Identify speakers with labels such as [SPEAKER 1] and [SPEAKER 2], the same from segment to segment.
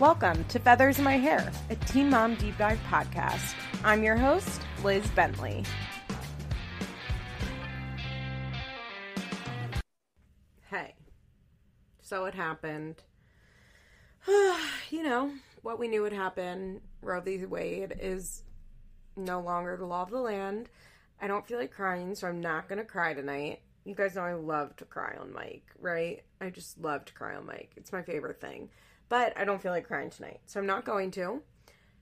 [SPEAKER 1] Welcome to Feathers in My Hair, a Teen Mom Deep Dive podcast. I'm your host, Liz Bentley. Hey, so it happened. you know, what we knew would happen. Roe v. Wade is no longer the law of the land. I don't feel like crying, so I'm not going to cry tonight. You guys know I love to cry on mic, right? I just love to cry on mic. It's my favorite thing but I don't feel like crying tonight. So I'm not going to.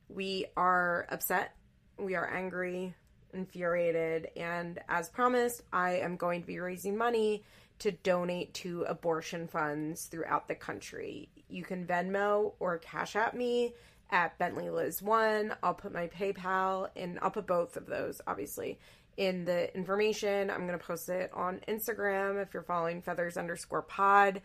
[SPEAKER 1] We are upset. We are angry, infuriated, and as promised, I am going to be raising money to donate to abortion funds throughout the country. You can Venmo or Cash App me at Bentley Liz One. I'll put my PayPal and I'll put both of those obviously in the information. I'm gonna post it on Instagram if you're following Feathers underscore Pod.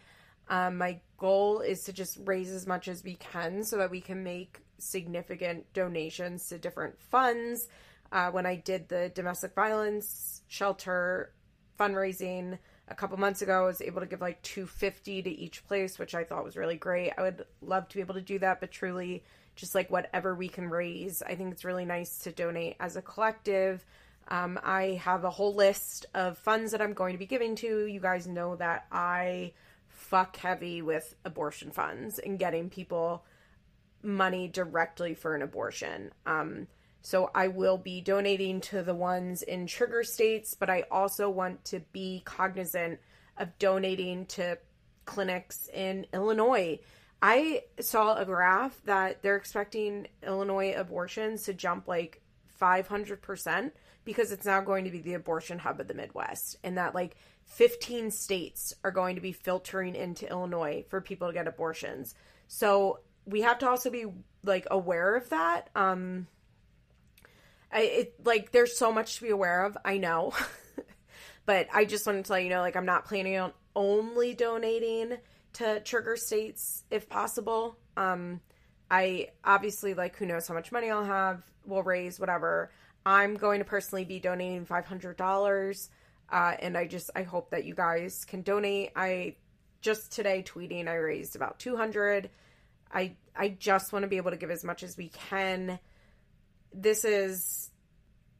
[SPEAKER 1] Um, my goal is to just raise as much as we can so that we can make significant donations to different funds. Uh, when I did the domestic violence shelter fundraising a couple months ago, I was able to give like 250 to each place, which I thought was really great. I would love to be able to do that, but truly, just like whatever we can raise, I think it's really nice to donate as a collective. Um, I have a whole list of funds that I'm going to be giving to. You guys know that I fuck heavy with abortion funds and getting people money directly for an abortion. Um, so I will be donating to the ones in trigger states, but I also want to be cognizant of donating to clinics in Illinois. I saw a graph that they're expecting Illinois abortions to jump like 500% because it's now going to be the abortion hub of the Midwest. And that like 15 states are going to be filtering into Illinois for people to get abortions. So we have to also be like aware of that. Um I it like there's so much to be aware of, I know. but I just wanted to let you know like I'm not planning on only donating to trigger states if possible. Um I obviously like who knows how much money I'll have, will raise whatever. I'm going to personally be donating $500 uh, and I just I hope that you guys can donate. I just today tweeting I raised about 200. I I just want to be able to give as much as we can. This is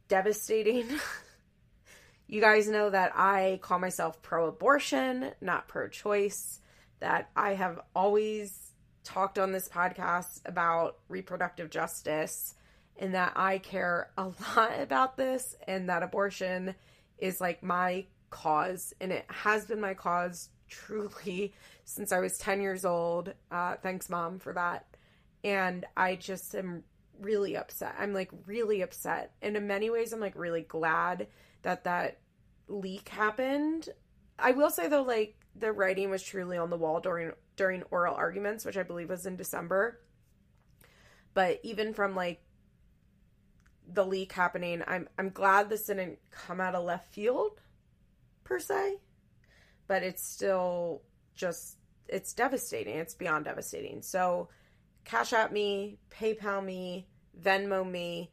[SPEAKER 1] devastating. you guys know that I call myself pro abortion, not pro choice. That I have always talked on this podcast about reproductive justice and that I care a lot about this and that abortion is like my cause, and it has been my cause truly since I was 10 years old. Uh, thanks, mom, for that. And I just am really upset. I'm like really upset. And in many ways, I'm like really glad that that leak happened. I will say though, like the writing was truly on the wall during during oral arguments, which I believe was in December. But even from like the leak happening. I'm I'm glad this didn't come out of left field per se, but it's still just it's devastating. It's beyond devastating. So cash at me, PayPal me, Venmo me,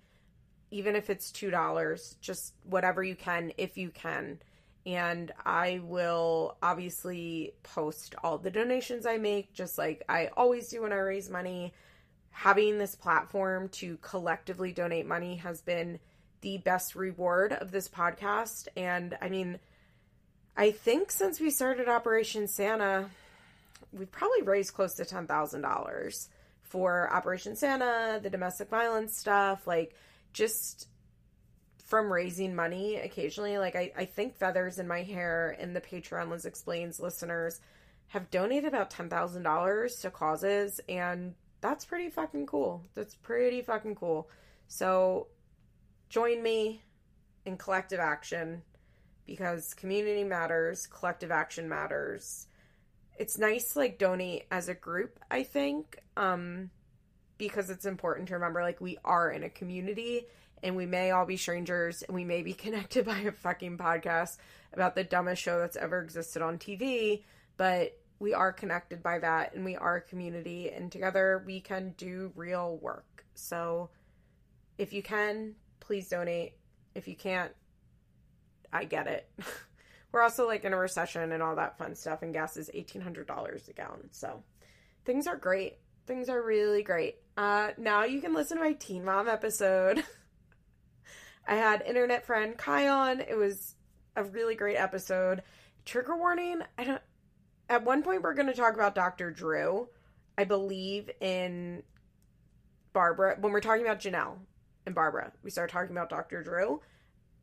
[SPEAKER 1] even if it's $2, just whatever you can if you can. And I will obviously post all the donations I make just like I always do when I raise money having this platform to collectively donate money has been the best reward of this podcast. And I mean, I think since we started Operation Santa, we've probably raised close to $10,000 for Operation Santa, the domestic violence stuff, like just from raising money occasionally. Like, I, I think Feathers in My Hair and the Patreon Liz Explains listeners have donated about $10,000 to causes. And that's pretty fucking cool. That's pretty fucking cool. So join me in collective action because community matters, collective action matters. It's nice like donate as a group, I think. Um because it's important to remember like we are in a community and we may all be strangers and we may be connected by a fucking podcast about the dumbest show that's ever existed on TV, but we are connected by that and we are a community and together we can do real work. So if you can, please donate. If you can't, I get it. We're also like in a recession and all that fun stuff and gas is $1800 a gallon. So things are great. Things are really great. Uh, now you can listen to my Teen Mom episode. I had internet friend Kai on. It was a really great episode. Trigger warning, I don't at one point we're going to talk about Dr. Drew. I believe in Barbara when we're talking about Jenelle and Barbara. We start talking about Dr. Drew.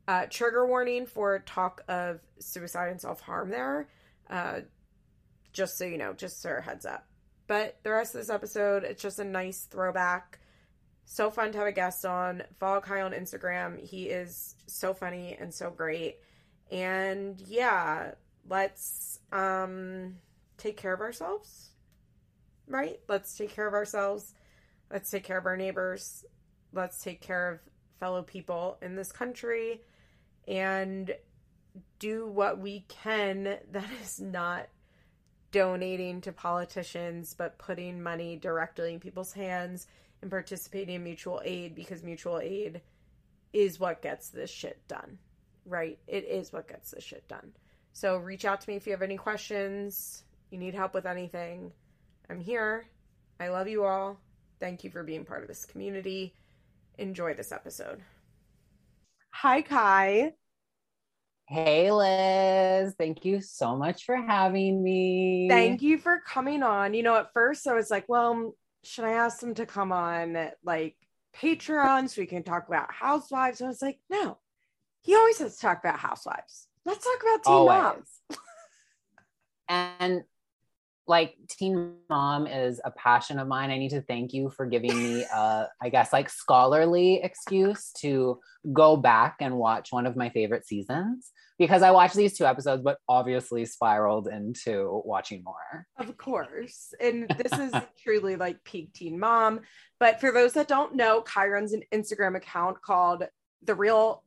[SPEAKER 1] Uh, trigger warning for talk of suicide and self harm there. Uh, just so you know, just so heads up. But the rest of this episode, it's just a nice throwback. So fun to have a guest on. Follow Kai on Instagram. He is so funny and so great. And yeah, let's um take care of ourselves. Right? Let's take care of ourselves. Let's take care of our neighbors. Let's take care of fellow people in this country and do what we can that is not donating to politicians, but putting money directly in people's hands and participating in mutual aid because mutual aid is what gets this shit done, right? It is what gets this shit done. So reach out to me if you have any questions, you need help with anything. I'm here. I love you all. Thank you for being part of this community. Enjoy this episode. Hi, Kai.
[SPEAKER 2] Hey, Liz. Thank you so much for having me.
[SPEAKER 1] Thank you for coming on. You know, at first I was like, well, should I ask them to come on like Patreon so we can talk about housewives? And I was like, no, he always has to talk about housewives. Let's talk about teen always. moms.
[SPEAKER 2] and like teen mom is a passion of mine. I need to thank you for giving me a, I guess, like scholarly excuse to go back and watch one of my favorite seasons because I watched these two episodes, but obviously spiraled into watching more.
[SPEAKER 1] Of course. And this is truly like peak teen mom. But for those that don't know, Kai runs an Instagram account called The Real,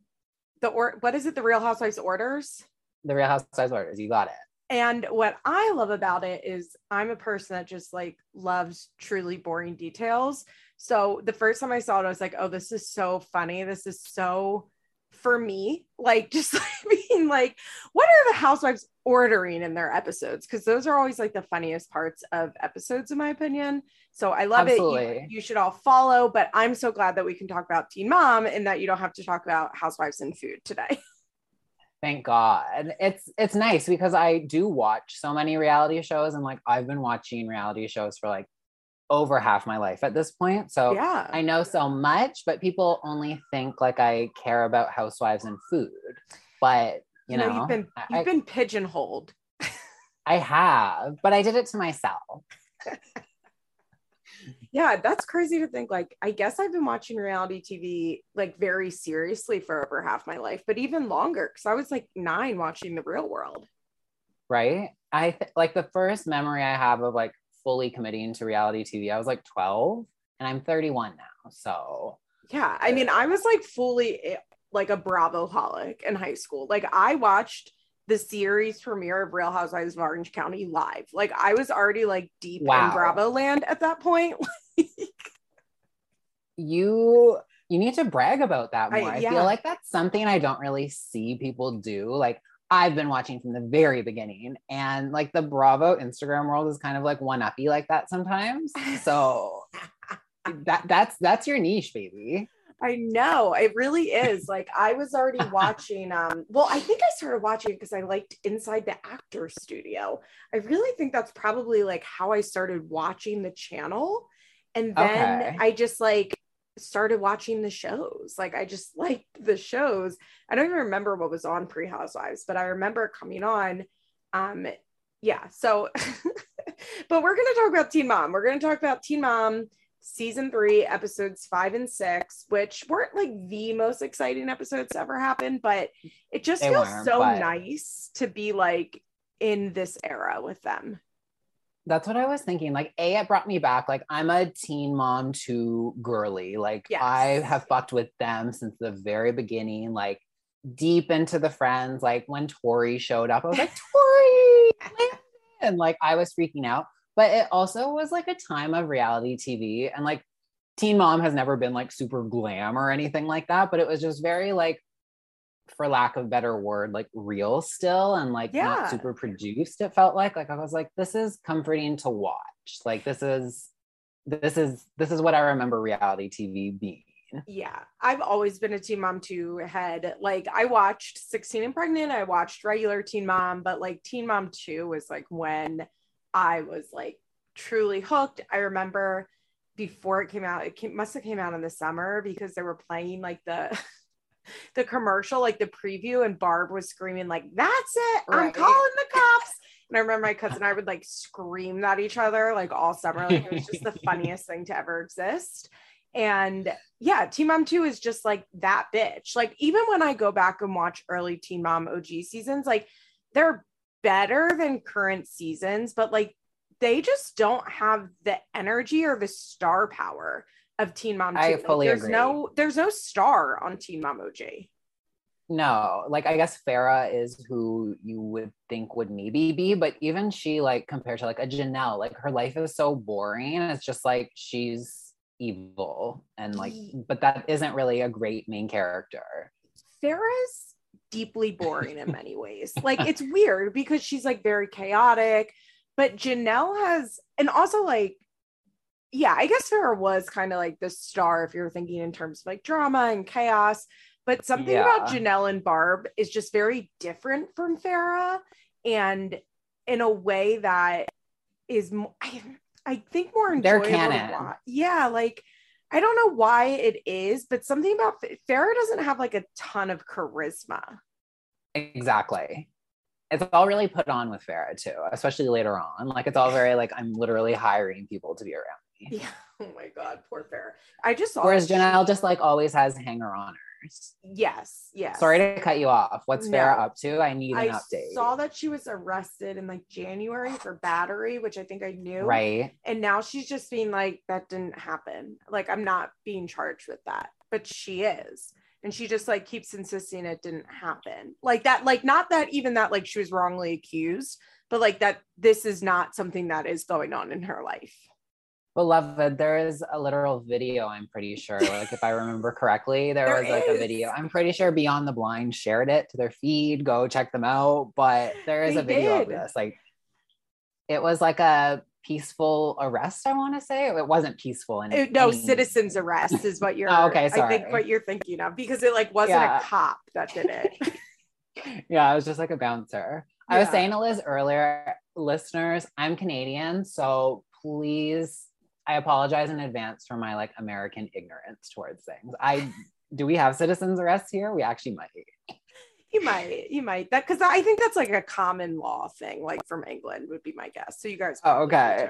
[SPEAKER 1] the or what is it? The Real Housewives Orders?
[SPEAKER 2] The Real Housewives Orders. You got it.
[SPEAKER 1] And what I love about it is I'm a person that just like loves truly boring details. So the first time I saw it, I was like, oh, this is so funny. This is so for me. Like, just like being like, what are the housewives ordering in their episodes? Because those are always like the funniest parts of episodes, in my opinion. So I love Absolutely. it. You, you should all follow. But I'm so glad that we can talk about Teen Mom and that you don't have to talk about housewives and food today.
[SPEAKER 2] Thank God. And it's it's nice because I do watch so many reality shows and like I've been watching reality shows for like over half my life at this point. So yeah. I know so much, but people only think like I care about housewives and food. But you, you know, know,
[SPEAKER 1] you've been you've I, been pigeonholed.
[SPEAKER 2] I have, but I did it to myself.
[SPEAKER 1] yeah, that's crazy to think. Like, I guess I've been watching reality TV like very seriously for over half my life, but even longer because I was like nine watching The Real World.
[SPEAKER 2] Right. I th- like the first memory I have of like fully committing to reality TV, I was like 12 and I'm 31 now. So,
[SPEAKER 1] yeah, I mean, I was like fully eh, like a Bravo holic in high school. Like, I watched the series premiere of Real Housewives of Orange County live. Like I was already like deep wow. in Bravo land at that point.
[SPEAKER 2] you you need to brag about that more. I, yeah. I feel like that's something I don't really see people do. Like I've been watching from the very beginning, and like the Bravo Instagram world is kind of like one uppy like that sometimes. So that that's that's your niche, baby.
[SPEAKER 1] I know it really is. Like I was already watching. Um, well, I think I started watching because I liked Inside the Actor Studio. I really think that's probably like how I started watching the channel, and then okay. I just like started watching the shows. Like I just liked the shows. I don't even remember what was on Pre Housewives, but I remember coming on. Um, yeah. So, but we're gonna talk about Teen Mom. We're gonna talk about Teen Mom season three, episodes five and six, which weren't like the most exciting episodes to ever happened, but it just they feels so but... nice to be like in this era with them.
[SPEAKER 2] That's what I was thinking. Like, A, it brought me back. Like, I'm a teen mom to girly. Like, yes. I have fucked with them since the very beginning, like deep into the friends. Like when Tori showed up, I was like, Tori! and like I was freaking out but it also was like a time of reality TV and like Teen Mom has never been like super glam or anything like that, but it was just very like for lack of better word, like real still and like yeah. not super produced. It felt like like I was like, this is comforting to watch. Like this is this is this is what I remember reality TV being.
[SPEAKER 1] Yeah, I've always been a Teen Mom 2 head. Like I watched 16 and Pregnant, I watched regular Teen Mom, but like Teen Mom 2 was like when I was like truly hooked. I remember before it came out, it came, must have came out in the summer because they were playing like the the commercial, like the preview, and Barb was screaming like, "That's it! Right. I'm calling the cops!" And I remember my cousin and I would like scream at each other like all summer. Like it was just the funniest thing to ever exist. And yeah, Teen Mom 2 is just like that bitch. Like even when I go back and watch early Teen Mom OG seasons, like they're better than current seasons, but like they just don't have the energy or the star power of Teen Mom 2.
[SPEAKER 2] I fully
[SPEAKER 1] like, there's
[SPEAKER 2] agree.
[SPEAKER 1] no there's no star on Teen Mom OG.
[SPEAKER 2] No, like I guess Farrah is who you would think would maybe be, but even she, like compared to like a Jenelle, like her life is so boring. It's just like she's evil and like, but that isn't really a great main character.
[SPEAKER 1] Farrah's deeply boring in many ways. Like it's weird because she's like very chaotic, but Jenelle has, and also like, yeah, I guess Farrah was kind of like the star if you're thinking in terms of like drama and chaos but something yeah. about Jenelle and Barb is just very different from Farrah and in a way that is I, I think more enjoyable. They're canon. Yeah, like I don't know why it is, but something about Farrah doesn't have like a ton of charisma.
[SPEAKER 2] Exactly. It's all really put on with Farrah too, especially later on. Like it's all very like I'm literally hiring people to be around.
[SPEAKER 1] Yeah. Oh my god, poor Farrah. I just saw
[SPEAKER 2] Whereas Jenelle just like always has hanger on her.
[SPEAKER 1] Yes, yes.
[SPEAKER 2] Sorry to cut you off. What's no. Farrah up to? I need an I update.
[SPEAKER 1] I saw that she was arrested in like January for battery, which I think I knew.
[SPEAKER 2] Right.
[SPEAKER 1] And now she's just being like, that didn't happen. Like, I'm not being charged with that, but she is. And she just like keeps insisting it didn't happen. Like that, like not that even that like she was wrongly accused, but like that this is not something that is going on in her life.
[SPEAKER 2] Beloved, there is a literal video, I'm pretty sure. Like, if I remember correctly, there, there was like is. a video. I'm pretty sure Beyond the Blind shared it to their feed. Go check them out. But there is they a video did. of this. Like, it was like a peaceful arrest, I want to say. It wasn't peaceful. And
[SPEAKER 1] no, any... citizens arrest is what you're,
[SPEAKER 2] oh, okay, sorry.
[SPEAKER 1] I think what you're thinking of because it like wasn't yeah. a cop that did it.
[SPEAKER 2] yeah, it was just like a bouncer. Yeah. I was saying to Liz earlier, listeners, I'm Canadian. So please I apologize in advance for my like American ignorance towards things. I do we have citizens arrests here? We actually might.
[SPEAKER 1] You might, you might that because I think that's like a common law thing, like from England would be my guess. So you guys,
[SPEAKER 2] oh okay.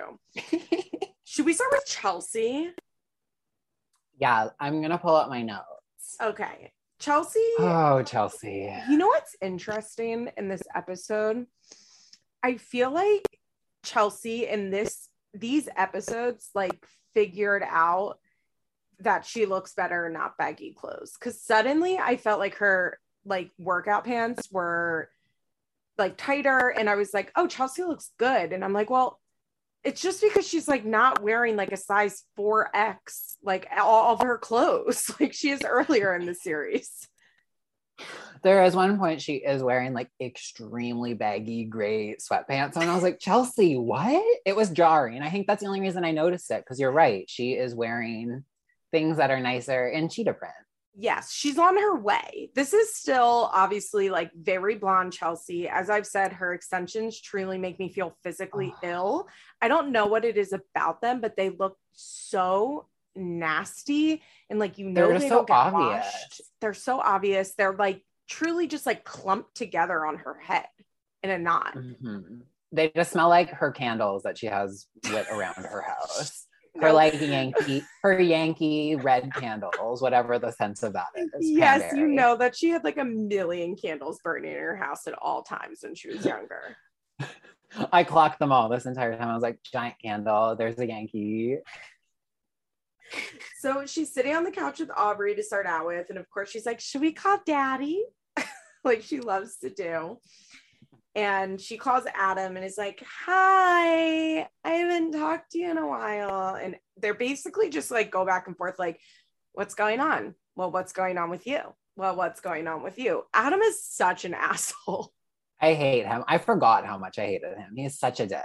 [SPEAKER 1] Should we start with Chelsea?
[SPEAKER 2] Yeah, I'm gonna pull up my notes.
[SPEAKER 1] Okay, Chelsea.
[SPEAKER 2] Oh, Chelsea.
[SPEAKER 1] You know what's interesting in this episode? I feel like Chelsea in this these episodes like figured out that she looks better not baggy clothes because suddenly I felt like her like workout pants were like tighter and I was like, oh, Chelsea looks good. And I'm like, well, it's just because she's like not wearing like a size 4X, like all of her clothes, like she is earlier in the series.
[SPEAKER 2] There is one point she is wearing like extremely baggy gray sweatpants. And I was like, Chelsea, what? It was jarring. I think that's the only reason I noticed it because you're right. She is wearing things that are nicer in cheetah print.
[SPEAKER 1] Yes, she's on her way. This is still obviously like very blonde Chelsea. As I've said, her extensions truly make me feel physically oh. ill. I don't know what it is about them, but they look so nasty and like you know they're they so obvious. Washed. They're so obvious. They're like truly just like clumped together on her head in a knot. Mm-hmm.
[SPEAKER 2] They just smell like her candles that she has lit around her house. Her like Yankee, her Yankee red candles, whatever the sense of that is.
[SPEAKER 1] Yes, Cranberry. you know that she had like a million candles burning in her house at all times when she was younger.
[SPEAKER 2] I clocked them all this entire time. I was like, giant candle, there's a Yankee
[SPEAKER 1] so she's sitting on the couch with Aubree to start out with. And of course, she's like, Should we call daddy? like she loves to do. And she calls Adam and is like, Hi, I haven't talked to you in a while. And they're basically just like go back and forth, like, What's going on? Well, what's going on with you? Well, what's going on with you? Adam is such an asshole.
[SPEAKER 2] I hate him. I forgot how much I hated him. He is such a dick.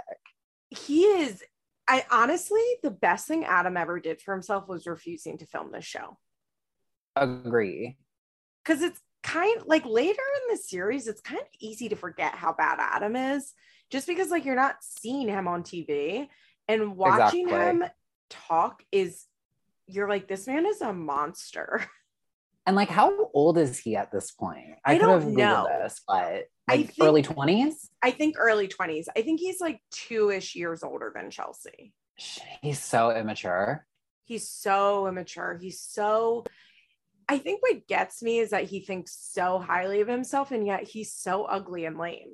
[SPEAKER 1] He is I honestly, the best thing Adam ever did for himself was refusing to film this show.
[SPEAKER 2] Agree.
[SPEAKER 1] Because it's kind like later in the series, it's kind of easy to forget how bad Adam is just because like you're not seeing him on TV and watching exactly. him talk is you're like, this man is a monster.
[SPEAKER 2] And like, how old is he at this point? I, I don't know this, but like I think, early 20s?
[SPEAKER 1] I think early 20s. I think he's like two ish years older than Chelsea.
[SPEAKER 2] He's so immature.
[SPEAKER 1] He's so immature. He's so. I think what gets me is that he thinks so highly of himself, and yet he's so ugly and lame.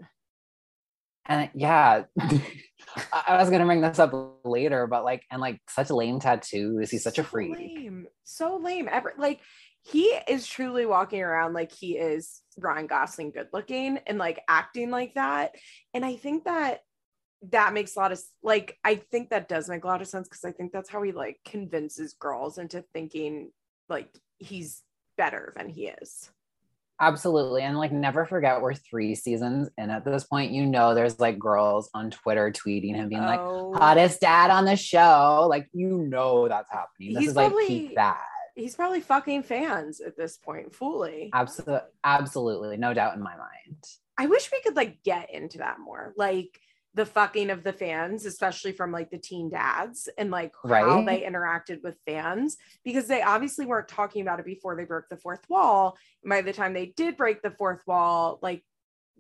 [SPEAKER 2] And yeah, I was gonna bring this up later, but like, and like such lame tattoos. He's such so a freak.
[SPEAKER 1] Lame. So lame. Ever like he is truly walking around like he is Ryan Gosling good looking and like acting like that. And I think that that makes a lot of like I think that does make a lot of sense because I think that's how he like convinces girls into thinking like he's better than he is.
[SPEAKER 2] Absolutely. And like never forget we're three seasons and at this point, you know there's like girls on Twitter tweeting him being oh. like hottest dad on the show. Like you know that's happening. This he's is probably, like peak that.
[SPEAKER 1] He's probably fucking fans at this point, fully.
[SPEAKER 2] Absolutely absolutely. No doubt in my mind.
[SPEAKER 1] I wish we could like get into that more. Like the fucking of the fans, especially from like the teen dads and like right? how they interacted with fans, because they obviously weren't talking about it before they broke the fourth wall. And by the time they did break the fourth wall, like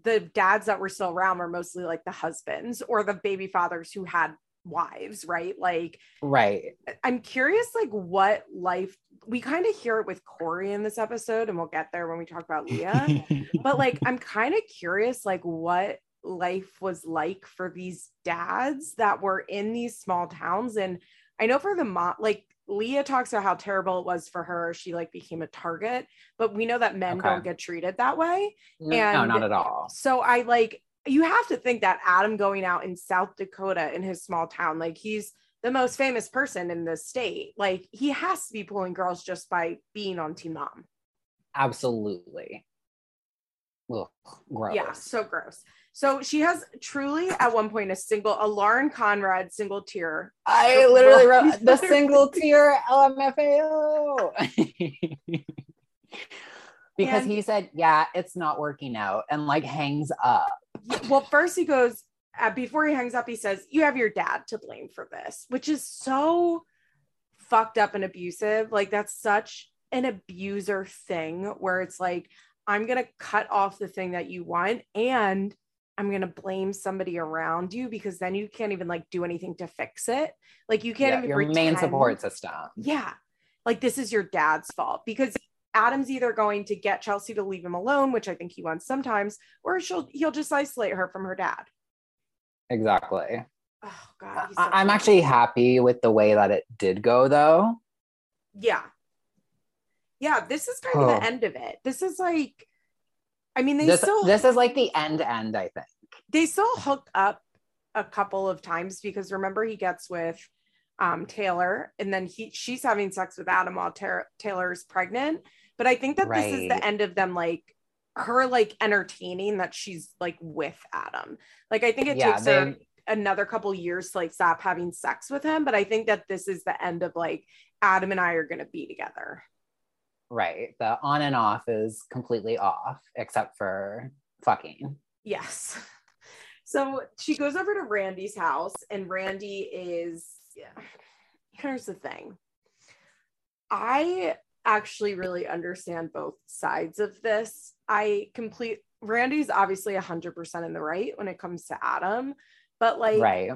[SPEAKER 1] the dads that were still around were mostly like the husbands or the baby fathers who had wives, right? Like,
[SPEAKER 2] right.
[SPEAKER 1] I'm curious, like, what life we kind of hear it with Corey in this episode, and we'll get there when we talk about Leah. but like, I'm kind of curious, like, what life was like for these dads that were in these small towns. And I know for the mom, like Leah talks about how terrible it was for her. She like became a target, but we know that men okay. don't get treated that way.
[SPEAKER 2] No, and no, not at all.
[SPEAKER 1] So I like, you have to think that Adam going out in South Dakota in his small town, like he's the most famous person in the state. Like he has to be pulling girls just by being on Teen Mom.
[SPEAKER 2] Absolutely. Ugh, gross.
[SPEAKER 1] Yeah, so gross. So she has truly at one point a single, a Lauren Conrad single tear.
[SPEAKER 2] I literally wrote the single tear LMFAO. because and, he said, Yeah, it's not working out, and like hangs up.
[SPEAKER 1] Well, first he goes, uh, before he hangs up, he says, You have your dad to blame for this, which is so fucked up and abusive. Like, that's such an abuser thing where it's like, I'm going to cut off the thing that you want and I'm going to blame somebody around you because then you can't even like do anything to fix it. Like you can't yeah, even
[SPEAKER 2] your pretend, main support system.
[SPEAKER 1] Yeah. Like this is your dad's fault because Adam's either going to get Chelsea to leave him alone, which I think he wants sometimes, or she'll he'll just isolate her from her dad.
[SPEAKER 2] Exactly.
[SPEAKER 1] Oh god.
[SPEAKER 2] I- I'm actually happy with the way that it did go though.
[SPEAKER 1] Yeah. Yeah, this is kind oh. of the end of it. This is like I mean, they
[SPEAKER 2] this,
[SPEAKER 1] still
[SPEAKER 2] this is like the end end, I think.
[SPEAKER 1] They still hook up a couple of times because remember he gets with um, Taylor and then he she's having sex with Adam while Taylor, Taylor's pregnant. But I think that right. this is the end of them like her like entertaining that she's like with Adam. Like I think it yeah, takes they... her another couple years to like stop having sex with him, but I think that this is the end of like Adam and I are going to be together.
[SPEAKER 2] Right. The on and off is completely off, except for fucking.
[SPEAKER 1] Yes. So she goes over to Randy's house, and Randy is, yeah. Here's the thing I actually really understand both sides of this. I complete, Randy's obviously 100% in the right when it comes to Adam, but like,
[SPEAKER 2] right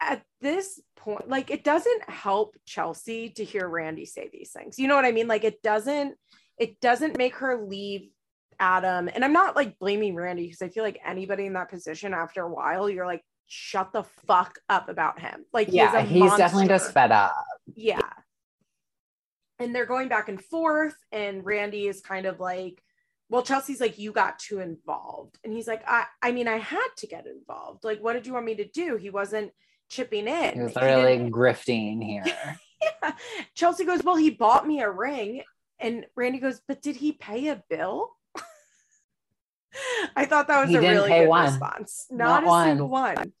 [SPEAKER 1] at this point, like it doesn't help Chelsea to hear Randy say these things. You know what I mean? Like it doesn't, it doesn't make her leave Adam. And I'm not like blaming Randy because I feel like anybody in that position after a while, you're like, shut the fuck up about him. Like,
[SPEAKER 2] yeah, he's monster. definitely just fed up.
[SPEAKER 1] Yeah. And they're going back and forth, and Randy is kind of like, well, Chelsea's like, you got too involved. And he's like, I, I mean, I had to get involved. Like, what did you want me to do? He wasn't chipping in.
[SPEAKER 2] He was really he grifting here.
[SPEAKER 1] yeah. Chelsea goes, Well, he bought me a ring. And Randy goes, But did he pay a bill? I thought that was he a really good one. response. Not, Not a one. single one.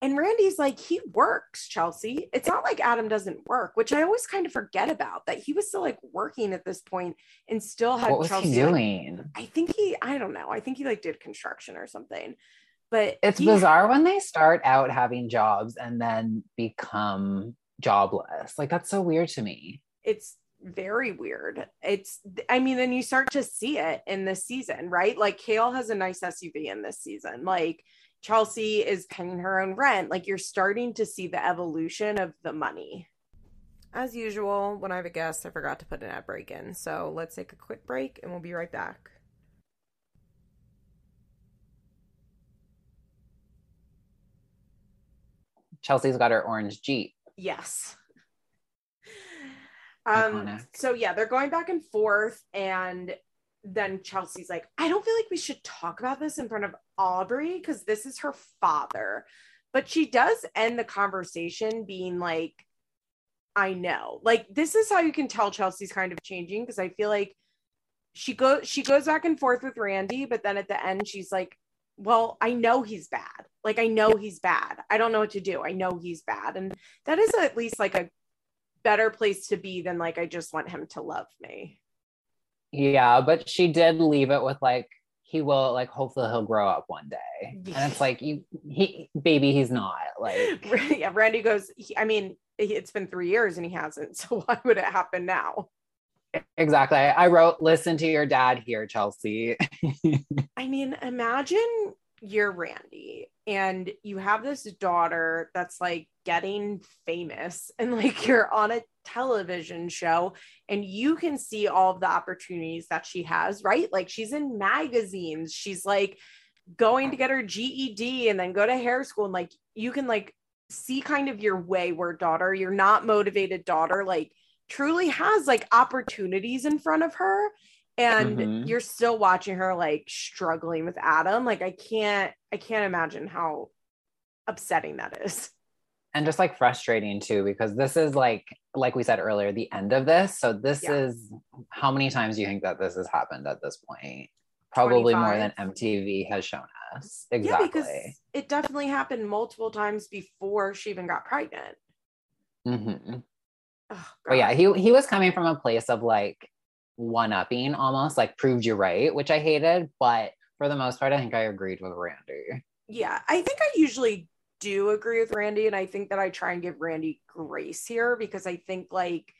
[SPEAKER 1] And Randy's like, he works, Chelsea. It's not like Adam doesn't work, which I always kind of forget about that he was still like working at this point and still had
[SPEAKER 2] what was
[SPEAKER 1] Chelsea.
[SPEAKER 2] he doing?
[SPEAKER 1] I think he, I don't know. I think he like did construction or something. But
[SPEAKER 2] it's
[SPEAKER 1] he,
[SPEAKER 2] bizarre when they start out having jobs and then become jobless. Like that's so weird to me.
[SPEAKER 1] It's very weird. It's, I mean, and you start to see it in this season, right? Like Kail has a nice SUV in this season. Like Chelsea is paying her own rent. Like you're starting to see the evolution of the money. As usual, when I have a guest, I forgot to put an ad break in. So let's take a quick break and we'll be right back.
[SPEAKER 2] Chelsea's got her orange Jeep.
[SPEAKER 1] Yes. Um, so yeah, they're going back and forth, and then Chelsea's like, I don't feel like we should talk about this in front of Aubree because this is her father. But she does end the conversation being like, I know. Like this is how you can tell Chelsea's kind of changing because I feel like she goes she goes back and forth with Randy, but then at the end she's like, Well, I know he's bad. Like I know he's bad. I don't know what to do. I know he's bad. And that is at least like a better place to be than like I just want him to love me.
[SPEAKER 2] Yeah, but she did leave it with like he will like hopefully he'll grow up one day. And it's like you he baby he's not like
[SPEAKER 1] yeah, Randy goes he, I mean it's been 3 years and he hasn't. So why would it happen now?
[SPEAKER 2] Exactly. I wrote listen to your dad here Chelsea.
[SPEAKER 1] I mean imagine you're Randy and you have this daughter that's like getting famous and like you're on a television show and you can see all of the opportunities that she has, right? Like she's in magazines, she's like going to get her GED and then go to hair school and like you can like see kind of your wayward daughter, your not motivated daughter like truly has like opportunities in front of her and mm-hmm. you're still watching her like struggling with Adam. Like I can't I can't imagine how upsetting that is.
[SPEAKER 2] And just like frustrating too, because this is like like we said earlier, the end of this. So this yeah. is how many times do you think that this has happened at this point? Probably 25. more than MTV has shown us. Exactly. Yeah, because
[SPEAKER 1] it definitely happened multiple times before she even got pregnant.
[SPEAKER 2] Mm-hmm. Oh, but yeah, he he was coming from a place of like one upping almost like proved you right, which I hated. But for the most part, I think I agreed with Randy.
[SPEAKER 1] Yeah, I think I usually do agree with Randy. And I think that I try and give Randy grace here because I think, like,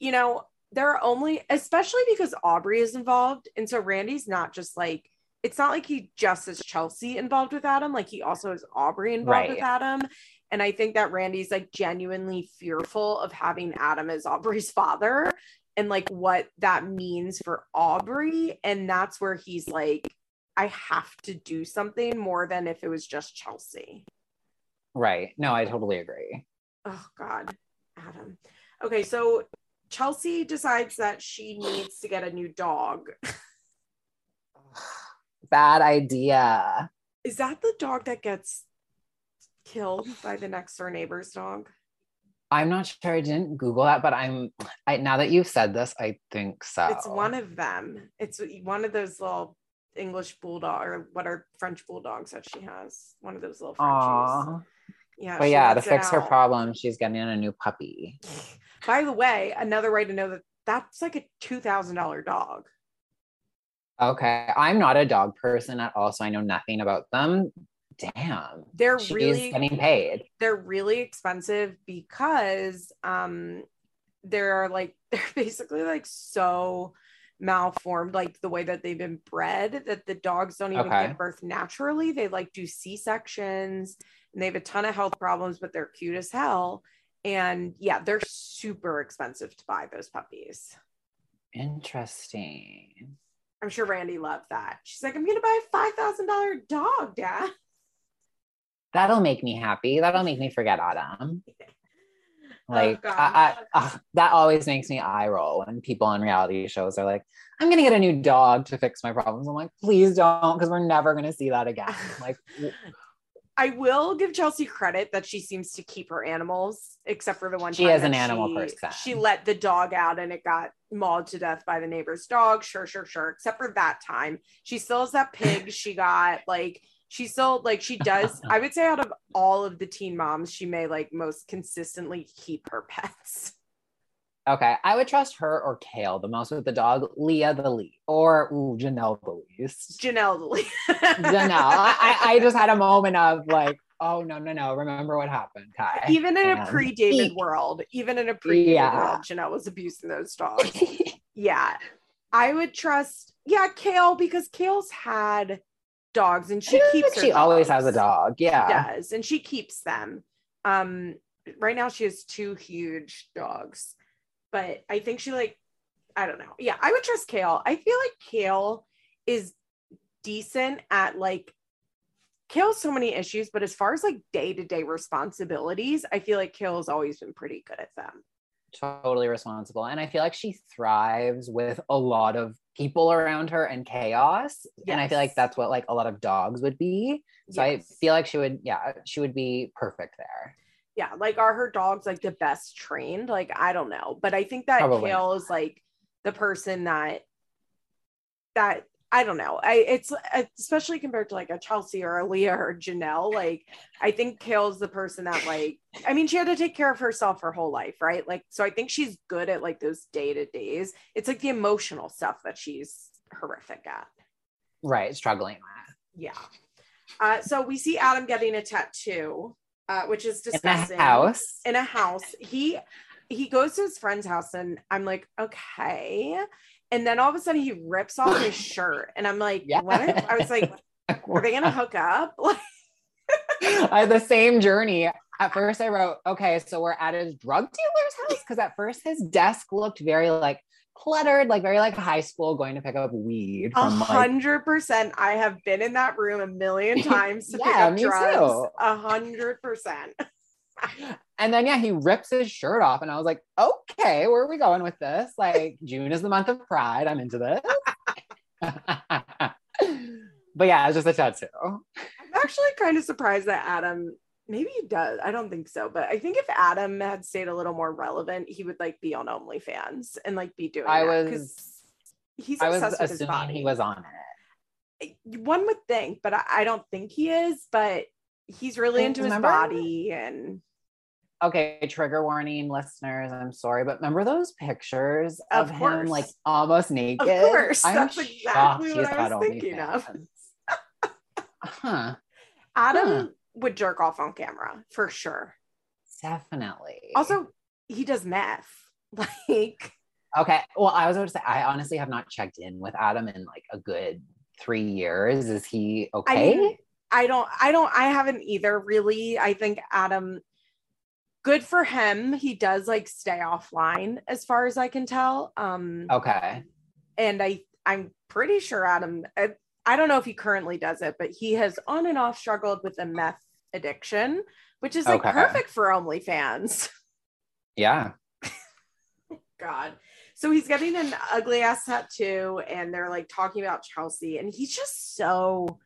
[SPEAKER 1] you know, there are only, especially because Aubree is involved. And so Randy's not just like, it's not like he just has Chelsea involved with Adam, like he also has Aubree involved right. with Adam. And I think that Randy's like genuinely fearful of having Adam as Aubree's father and like what that means for Aubree. And that's where he's like, I have to do something more than if it was just Chelsea.
[SPEAKER 2] Right. No, I totally agree.
[SPEAKER 1] Oh, God, Adam. Okay, so Chelsea decides that she needs to get a new dog.
[SPEAKER 2] Bad idea.
[SPEAKER 1] Is that the dog that gets killed by the next door neighbor's dog?
[SPEAKER 2] I'm not sure. I didn't Google that, but I'm. I now that you've said this, I think so.
[SPEAKER 1] It's one of them. It's one of those little English bulldog or what are French bulldogs that she has. One of those little Frenchies. Aww.
[SPEAKER 2] Yeah. But yeah, to fix her problem, she's getting a new puppy.
[SPEAKER 1] By the way, another way to know that that's like a two thousand dollar dog.
[SPEAKER 2] Okay, I'm not a dog person at all, so I know nothing about them damn
[SPEAKER 1] they're really
[SPEAKER 2] getting paid.
[SPEAKER 1] they're really expensive because um they're like they're basically like so malformed like the way that they've been bred that the dogs don't even okay. give birth naturally. They like do c-sections and they have a ton of health problems but they're cute as hell. And yeah they're super expensive to buy those puppies.
[SPEAKER 2] Interesting.
[SPEAKER 1] I'm sure randy loved that. She's like i'm gonna buy a $5000 dog dad
[SPEAKER 2] that'll make me happy. That'll make me forget Adam. Oh, like oh, I, I, that always makes me eye roll when people on reality shows are like, "I'm gonna get a new dog to fix my problems." I'm like, "Please don't," because we're never gonna see that again. Like,
[SPEAKER 1] I will give Chelsea credit that she seems to keep her animals, except for the one
[SPEAKER 2] she is an animal she, person.
[SPEAKER 1] She let the dog out and it got mauled to death by the neighbor's dog. Sure, sure, sure. Except for that time, she still has that pig she got like She's still like she does. I would say out of all of the teen moms, she may like most consistently keep her pets.
[SPEAKER 2] Okay, I would trust her or Kail the most with the dog, Leah the least, or ooh, Jenelle the least.
[SPEAKER 1] Jenelle the least.
[SPEAKER 2] Jenelle. I, I just had a moment of like, oh no, no, no. Remember what happened, Kai.
[SPEAKER 1] Even in and... a pre-David world, even in a pre-David yeah. world, Jenelle was abusing those dogs. yeah. I would trust, yeah, Kail because Kail's had dogs and she keeps
[SPEAKER 2] she
[SPEAKER 1] dogs.
[SPEAKER 2] always has a dog. Yeah.
[SPEAKER 1] She does. And she keeps them. Um right now she has two huge dogs but I think she like I don't know. Yeah, I would trust Kail I feel like Kail is decent at like Kail so many issues, but as far as like day to day responsibilities, I feel like Kail has always been pretty good at them.
[SPEAKER 2] Totally responsible. And I feel like she thrives with a lot of people around her and chaos. Yes. And I feel like that's what like a lot of dogs would be. So yes. I feel like she would, yeah, she would be perfect there
[SPEAKER 1] yeah like are her dogs like the best trained like i don't know but i think that Probably. Kail is like the person that that I don't know. I it's especially compared to like a Chelsea or a Leah or Jenelle. Like I think Kail's the person that like I mean she had to take care of herself her whole life, right? Like so I think she's good at like those day to days. It's like the emotional stuff that she's horrific at.
[SPEAKER 2] Right, struggling with.
[SPEAKER 1] Yeah. Uh, so we see Adam getting a tattoo uh, which is disgusting.
[SPEAKER 2] In a house.
[SPEAKER 1] In a house. He he goes to his friend's house, and I'm like, okay. And then all of a sudden, he rips off his shirt, and I'm like, yeah. what? I was like, are they gonna hook up?
[SPEAKER 2] I had the same journey. At first, I wrote, okay, so we're at his drug dealer's house because at first his desk looked very like cluttered, like very like high school going to pick up weed.
[SPEAKER 1] A hundred percent. I have been in that room a million times to yeah, pick up drugs. A hundred percent.
[SPEAKER 2] And then yeah, he rips his shirt off, and I was like, okay, where are we going with this? Like June is the month of Pride. I'm into this. but yeah, it's just a tattoo.
[SPEAKER 1] I'm actually kind of surprised that Adam maybe he does. I don't think so, but I think if Adam had stayed a little more relevant, he would like be on OnlyFans and like be doing. I that, was. He's I was assuming
[SPEAKER 2] he was on
[SPEAKER 1] it. One would think, but I, I don't think he is. But he's really into remember? his body and.
[SPEAKER 2] Okay, trigger warning, listeners. I'm sorry, but remember those pictures of, of him like almost naked? Of
[SPEAKER 1] course, I'm that's exactly what I was thinking of. huh. Adam huh would jerk off on camera for sure.
[SPEAKER 2] Definitely.
[SPEAKER 1] Also, he does meth. Like,
[SPEAKER 2] okay. Well, I was going to say, I honestly have not checked in with Adam in like a good three years. Is he okay?
[SPEAKER 1] I, mean, I don't, I don't, I haven't either really. I think Adam, good for him. He does like stay offline as far as I can tell. Um,
[SPEAKER 2] okay.
[SPEAKER 1] And I, I'm pretty sure Adam, I, I don't know if he currently does it, but he has on and off struggled with a meth addiction, which is like okay. perfect for OnlyFans.
[SPEAKER 2] Yeah.
[SPEAKER 1] God. So he's getting an ugly ass tattoo, and they're like talking about Chelsea, and he's just so.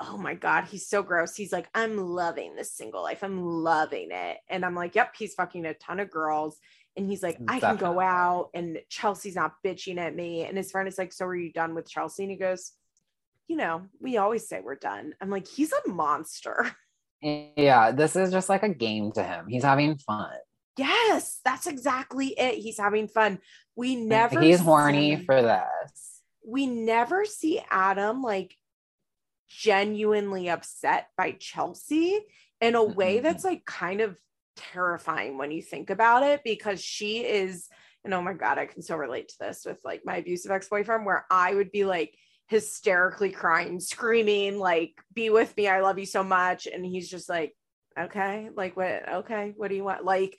[SPEAKER 1] Oh my God, he's so gross. He's like, I'm loving this single life. I'm loving it. And I'm like, yep, he's fucking a ton of girls. And he's like, I can go out and Chelsea's not bitching at me. And his friend is like, So are you done with Chelsea? And he goes, You know, we always say we're done. I'm like, He's a monster.
[SPEAKER 2] Yeah, this is just like a game to him. He's having fun.
[SPEAKER 1] Yes, that's exactly it. He's having fun. We never
[SPEAKER 2] He's horny for this.
[SPEAKER 1] We never see Adam like genuinely upset by Chelsea in a way that's like kind of terrifying when you think about it because she is and oh my god, I can so relate to this with like my abusive ex-boyfriend where I would be like hysterically crying, screaming, like, be with me. I love you so much. And he's just like, okay, like, what? Okay, what do you want? Like,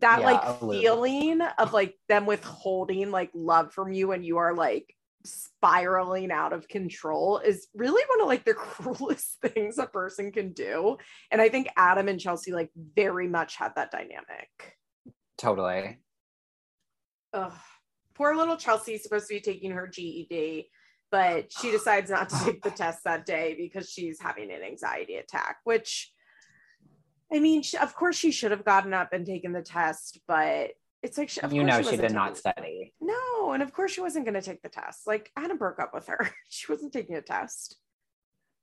[SPEAKER 1] that yeah, like feeling of like them withholding like love from you and you are like spiraling out of control is really one of like the cruelest things a person can do. And I think Adam and Chelsea like very much had that dynamic.
[SPEAKER 2] Totally.
[SPEAKER 1] Ugh. Poor little Chelsea's supposed to be taking her GED but she decides not to take the test that day because she's having an anxiety attack, which I mean, of course she should have gotten up and taken the test, but it's like, she,
[SPEAKER 2] you know, she, she did not study.
[SPEAKER 1] No. And of course she wasn't going to take the test. Like Adam broke up with her. she wasn't taking a test.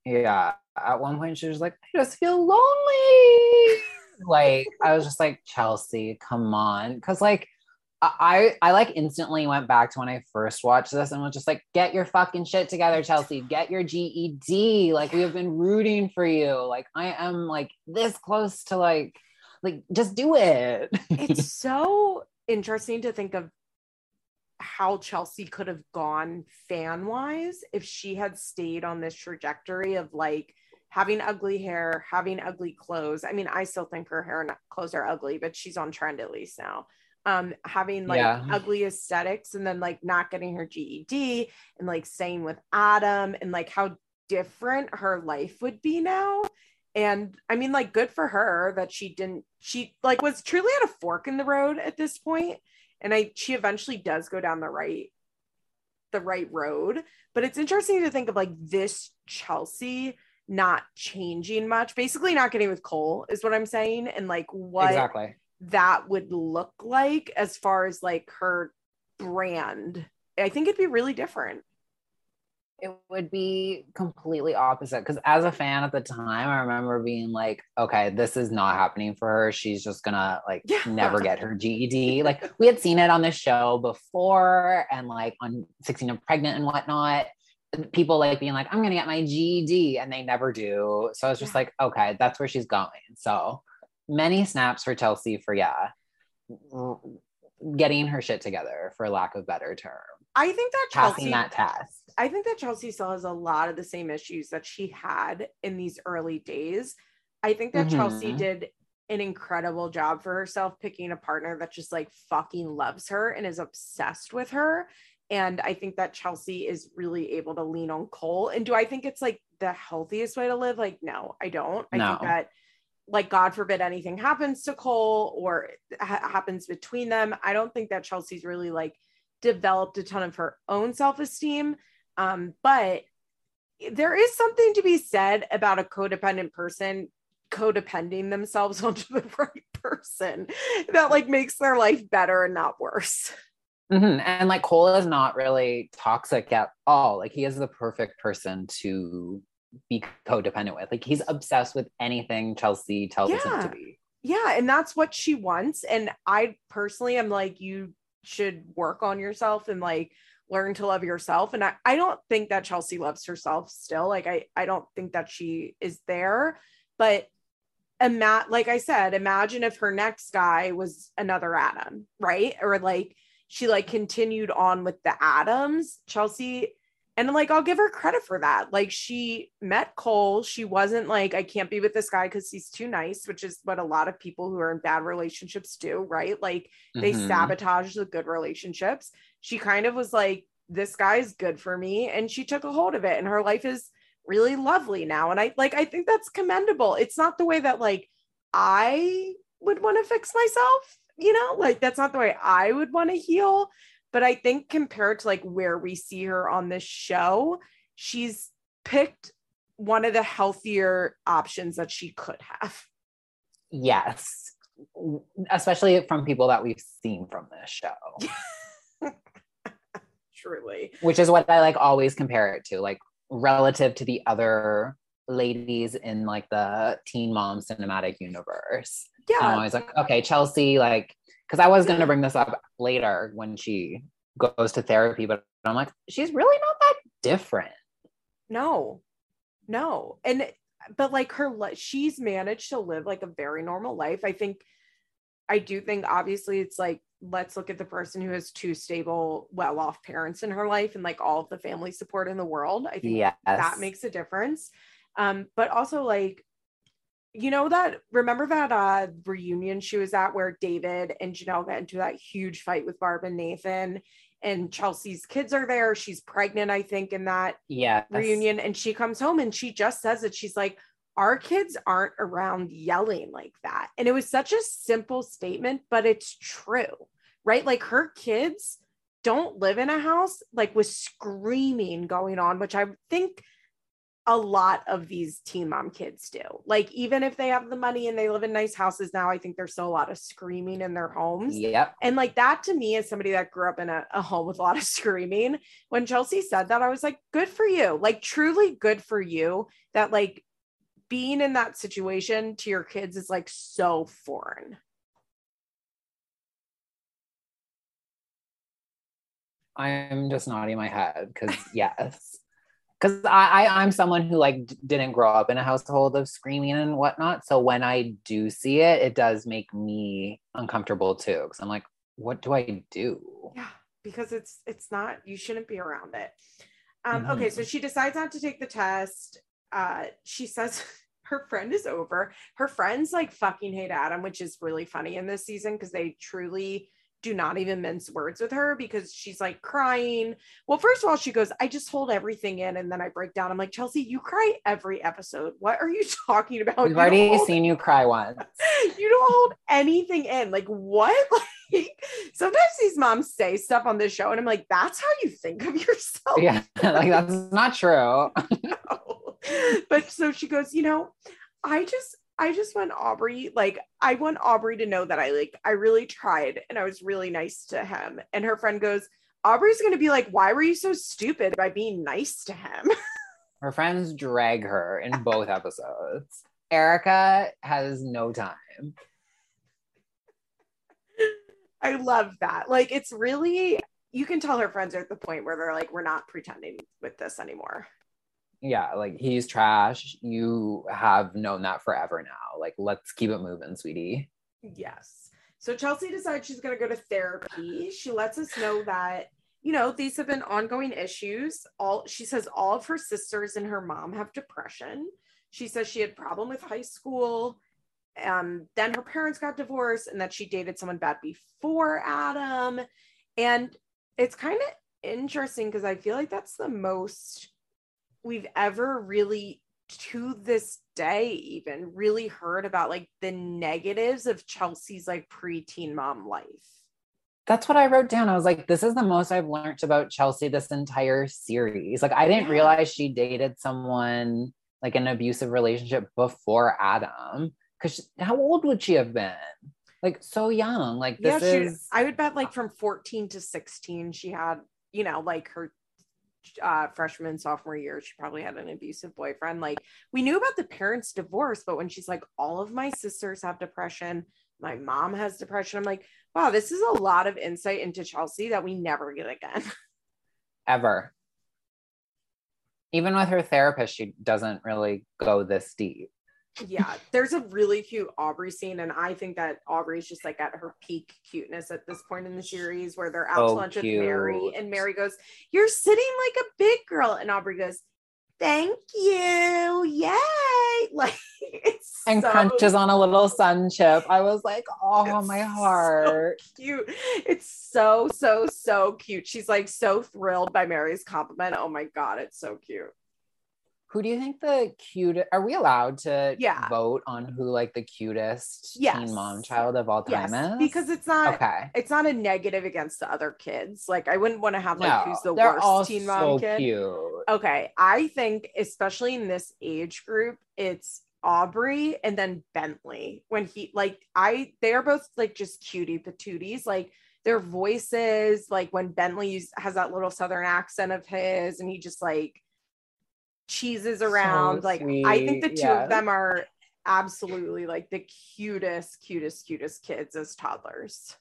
[SPEAKER 2] Yeah. At one point, she was like, I just feel lonely. like, I was just like, Chelsea, come on. Cause like, I I like instantly went back to when I first watched this and was just like, get your fucking shit together, Chelsea. Get your GED. Like we have been rooting for you. Like I am like this close to like like just do it.
[SPEAKER 1] it's so interesting to think of how Chelsea could have gone fan wise if she had stayed on this trajectory of like having ugly hair, having ugly clothes. I mean, I still think her hair and clothes are ugly, but she's on trend at least now. Um, having like yeah. ugly aesthetics and then like not getting her GED and like staying with Adam and like how different her life would be now. And I mean, like, good for her that she didn't, she like was truly at a fork in the road at this point and I she eventually does go down the right the right road. But it's interesting to think of like this Chelsea not changing much, basically not getting with Cole is what I'm saying, and like what exactly that would look like as far as like her brand. I think it'd be really different
[SPEAKER 2] it would be completely opposite because as a fan at the time i remember being like okay this is not happening for her. She's just gonna like yeah. never get her ged like we had seen it on the show before and like on 16 and pregnant and whatnot people like being like i'm gonna get my ged and they never do. So i was just yeah. like okay that's where she's going. So many snaps for chelsea for yeah getting her shit together for lack of better term
[SPEAKER 1] i think that chelsea
[SPEAKER 2] passing that test
[SPEAKER 1] I think that Chelsea still has a lot of the same issues that she had in these early days. I think that mm-hmm. Chelsea did an incredible job for herself picking a partner that just like fucking loves her and is obsessed with her. And I think that Chelsea is really able to lean on Cole. And do I think it's like the healthiest way to live? Like, no, I don't. I no. think that, like, God forbid anything happens to Cole or ha- happens between them. I don't think that Chelsea's really like developed a ton of her own self esteem. Um, but there is something to be said about a codependent person codepending themselves onto the right person that like makes their life better and not worse.
[SPEAKER 2] Mm-hmm. And like Cole is not really toxic at all. Like he is the perfect person to be codependent with. Like he's obsessed with anything Chelsea tells yeah. him to be.
[SPEAKER 1] Yeah, and that's what she wants. And I personally am like, you should work on yourself and like learn to love yourself. And I, I don't think that Chelsea loves herself still. Like I, I don't think that she is there. But ima- like I said, imagine if her next guy was another Adam, right? Or like she like continued on with the Adams. Chelsea and like I'll give her credit for that. Like she met Cole. She wasn't like, I can't be with this guy because he's too nice, which is what a lot of people who are in bad relationships do, right? Like they mm-hmm. sabotage the good relationships. She kind of was like, this guy's good for me. And she took a hold of it. And her life is really lovely now. And I like, I think that's commendable. It's not the way that like I would want to fix myself, you know, like that's not the way I would want to heal but I think compared to like where we see her on this show, she's picked one of the healthier options that she could have.
[SPEAKER 2] Yes. Especially from people that we've seen from this show.
[SPEAKER 1] Truly.
[SPEAKER 2] Which is what I like always compare it to, like relative to the other ladies in like the teen mom cinematic universe. Yeah. I'm always like, okay, Chelsea, like because I was going to bring this up later when she goes to therapy, but I'm like, she's really not that different.
[SPEAKER 1] No, no. And, but like her, she's managed to live like a very normal life. I think, I do think obviously it's like, let's look at the person who has two stable, well off parents in her life and like all of the family support in the world. I think yes. that makes a difference. Um, but also like you know that remember that uh reunion she was at where David and Jenelle got into that huge fight with Barb and Nathan and Chelsea's kids are there. She's pregnant, I think, in that
[SPEAKER 2] yes.
[SPEAKER 1] reunion. And she comes home and she just says it. She's like, our kids aren't around yelling like that. And it was such a simple statement, but it's true, right? Like her kids don't live in a house like with screaming going on, which I think a lot of these teen mom kids do. Like, even if they have the money and they live in nice houses now, I think there's still a lot of screaming in their homes.
[SPEAKER 2] Yep.
[SPEAKER 1] And like that to me, as somebody that grew up in a, a home with a lot of screaming, when Chelsea said that, I was like, good for you. Like, truly good for you that like being in that situation to your kids is like so foreign.
[SPEAKER 2] I'm just nodding my head because yes because I, I am someone who like d- didn't grow up in a household of screaming and whatnot. So when I do see it, it does make me uncomfortable too. Because I'm like, what do I do?
[SPEAKER 1] Yeah, because it's it's not you shouldn't be around it. Um, mm-hmm. Okay, so she decides not to take the test. Uh, she says her friend is over. Her friends like fucking hate Adam, which is really funny in this season because they truly do not even mince words with her because she's like crying. Well, first of all, she goes, I just hold everything in and then I break down. I'm like, Chelsea, you cry every episode. What are you talking about?
[SPEAKER 2] We've already hold- seen you cry once.
[SPEAKER 1] you don't hold anything in. Like, what? Like, sometimes these moms say stuff on this show, and I'm like, that's how you think of yourself.
[SPEAKER 2] Yeah, like that's not true.
[SPEAKER 1] no. But so she goes, you know, I just I just want Aubree, like, I want Aubree to know that I like, I really tried and I was really nice to him. And her friend goes, Aubree's going to be like, why were you so stupid by being nice to him?
[SPEAKER 2] Her friends drag her in both episodes. Erica has no time.
[SPEAKER 1] I love that. Like, it's really, you can tell her friends are at the point where they're like, we're not pretending with this anymore
[SPEAKER 2] yeah, like he's trash. You have known that forever now. Like, let's keep it moving, sweetie.
[SPEAKER 1] Yes. So Chelsea decides she's going to go to therapy. She lets us know that, you know, these have been ongoing issues. All she says all of her sisters and her mom have depression. She says she had problem with high school. Um, then her parents got divorced and that she dated someone bad before Adam. And it's kind of interesting because I feel like that's the most we've ever really to this day even really heard about like the negatives of Chelsea's like preteen mom life.
[SPEAKER 2] That's what I wrote down. I was like, this is the most I've learned about Chelsea this entire series. Like, I didn't yeah. realize she dated someone like an abusive relationship before Adam. Because how old would she have been? Like, so young. Like, this yeah, she, is.
[SPEAKER 1] I would bet like from 14 to 16, she had, you know, like her uh, freshman sophomore year she probably had an abusive boyfriend. Like we knew about the parents divorce but when she's like all of my sisters have depression. My mom has depression. I'm like wow this is a lot of insight into chelsea that we never get again.
[SPEAKER 2] Ever. Even with her therapist she doesn't really go this deep
[SPEAKER 1] yeah, there's a really cute Aubree scene, and I think that Aubree's just like at her peak cuteness at this point in the series where they're out so to lunch cute. with Mary, and Mary goes, You're sitting like a big girl. And Aubree goes, Thank you. Yay. Like it's
[SPEAKER 2] and so, crunches on a little sun chip. I was like, oh my heart.
[SPEAKER 1] So cute. It's so, so, so cute. She's like so thrilled by Mary's compliment. Oh my God, it's so cute
[SPEAKER 2] who do you think the cutest are we allowed to yeah. vote on who like the cutest yes. teen mom child of all time yes. is?
[SPEAKER 1] Because it's not okay. It's not a negative against the other kids. Like I wouldn't want to have like no, who's the worst teen mom so kid. Cute. Okay. I think especially in this age group, it's Aubree and then Bentley. When he like I they are both like just cutie patooties. Like their voices, like when Bentley has that little southern accent of his and he just like cheeses around. So like I think the two of them are absolutely like the cutest, cutest, cutest kids as toddlers.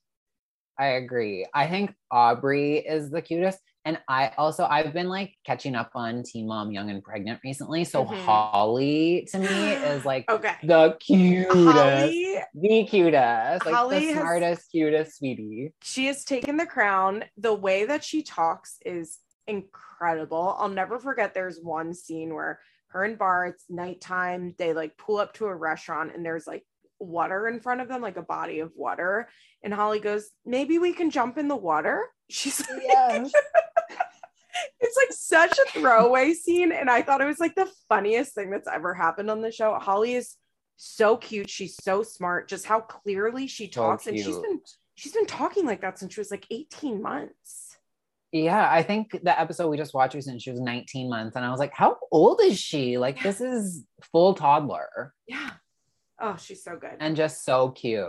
[SPEAKER 2] I agree. I think Aubree is the cutest. And I also I've been like catching up on Teen Mom Young and Pregnant recently. So mm-hmm. Holly to me is like okay. the cutest. Holly, the cutest. Like Holly the smartest, has, cutest sweetie.
[SPEAKER 1] She has taken the crown. The way that she talks is incredible. I'll never forget there's one scene where her and Bar, it's nighttime, they like pull up to a restaurant and there's like water in front of them, like a body of water. And Holly goes, Maybe we can jump in the water. She's like, yes. it's like such a throwaway scene. And I thought it was like the funniest thing that's ever happened on the show. Holly is so cute. She's so smart, just how clearly she talks. So and she's been she's been talking like that since she was like 18 months.
[SPEAKER 2] Yeah, I think the episode we just watched recently, she was 19 months, and I was like, how old is she? Like, this is full toddler.
[SPEAKER 1] Yeah. Oh, she's so good.
[SPEAKER 2] And just so cute.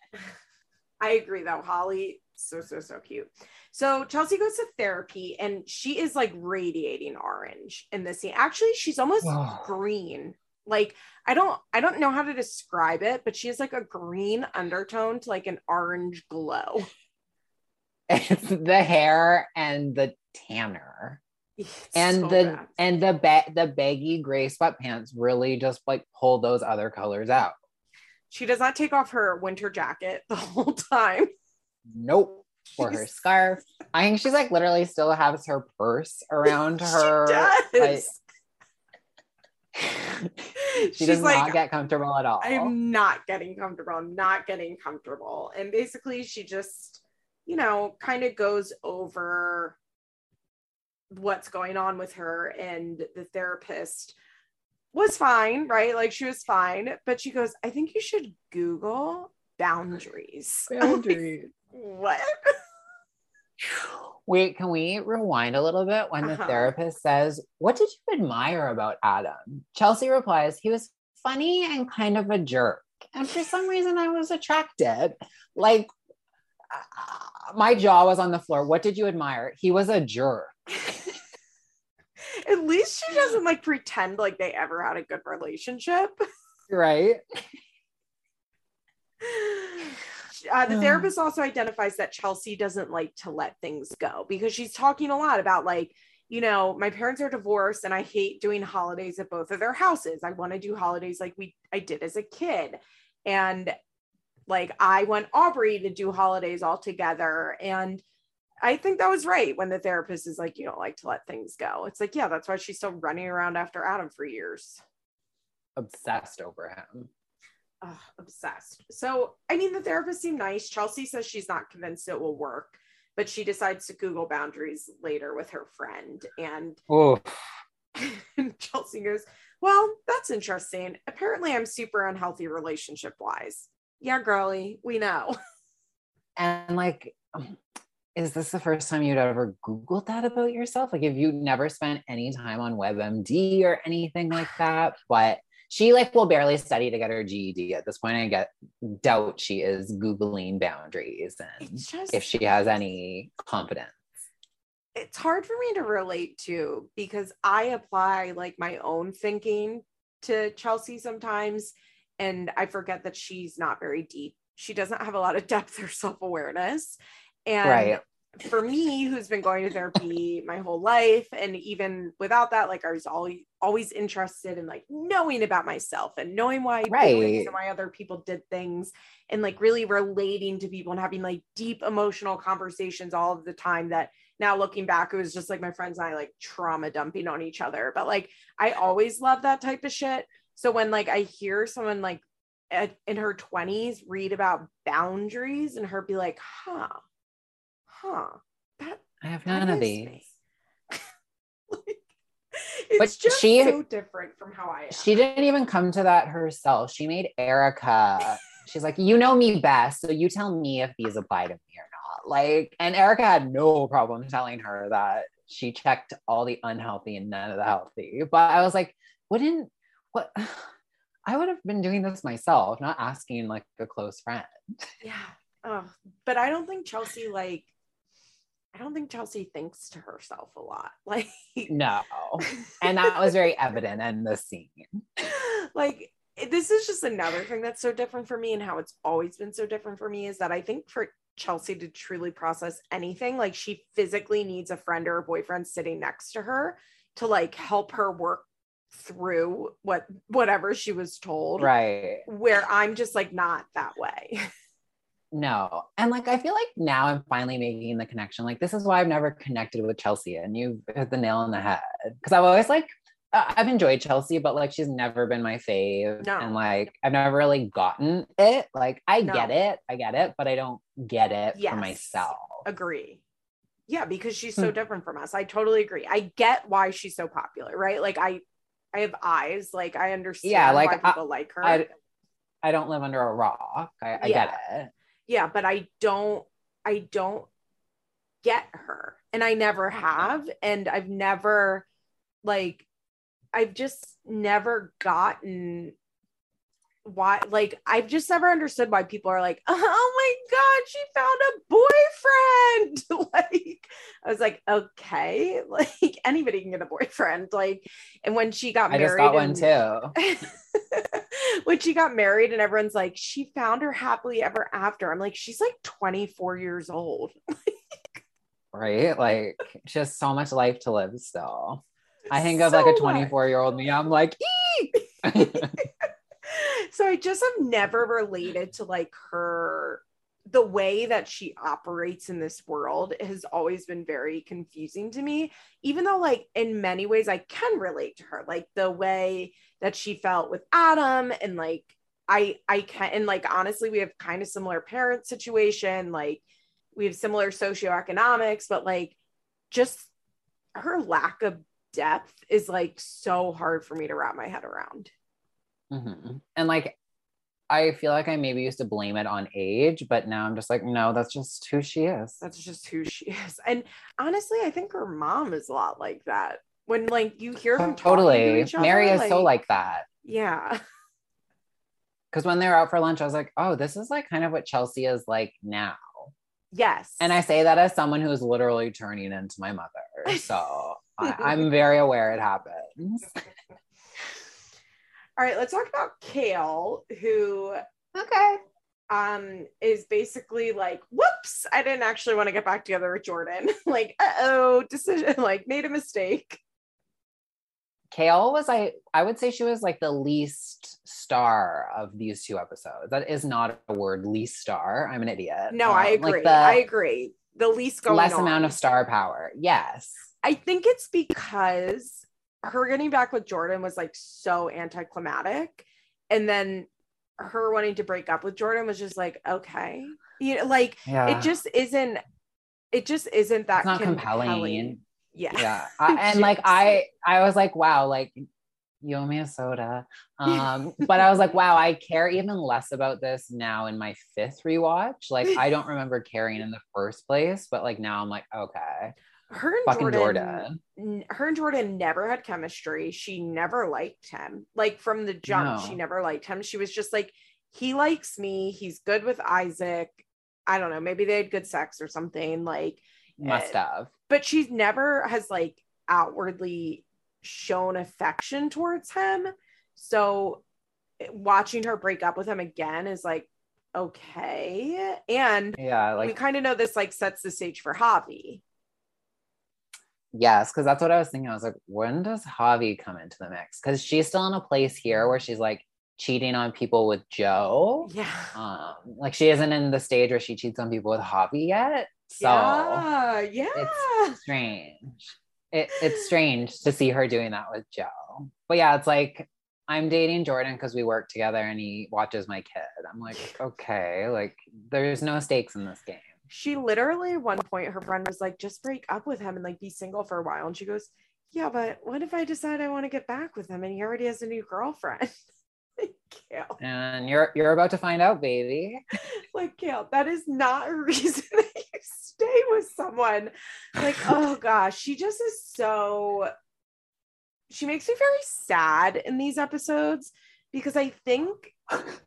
[SPEAKER 1] I agree though. Holly, so, so, so cute. So Chelsea goes to therapy and she is like radiating orange in this scene. Actually, she's almost green. Like I don't I don't know how to describe it, but she has like a green undertone to like an orange glow.
[SPEAKER 2] It's the hair and the tanner. It's and so the bad. and the ba- the baggy gray sweatpants really just like pull those other colors out.
[SPEAKER 1] She does not take off her winter jacket the whole time.
[SPEAKER 2] Nope. Or her scarf. I think she's like literally still has her purse around her. She does. Like, she She's does like, not get comfortable at all.
[SPEAKER 1] I'm not getting comfortable. I'm not getting comfortable. And basically, she just, you know, kind of goes over what's going on with her. And the therapist was fine, right? Like she was fine. But she goes, I think you should Google boundaries.
[SPEAKER 2] Boundaries.
[SPEAKER 1] what?
[SPEAKER 2] Wait, can we rewind a little bit when the uh-huh. therapist says, What did you admire about Adam? Chelsea replies, He was funny and kind of a jerk. And for some reason, I was attracted. Like, my jaw was on the floor. What did you admire? He was a jerk.
[SPEAKER 1] At least she doesn't like pretend like they ever had a good relationship.
[SPEAKER 2] Right.
[SPEAKER 1] uh, the therapist also identifies that Chelsea doesn't like to let things go because she's talking a lot about like, you know, my parents are divorced and I hate doing holidays at both of their houses. I want to do holidays like we I did as a kid. And like I want Aubree to do holidays all together. And I think that was right when the therapist is like, you don't like to let things go. It's like, yeah, that's why she's still running around after Adam for years.
[SPEAKER 2] Obsessed over him
[SPEAKER 1] obsessed. So, I mean, the therapist seemed nice. Chelsea says she's not convinced it will work, but she decides to Google boundaries later with her friend. And,
[SPEAKER 2] oh.
[SPEAKER 1] and Chelsea goes, Well, that's interesting. Apparently, I'm super unhealthy relationship wise. Yeah, girly, we know.
[SPEAKER 2] And like, is this the first time you'd ever Googled that about yourself? Like, if you never spent any time on WebMD or anything like that? But she like will barely study to get her GED at this point. I get doubt she is googling boundaries and just, if she has any confidence.
[SPEAKER 1] It's hard for me to relate to because I apply like my own thinking to Chelsea sometimes and I forget that she's not very deep. She doesn't have a lot of depth or self-awareness. And right for me who's been going to therapy my whole life and even without that like i was always always interested in like knowing about myself and knowing why right. and why other people did things and like really relating to people and having like deep emotional conversations all of the time that now looking back it was just like my friends and i like trauma dumping on each other but like i always love that type of shit so when like i hear someone like at, in her 20s read about boundaries and her be like huh huh, that
[SPEAKER 2] I have none of these.
[SPEAKER 1] like, it's but just she, so different from how I am.
[SPEAKER 2] She didn't even come to that herself. She made Erica. She's like, you know me best, so you tell me if these apply to me or not. Like, and Erica had no problem telling her that she checked all the unhealthy and none of the healthy. But I was like, wouldn't what I would have been doing this myself, not asking like a close friend.
[SPEAKER 1] Yeah. Oh, but I don't think Chelsea like I don't think Chelsea thinks to herself a lot. Like,
[SPEAKER 2] no. And that was very evident in the scene.
[SPEAKER 1] Like, this is just another thing that's so different for me, and how it's always been so different for me is that I think for Chelsea to truly process anything, like, she physically needs a friend or a boyfriend sitting next to her to like help her work through what whatever she was told.
[SPEAKER 2] Right.
[SPEAKER 1] Where I'm just like not that way.
[SPEAKER 2] No. And like, I feel like now I'm finally making the connection. Like, this is why I've never connected with Chelsea. And you hit the nail on the head. Cause I've always like, I've enjoyed Chelsea, but like, she's never been my fave. No. And like, I've never really gotten it. Like, I no. get it. I get it, but I don't get it yes. for myself.
[SPEAKER 1] Agree. Yeah. Because she's so hmm. different from us. I totally agree. I get why she's so popular, right? Like, I, I have eyes. Like, I understand yeah, like, why people I, like her.
[SPEAKER 2] I, I don't live under a rock. I, I yeah. get it
[SPEAKER 1] yeah but i don't i don't get her and I never have and I've never like I've just never gotten why like I've just never understood why people are like, oh my god, she found a boyfriend. like I was like, okay, like anybody can get a boyfriend. Like, and when she got
[SPEAKER 2] I
[SPEAKER 1] married,
[SPEAKER 2] I just got and, one
[SPEAKER 1] too. when she got married, and everyone's like, she found her happily ever after. I'm like, she's like 24 years old.
[SPEAKER 2] right? Like, she has so much life to live still. I think so of like a 24 year old me, I'm like,
[SPEAKER 1] so I just have never related to like her the way that she operates in this world has always been very confusing to me even though like in many ways I can relate to her like the way that she felt with Adam and like I I can and like honestly we have kind of similar parent situation like we have similar socioeconomics but like just her lack of depth is like so hard for me to wrap my head around
[SPEAKER 2] Mm-hmm. And like, I feel like I maybe used to blame it on age, but now I'm just like, no, that's just who she is.
[SPEAKER 1] That's just who she is. And honestly, I think her mom is a lot like that. When like you hear them totally,
[SPEAKER 2] to Mary is like, so like that.
[SPEAKER 1] Yeah.
[SPEAKER 2] Because when they were out for lunch, I was like, oh, this is like kind of what Chelsea is like now.
[SPEAKER 1] Yes.
[SPEAKER 2] And I say that as someone who's literally turning into my mother. So I, I'm very aware it happens.
[SPEAKER 1] All right, let's talk about Kail, who
[SPEAKER 2] okay
[SPEAKER 1] um is basically like whoops i didn't actually want to get back together with jordan like uh-oh decision like made a mistake
[SPEAKER 2] Kail was I I would say she was like the least star of these two episodes. That is not a word, least star. I'm an idiot.
[SPEAKER 1] No, um, I agree. Like the I agree. The least going
[SPEAKER 2] less
[SPEAKER 1] on.
[SPEAKER 2] amount of star power. Yes.
[SPEAKER 1] I think it's because her getting back with Jordan was like so anticlimactic. And then her wanting to break up with Jordan was just like, okay. You know, like yeah. it just isn't it just isn't that
[SPEAKER 2] compelling. compelling.
[SPEAKER 1] Yeah.
[SPEAKER 2] Yeah. I, and like I I was like, wow, like you owe me a soda. Um, but I was like, wow, I care even less about this now in my fifth rewatch. Like I don't remember caring in the first place, but like now I'm like, okay
[SPEAKER 1] her and Fucking Jordan, Jordan, her and Jordan never had chemistry. She never liked him. Like from the jump, no. she never liked him. She was just like, he likes me. He's good with Isaac. I don't know. Maybe they had good sex or something. Like
[SPEAKER 2] must uh, have.
[SPEAKER 1] But she's never has like outwardly shown affection towards him. So watching her break up with him again is like okay. And
[SPEAKER 2] yeah, like
[SPEAKER 1] we kind of know this like sets the stage for Javi
[SPEAKER 2] Yes, because that's what I was thinking. I was like, when does Javi come into the mix? Because she's still in a place here where she's like cheating on people with Joe.
[SPEAKER 1] Yeah.
[SPEAKER 2] Um, like she isn't in the stage where she cheats on people with Javi yet. So
[SPEAKER 1] yeah, yeah.
[SPEAKER 2] It's strange. It, it's strange to see her doing that with Joe. But yeah, it's like I'm dating Jordan because we work together and he watches my kid. I'm like, okay, like there's no stakes in this game
[SPEAKER 1] she literally at one point her friend was like just break up with him and like be single for a while and she goes yeah but what if i decide i want to get back with him and he already has a new girlfriend
[SPEAKER 2] Kail. And you're you're about to find out, baby.
[SPEAKER 1] like Kail, that is not a reason that you stay with someone. Like, oh gosh, she just is so she makes me very sad in these episodes because I think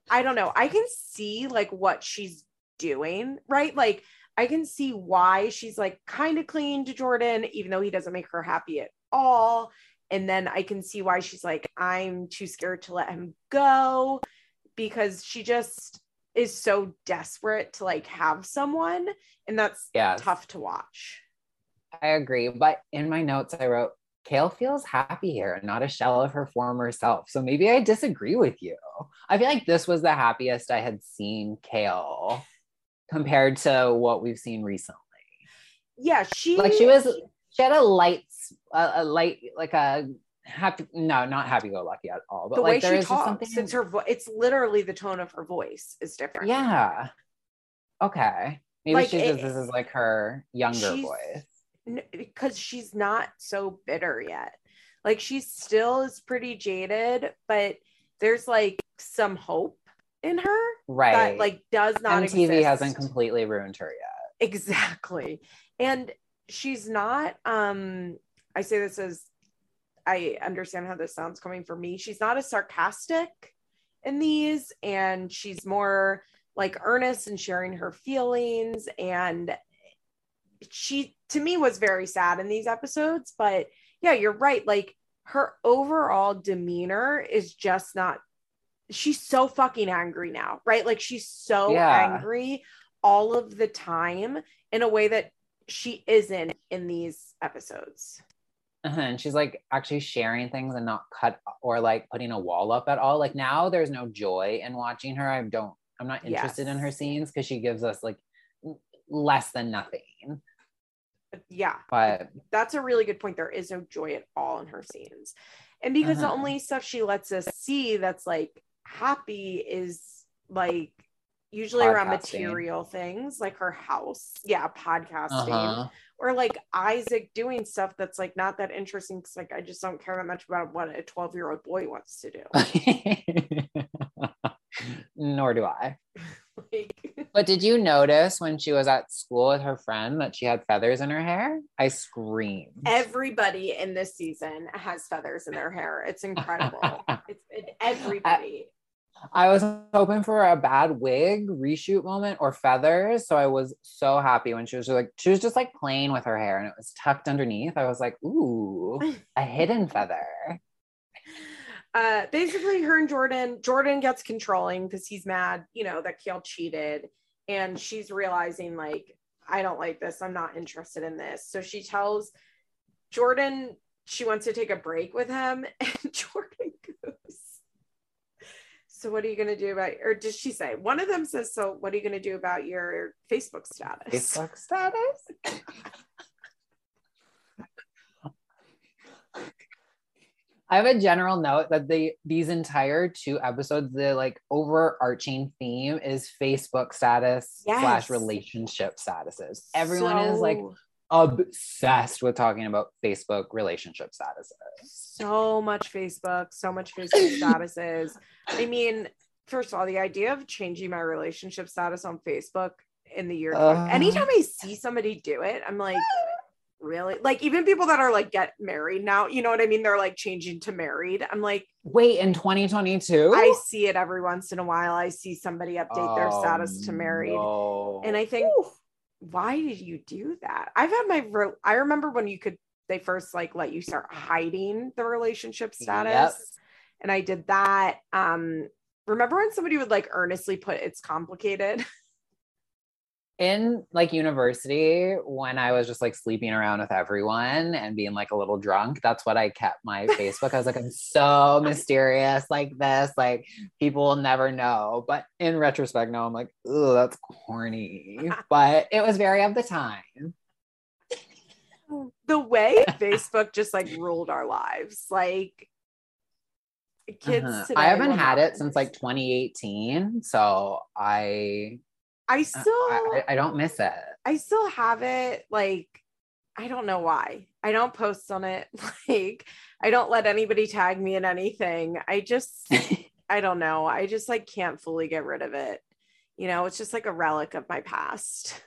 [SPEAKER 1] I don't know, I can see like what she's doing, right? Like I can see why she's like kind of clinging to Jordan, even though he doesn't make her happy at all. And then I can see why she's like, I'm too scared to let him go because she just is so desperate to like have someone. And that's
[SPEAKER 2] yeah.
[SPEAKER 1] tough to watch.
[SPEAKER 2] I agree. But in my notes, I wrote, Kail feels happy here, not a shell of her former self. So maybe I disagree with you. I feel like this was the happiest I had seen Kail compared to what we've seen recently.
[SPEAKER 1] Yeah, she
[SPEAKER 2] like she was she had a light a, a light like a happy no not happy go lucky at all but
[SPEAKER 1] the
[SPEAKER 2] like
[SPEAKER 1] way she talks since her vo- it's literally the tone of her voice is different.
[SPEAKER 2] Yeah. Okay. Maybe like, she it, this is like her younger voice.
[SPEAKER 1] because she's not so bitter yet. Like she still is pretty jaded but there's like some hope in her
[SPEAKER 2] right
[SPEAKER 1] that like does not
[SPEAKER 2] MTV exist. hasn't completely ruined her yet
[SPEAKER 1] Exactly. And she's not um I say this as I understand how this sounds coming from me. She's not as sarcastic in these and she's more like earnest and sharing her feelings and she to me was very sad in these episodes but yeah you're right like her overall demeanor is just not she's so fucking angry now right like she's so yeah. angry all of the time in a way that she isn't in these episodes
[SPEAKER 2] uh-huh. and she's like actually sharing things and not cut or like putting a wall up at all like now there's no joy in watching her i don't i'm not interested yes. in her scenes because she gives us like less than nothing
[SPEAKER 1] yeah
[SPEAKER 2] but
[SPEAKER 1] that's a really good point there is no joy at all in her scenes and because uh-huh. the only stuff she lets us see that's like happy is like usually around material things like her house. Yeah podcasting. Uh-huh. or like isaac doing stuff that's like not that interesting because like i just don't care that much about what a 12 year old boy wants to do.
[SPEAKER 2] Nor do i like, but did you notice when she was at school with her friend that she had feathers in her hair? I screamed.
[SPEAKER 1] Everybody in this season has feathers in their hair. It's incredible. it's it, everybody.
[SPEAKER 2] I, I was hoping for a bad wig reshoot moment or feathers. So I was so happy when she was like, she was just like playing with her hair and it was tucked underneath. I was like, ooh, a hidden feather
[SPEAKER 1] uh basically her and jordan jordan gets controlling because he's mad you know that Kail cheated. And she's realizing like i don't like this. I'm not interested in this. So she tells jordan she wants to take a break with him. And jordan goes so what are you going to do about or does she say one of them says so what are you going to do about your facebook status?
[SPEAKER 2] Facebook status I have a general note that the these entire two episodes, the like overarching theme is Facebook status yes. slash relationship statuses. Everyone so, is like obsessed with talking about Facebook relationship statuses.
[SPEAKER 1] So much Facebook, so much Facebook statuses. I mean, first of all, the idea of changing my relationship status on Facebook in the year, uh, anytime I see somebody do it, I'm like, really like even people that are like get married now you know what i mean? They're like changing to married. I'm like
[SPEAKER 2] wait in 2022
[SPEAKER 1] i see it every once in a while. I see somebody update oh, their status to married. no. and i think Ooh. why did you do that? I've had my re- i remember when you could they first like let you start hiding the relationship status. Yep. and i did that. Um remember when somebody would like earnestly put it's complicated
[SPEAKER 2] in like university when I was just like sleeping around with everyone and being like a little drunk, that's what I kept my Facebook. I was like, I'm so mysterious like this. Like people will never know. But in retrospect, now I'm like, oh, that's corny. But it was very of the time.
[SPEAKER 1] The way Facebook just like ruled our lives. Like kids uh-huh.
[SPEAKER 2] I haven't had it since like 2018. So I
[SPEAKER 1] I still I,
[SPEAKER 2] I, don't miss it.
[SPEAKER 1] I still have it like I don't know why. I don't post on it. Like I don't let anybody tag me in anything. I just I don't know. I just like can't fully get rid of it. You know, it's just like a relic of my past.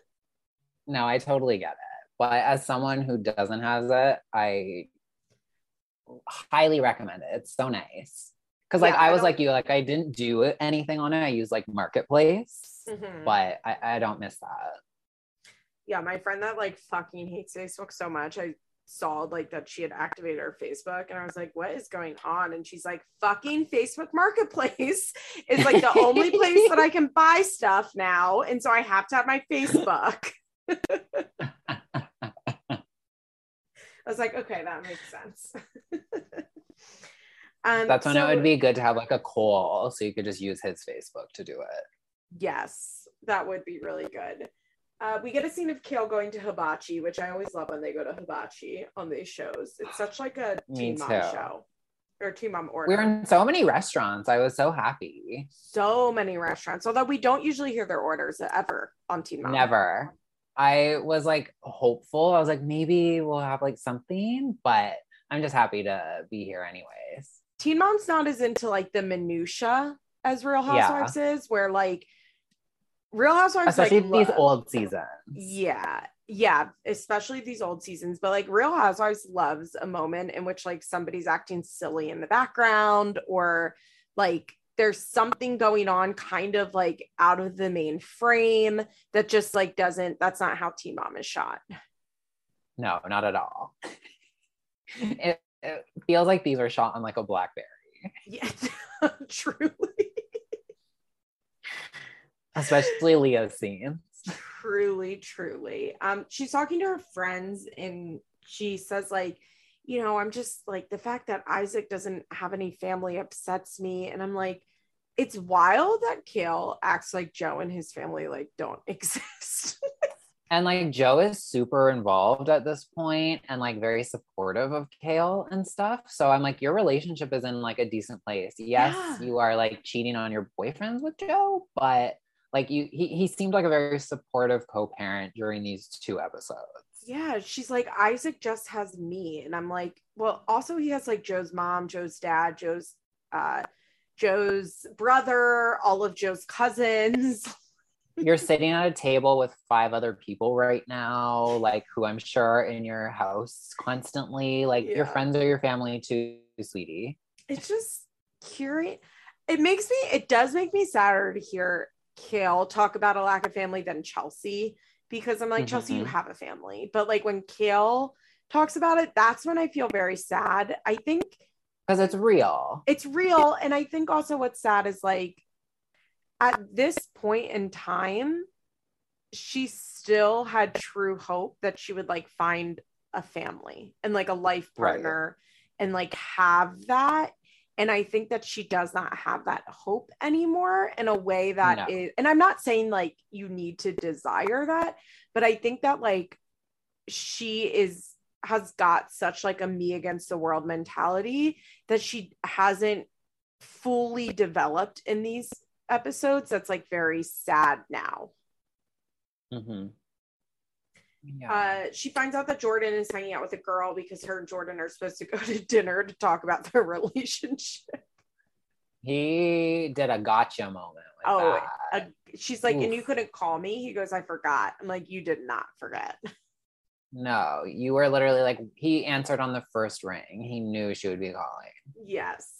[SPEAKER 2] No, I totally get it. But as someone who doesn't has it, I highly recommend it. It's so nice. Cause like yeah, I was I like you, like I didn't do anything on it. I used like marketplace Mm-hmm. But I, I don't miss that.
[SPEAKER 1] Yeah, my friend that like fucking hates Facebook so much. I saw like that she had activated her Facebook and I was like, what is going on? And she's like, fucking Facebook Marketplace is like the only place that I can buy stuff now. And so I have to have my Facebook. I was like, okay, that makes sense.
[SPEAKER 2] um, That's when so, it would be good to have like a call so you could just use his Facebook to do it.
[SPEAKER 1] Yes, that would be really good. Uh, we get a scene of Kail going to Hibachi, which I always love when they go to Hibachi on these shows. It's such like a teen mom show or teen mom order.
[SPEAKER 2] We're in so many restaurants. I was so happy.
[SPEAKER 1] So many restaurants, although we don't usually hear their orders ever on Teen Mom.
[SPEAKER 2] Never. I was like hopeful. I was like, maybe we'll have like something, but I'm just happy to be here anyways.
[SPEAKER 1] Teen Mom's not as into like the minutia as Real Housewives yeah. is, where like Real Housewives,
[SPEAKER 2] especially like, these love, old seasons.
[SPEAKER 1] Yeah, yeah, especially these old seasons. But like Real Housewives loves a moment in which like somebody's acting silly in the background or like there's something going on kind of like out of the main frame that just like doesn't that's not how Teen Mom is shot.
[SPEAKER 2] No, not at all. it, it feels like these were shot on like a Blackberry.
[SPEAKER 1] Yeah, truly.
[SPEAKER 2] Especially Leah's scenes.
[SPEAKER 1] Truly, truly. Um, she's talking to her friends and she says, like, you know, I'm just like the fact that Isaac doesn't have any family upsets me. And I'm like, it's wild that Kail acts like Joe and his family like don't exist.
[SPEAKER 2] and like Joe is super involved at this point and like very supportive of Kail and stuff. So I'm like, your relationship is in like a decent place. Yes, yeah. you are like cheating on your boyfriends with Joe, but like you he, he seemed like a very supportive co-parent during these two episodes.
[SPEAKER 1] Yeah she's like isaac just has me and i'm like well also he has like joe's mom joe's dad joe's uh joe's brother all of joe's cousins.
[SPEAKER 2] You're sitting at a table with five other people right now like who i'm sure in your house constantly. Like yeah. your friends are your family too sweetie.
[SPEAKER 1] It's just curious it makes me it does make me sadder to hear Kail talk about a lack of family than Chelsea because I'm like, mm-hmm. Chelsea, you mm-hmm. have a family. But like when Kail talks about it, that's when I feel very sad. I think
[SPEAKER 2] because it's real.
[SPEAKER 1] It's real. And I think also what's sad is like at this point in time, she still had true hope that she would like find a family and like a life partner right. and like have that and i think that she does not have that hope anymore in a way that no. is, and i'm not saying like you need to desire that but i think that like she is has got such like a me against the world mentality that she hasn't fully developed in these episodes that's like very sad now mm-hmm. Yeah. Uh, she finds out that Jordan is hanging out with a girl because her and Jordan are supposed to go to dinner to talk about their relationship.
[SPEAKER 2] He did a gotcha moment. oh, a,
[SPEAKER 1] she's like, Oof. and you couldn't call me. He goes, I forgot. I'm like, you did not forget.
[SPEAKER 2] No, you were literally like, he answered on the first ring. He knew she would be calling.
[SPEAKER 1] Yes.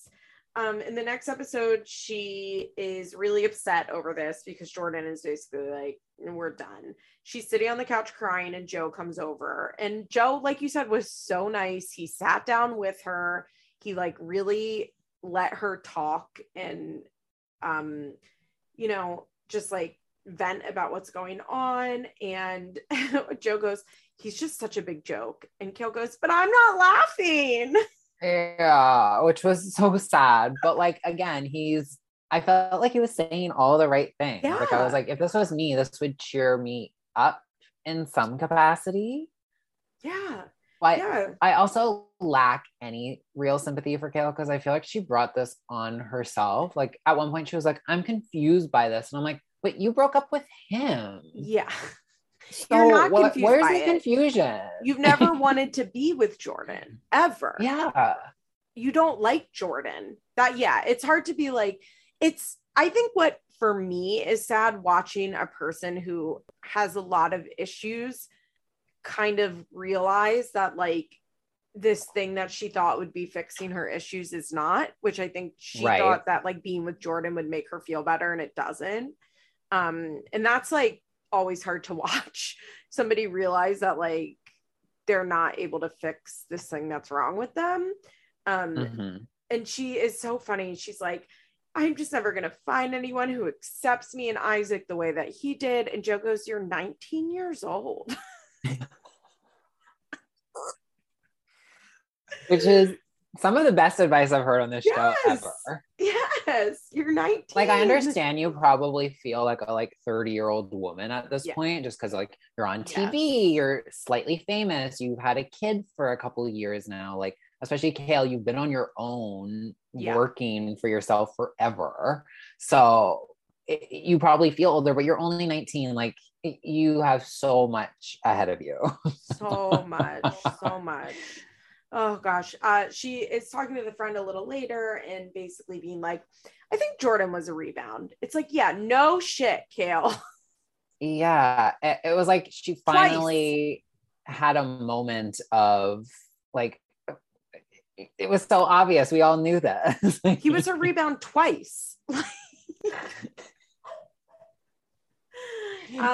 [SPEAKER 1] Um, in the next episode, she is really upset over this because Jordan is basically like, we're done. She's sitting on the couch crying, and Joe comes over. And Joe, like you said, was so nice. He sat down with her. He like really let her talk and um, you know, just like vent about what's going on. And Joe goes, he's just such a big joke. And Kail goes, but I'm not laughing.
[SPEAKER 2] Yeah, which was so sad. But like again, he's I felt like he was saying all the right things. Yeah. Like I was like, if this was me, this would cheer me up in some capacity.
[SPEAKER 1] Yeah.
[SPEAKER 2] But yeah. I also lack any real sympathy for Kail because I feel like she brought this on herself. Like at one point, she was like, I'm confused by this. And I'm like, but you broke up with him.
[SPEAKER 1] Yeah.
[SPEAKER 2] So You're not what, confused. Where's the it. confusion?
[SPEAKER 1] You've never wanted to be with Jordan ever.
[SPEAKER 2] Yeah.
[SPEAKER 1] You don't like Jordan. That yeah, it's hard to be like it's I think what for me is sad watching a person who has a lot of issues kind of realize that like this thing that she thought would be fixing her issues is not, which I think she right. thought that like being with Jordan would make her feel better and it doesn't. Um, and that's like always hard to watch somebody realize that like they're not able to fix this thing that's wrong with them. Um, mm-hmm. And she is so funny. She's like, I'm just never going to find anyone who accepts me and Isaac the way that he did. And Joe goes, You're 19 years old.
[SPEAKER 2] Which is some of the best advice I've heard on this yes. show ever.
[SPEAKER 1] Yes, you're 19.
[SPEAKER 2] Like I understand you probably feel like a like 30 year old woman at this yeah. point, just because like you're on TV, yes. you're slightly famous, you've had a kid for a couple of years now. Like especially Kail, you've been on your own, yeah. working for yourself forever. So it, you probably feel older, but you're only 19. Like you have so much ahead of you.
[SPEAKER 1] so much, so much oh gosh uh, she is talking to the friend a little later and basically being like i think jordan was a rebound it's like yeah no shit Kail.
[SPEAKER 2] Yeah, it, it was like she finally Twice. had a moment of like it was so obvious. We all knew that.
[SPEAKER 1] he was a rebound twice.
[SPEAKER 2] um,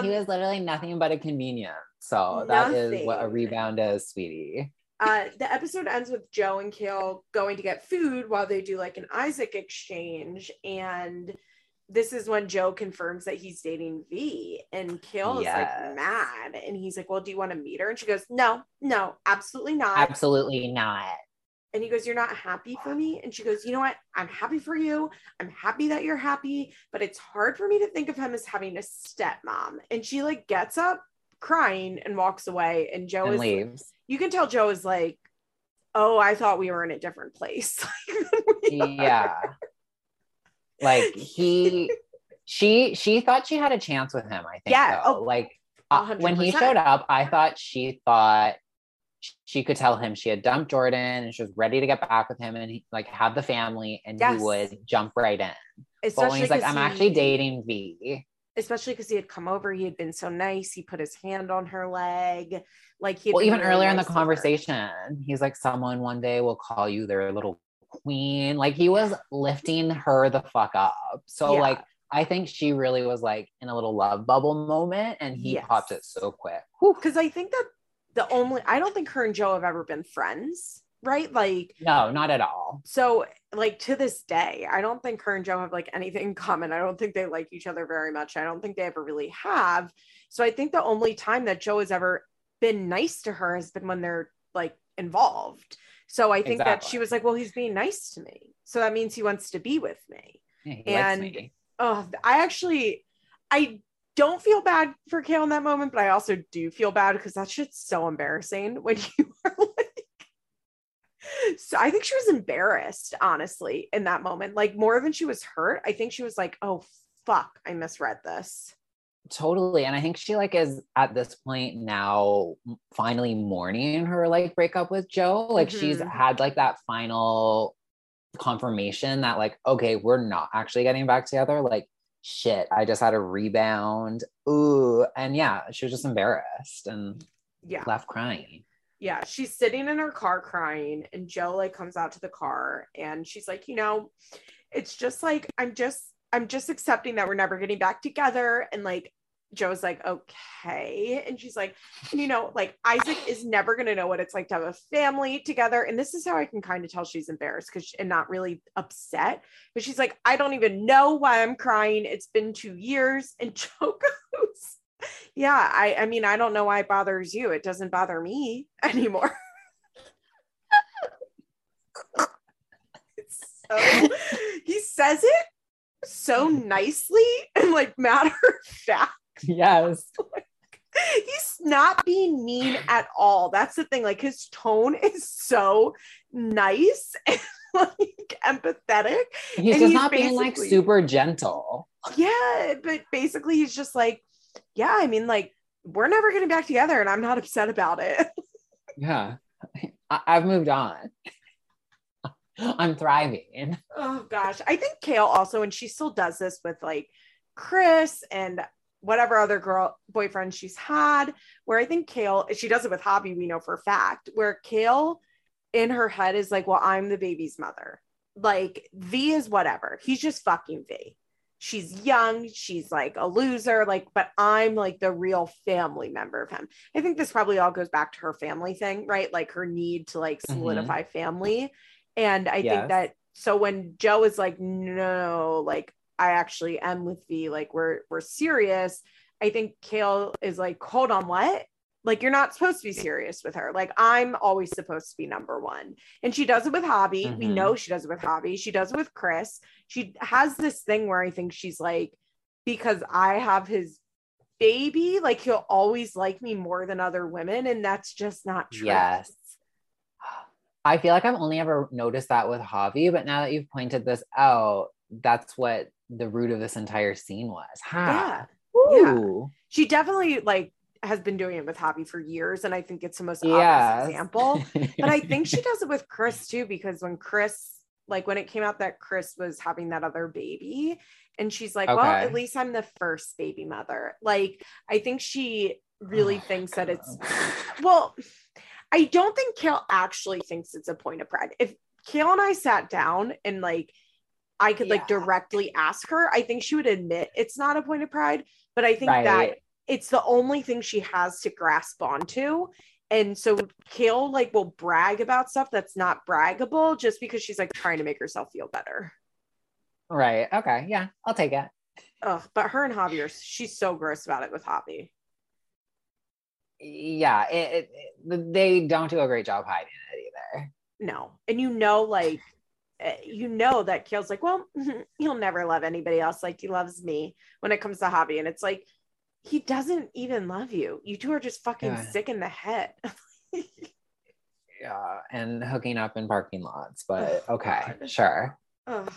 [SPEAKER 2] he was literally nothing but a convenience. So nothing. that is what a rebound is, sweetie.
[SPEAKER 1] Uh, the episode ends with Joe and Kail going to get food while they do like an Isaac exchange. And this is when Joe confirms that he's dating V. And Kail yes. is like mad. And he's like, Well, do you want to meet her? And she goes, No, no, absolutely not.
[SPEAKER 2] Absolutely not.
[SPEAKER 1] And he goes, You're not happy for me? And she goes, You know what? I'm happy for you. I'm happy that you're happy, but it's hard for me to think of him as having a stepmom. And she like gets up crying and walks away. And Jo and is leaves. You can tell Jo is like, Oh, I thought we were in a different place.
[SPEAKER 2] yeah. Like he she she thought she had a chance with him, I think. Yeah. Oh, like uh, when he showed up, I thought she thought she could tell him she had dumped Jordan and she was ready to get back with him and he like had the family and yes. he would jump right in. Especially but when he's like, I'm he, actually dating Vee.
[SPEAKER 1] Especially because he had come over, he had been so nice. He put his hand on her leg. Like he
[SPEAKER 2] well, even earlier nice in the conversation, he's like, Someone one day will call you their little queen. Like he was lifting her the fuck up. So yeah. like I think she really was like in a little love bubble moment and he yes. popped it so quick.
[SPEAKER 1] Because I think that the only I don't think her and Jo have ever been friends, right? Like
[SPEAKER 2] no, not at all.
[SPEAKER 1] So like to this day, I don't think her and Jo have like anything in common. I don't think they like each other very much. I don't think they ever really have. So I think the only time that Jo has ever been nice to her has been when they're like involved. So I think exactly. that she was like, well, he's being nice to me. So that means he wants to be with me. Yeah, and me. oh, I actually I don't feel bad for Kail in that moment, but I also do feel bad because that shit's so embarrassing when you are like. So I think she was embarrassed, honestly, in that moment. Like more than she was hurt. I think she was like, oh fuck, I misread this.
[SPEAKER 2] Totally. And I think she like is at this point now finally mourning her like breakup with Jo. Like mm-hmm. she's had like that final confirmation that like, okay, we're not actually getting back together. Like shit, I just had a rebound. Ooh. And yeah, she was just embarrassed and yeah, left crying.
[SPEAKER 1] Yeah, she's sitting in her car crying, and Jo like comes out to the car and she's like, you know, it's just like I'm just I'm just accepting that we're never getting back together. And like Jo's like, okay. And she's like, you know, like Isaac is never going to know what it's like to have a family together. And this is how I can kind of tell she's embarrassed because and not really upset. But she's like, I don't even know why I'm crying. It's been two years. And Jo goes, yeah, I, I mean, I don't know why it bothers you. It doesn't bother me anymore. so he says it so nicely and like matter of fact
[SPEAKER 2] Yes.
[SPEAKER 1] he's not being mean at all. That's the thing. Like his tone is so nice and like empathetic.
[SPEAKER 2] He's just he's not being like super gentle.
[SPEAKER 1] Yeah, but basically he's just like, yeah, I mean, like, we're never getting back together and I'm not upset about it.
[SPEAKER 2] yeah. I- I've moved on. I'm thriving.
[SPEAKER 1] Oh gosh. I think Kail also, and she still does this with like Chris and whatever other girl boyfriend she's had where i think Kail, she does it with Javi, we know for a fact where Kail in her head is like well i'm the baby's mother like vee is whatever he's just fucking vee she's young she's like a loser like but i'm like the real family member of him i think this probably all goes back to her family thing right like her need to like mm-hmm. solidify mm-hmm. family and i yes. think that so when jo is like no like I actually am with Vee. Like we're we're serious. I think Kail is like, hold on, what? Like you're not supposed to be serious with her. Like I'm always supposed to be number one. And she does it with Javi. Mm-hmm. We know she does it with Javi. She does it with Chris. She has this thing where I think she's like, because I have his baby, like he'll always like me more than other women. And that's just not true.
[SPEAKER 2] Yes. I feel like I've only ever noticed that with Javi, but now that you've pointed this out, that's what the root of this entire scene was.
[SPEAKER 1] Yeah. Yeah. She definitely like has been doing it with Javi for years. And I think it's the most obvious example. but I think she does it with Chris too, because when Chris, like when it came out that Chris was having that other baby, And she's like, okay. well, at least I'm the first baby mother. Like, I think she really oh, thinks God. that it's, well, I don't think Kail actually thinks it's a point of pride. If Kail and I sat down and like, I could yeah. like directly ask her, I think she would admit it's not a point of pride. But I think right. that it's the only thing she has to grasp onto. And so Kail like will brag about stuff that's not braggable just because she's like trying to make herself feel better.
[SPEAKER 2] Right. Okay. Yeah. I'll take it.
[SPEAKER 1] Ugh, but her and Javi are she's so gross about it with Javi.
[SPEAKER 2] Yeah, it, it, they don't do a great job hiding it either.
[SPEAKER 1] No. And you know, like eh, you know that Kail's like, well, he'll never love anybody else like he loves me when it comes to Javi. And it's like, he doesn't even love you. You two are just fucking yeah. sick in the head.
[SPEAKER 2] yeah, and hooking up in parking lots, but okay, sure. Ugh.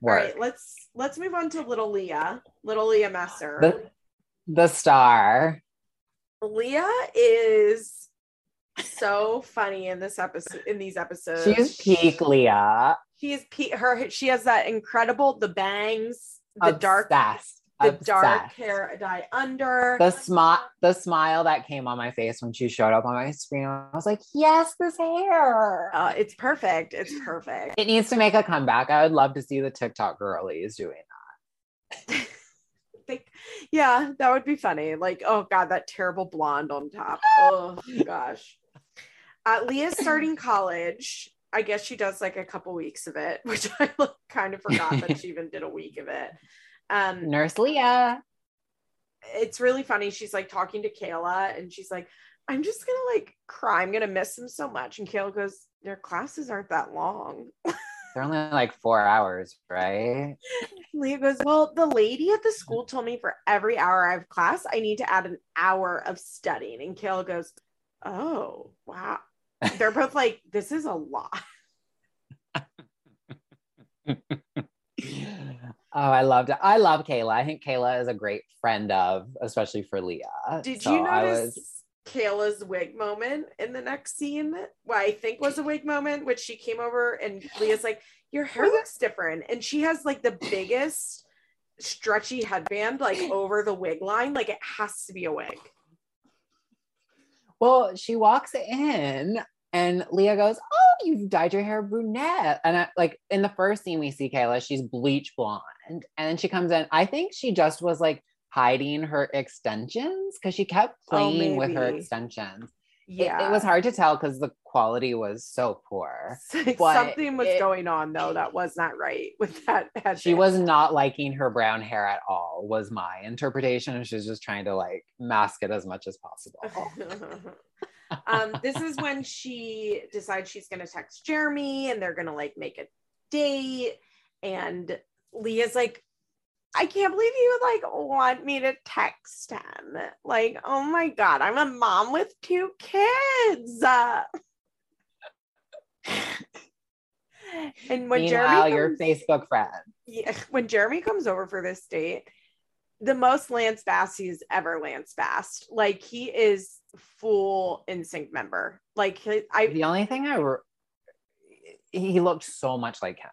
[SPEAKER 1] All right, let's let's move on to little Leah, little Leah Messer.
[SPEAKER 2] The, the star.
[SPEAKER 1] Leah is so funny in this episode in these episodes.
[SPEAKER 2] She's peak Leah.
[SPEAKER 1] She is peak her she has that incredible the bangs, the Obsessed. dark the Obsessed. dark hair dye under.
[SPEAKER 2] The smile the smile that came on my face when she showed up on my screen i was like yes this hair.
[SPEAKER 1] Uh, it's perfect. It's perfect.
[SPEAKER 2] It needs to make a comeback. I would love to see the tiktok girlies doing that.
[SPEAKER 1] Yeah that would be funny. Like oh god that terrible blonde on top. Oh gosh. Uh, leah's starting college. I guess she does like a couple weeks of it, which I kind of forgot that she even did a week of it. Um,
[SPEAKER 2] Nurse Leah.
[SPEAKER 1] It's really funny. She's like talking to Kayla and she's like, I'm just gonna like cry. I'm gonna miss him so much. And Kayla goes, Their classes aren't that long.
[SPEAKER 2] They're only like four hours, right?
[SPEAKER 1] Leah goes, Well, the lady at the school told me for every hour I have class, I need to add an hour of studying. And Kayla goes, Oh, wow. They're both like, This is a lot.
[SPEAKER 2] Oh, I loved it. I love Kayla. I think Kayla is a great friend of, especially for Leah.
[SPEAKER 1] Did so you notice was... Kayla's wig moment in the next scene? What I think was a wig moment, which she came over and Leah's like, Your hair looks different. And she has like the biggest stretchy headband like over the wig line. Like it has to be a wig.
[SPEAKER 2] Well, she walks in and Leah goes, Oh, you've dyed your hair brunette. And I, like in the first scene we see Kayla, she's bleach blonde. And then she comes in. I think she just was like hiding her extensions because she kept oh, playing oh, with her extensions. Yeah. It, it was hard to tell because the quality was so poor.
[SPEAKER 1] Something was it, going on though that was not right with that.
[SPEAKER 2] Headband. She was not liking her brown hair at all, was my interpretation. She was just trying to like mask it as much as possible.
[SPEAKER 1] um, this is when she decides she's going to text Jeremy and they're going to like make a date. And Leah's like, I can't believe you would like want me to text him. Like, oh my God, I'm a mom with two kids. Uh, and when
[SPEAKER 2] Meanwhile, Jeremy comes, your Facebook friend.
[SPEAKER 1] Yeah, when Jeremy comes over for this date, the most Lance Bass he's ever Lance Bass. Like he is full NSYNC member. Like I
[SPEAKER 2] the only thing I re- he looked so much like him.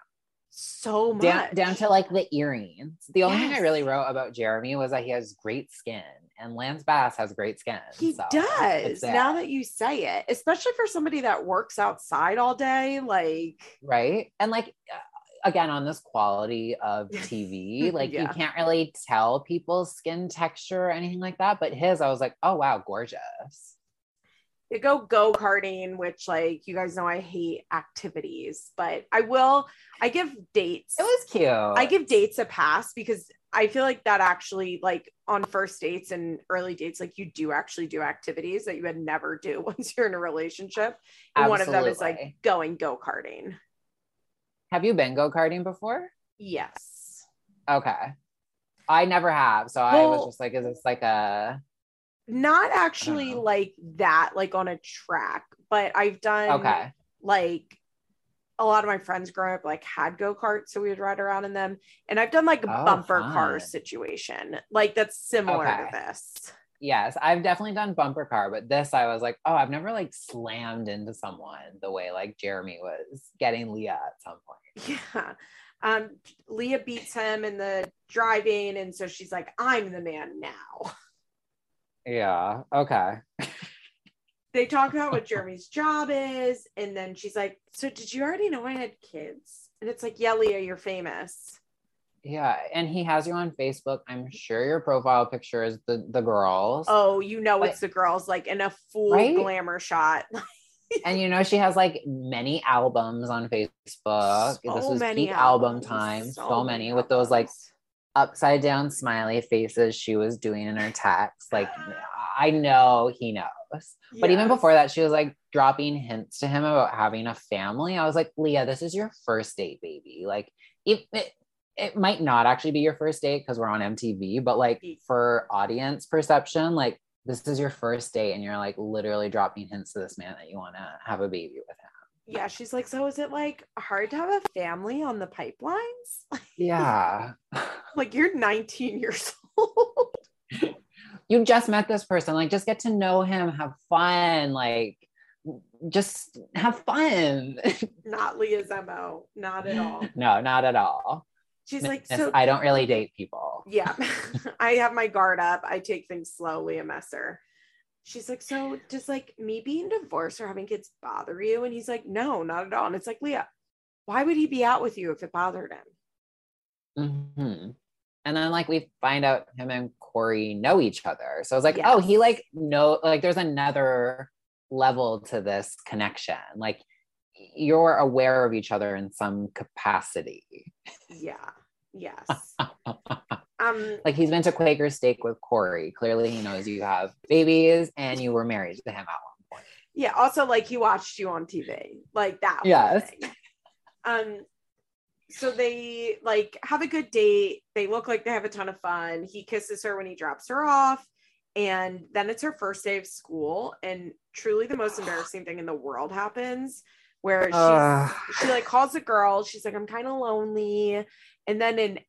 [SPEAKER 1] So much
[SPEAKER 2] down, down to like the earrings. The only yes. thing I really wrote about Jeremy was that he has great skin, and Lance Bass has great skin.
[SPEAKER 1] He so does. Now that you say it, especially for somebody that works outside all day, like
[SPEAKER 2] right, and like again on this quality of TV, like yeah. you can't really tell people's skin texture or anything like that. But his, I was like, oh wow, gorgeous.
[SPEAKER 1] You go go karting, which like you guys know I hate activities, but I will. I give dates.
[SPEAKER 2] It was cute. I
[SPEAKER 1] give dates a pass because I feel like that actually like on first dates and early dates, like you do actually do activities that you would never do once you're in a relationship. And Absolutely. one of them is like going go karting.
[SPEAKER 2] Have you been go karting before?
[SPEAKER 1] Yes.
[SPEAKER 2] Okay. I never have. So well, I was just like, is this like a.
[SPEAKER 1] Not actually like that, like on a track, but I've done
[SPEAKER 2] okay.
[SPEAKER 1] like a lot of my friends growing up like had go karts, so we would ride around in them. And I've done like a oh, bumper fun. car situation, like that's similar okay. to this.
[SPEAKER 2] Yes, I've definitely done bumper car, but this I was like, oh, I've never like slammed into someone the way like Jeremy was getting Leah at some point.
[SPEAKER 1] Yeah. Um, Leah beats him in the driving, and so she's like, "I'm the man now."
[SPEAKER 2] Yeah. Okay.
[SPEAKER 1] they talk about what Jeremy's job is, and then she's like, "So did you already know I had kids?" And it's like, "Yeah, Leah, you're famous."
[SPEAKER 2] Yeah, and he has you on Facebook. I'm sure your profile picture is the the girls.
[SPEAKER 1] Oh, you know but, it's the girls, like in a full right? glamour shot.
[SPEAKER 2] and you know she has like many albums on Facebook. So this was peak album time. So, so many, many with those like upside down smiley faces she was doing in her text. Like I know he knows. Yes. But even before that, she was like dropping hints to him about having a family. I was like, Leah, this is your first date, baby. Like, if it, it might not actually be your first date because we're on MTV, but like for audience perception, like this is your first date and you're like literally dropping hints to this man that you want to have a baby with him.
[SPEAKER 1] Yeah, she's like, so is it like hard to have a family on the pipelines?
[SPEAKER 2] Yeah.
[SPEAKER 1] like you're 19 years old.
[SPEAKER 2] you just met this person, like just get to know him, have fun, like just have fun.
[SPEAKER 1] not Leah's MO, not at all.
[SPEAKER 2] No, not at all.
[SPEAKER 1] She's like, so
[SPEAKER 2] I don't really date people.
[SPEAKER 1] Yeah. I have my guard up. I take things slowly, a messer. She's like, so does like me being divorced or having kids bother you? And he's like, no, not at all. And it's like, Leah, why would he be out with you if it bothered
[SPEAKER 2] him? Mm-hmm. And then like we find out him and Corey know each other. So I was like, yes. oh, he like know like there's another level to this connection. Like you're aware of each other in some capacity.
[SPEAKER 1] Yeah. Yes. um
[SPEAKER 2] like he's been to Quaker Steak with Corey. Clearly he knows you have babies and you were married to him at one point.
[SPEAKER 1] Yeah, also like he watched you on TV. Like that.
[SPEAKER 2] Yes.
[SPEAKER 1] Um so they like have a good date. They look like they have a ton of fun. He kisses her when he drops her off. And then it's her first day of school. And truly the most embarrassing thing in the world happens where she's, uh, she like calls a girl. She's like, I'm kind of lonely. And then an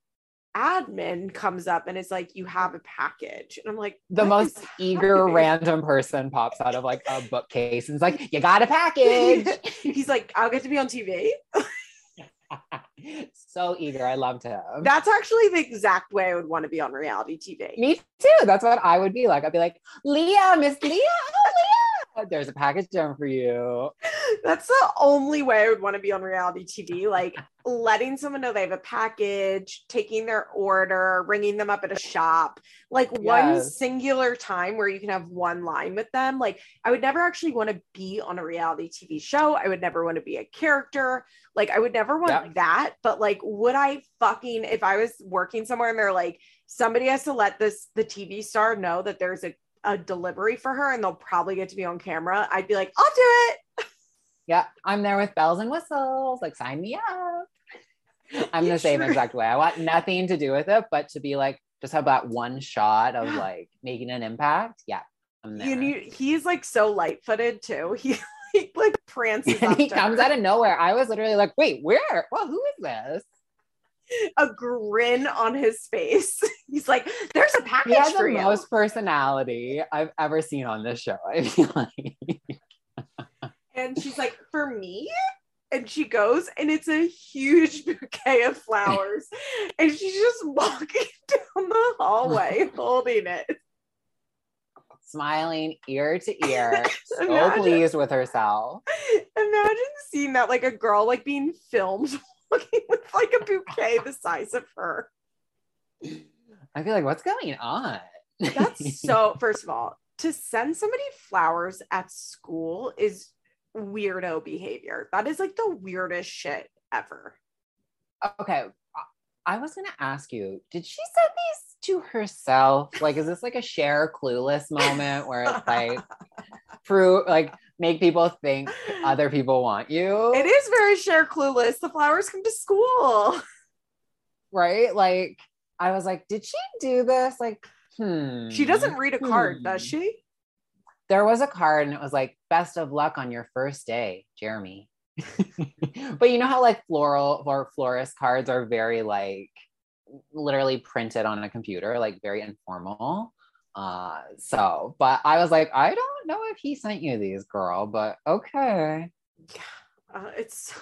[SPEAKER 1] admin comes up and it's like, you have a package. And I'm like,
[SPEAKER 2] the most eager random person pops out of like a bookcase and is like, you got a package.
[SPEAKER 1] He's like, I'll get to be on TV.
[SPEAKER 2] so eager. I loved him.
[SPEAKER 1] That's actually the exact way I would want to be on reality TV.
[SPEAKER 2] Me too. That's what I would be like. I'd be like, Leah, Miss Leah. Oh, Leah there's a package down for you.
[SPEAKER 1] That's the only way I would want to be on reality TV. Like letting someone know they have a package, taking their order, ringing them up at a shop, like yes. one singular time where you can have one line with them. Like I would never actually want to be on a reality TV show. I would never want to be a character. Like I would never want yep. that. But like, would I fucking, if I was working somewhere and they're like, somebody has to let this, the TV star know that there's a a delivery for her and they'll probably get to be on camera, I'd be like, I'll do it.
[SPEAKER 2] Yeah, I'm there with bells and whistles. Like, sign me up. I'm the same exact way. I want nothing to do with it, but to be like, just have that one shot of like making an impact. Yeah.
[SPEAKER 1] I'm there. You, need, he's like so light footed too. He, he like prances.
[SPEAKER 2] And he comes her. out of nowhere. I was literally like, wait, where? Well, who is this?
[SPEAKER 1] a grin on his face. He's like, "There's a package
[SPEAKER 2] he has
[SPEAKER 1] for
[SPEAKER 2] the
[SPEAKER 1] you."
[SPEAKER 2] Most personality I've ever seen on this show. I feel like.
[SPEAKER 1] and she's like, "For me." And she goes, and it's a huge bouquet of flowers, and she's just walking down the hallway holding it,
[SPEAKER 2] smiling ear to ear, so imagine, pleased with herself.
[SPEAKER 1] Imagine seeing that, like a girl, like being filmed like a bouquet the size of her.
[SPEAKER 2] I feel like, what's going on?
[SPEAKER 1] That's so, first of all, to send somebody flowers at school is weirdo behavior. That is like the weirdest shit ever.
[SPEAKER 2] Okay. I was going to ask you, did she send these to herself? Like, is this like a Cher Clueless moment where it's like, prove, like, make people think other people want you.
[SPEAKER 1] It is very Cher Clueless. The flowers come to school.
[SPEAKER 2] Right? Like I was like, did she do this? Like, hmm.
[SPEAKER 1] She doesn't read a card, hmm. does she?
[SPEAKER 2] There was a card and it was like, best of luck on your first day, Jeremy. but you know how like floral or florist cards are very like literally printed on a computer, like very informal. Uh, so, but I was like, I don't know if he sent you these, girl, but okay.
[SPEAKER 1] Yeah, uh, it's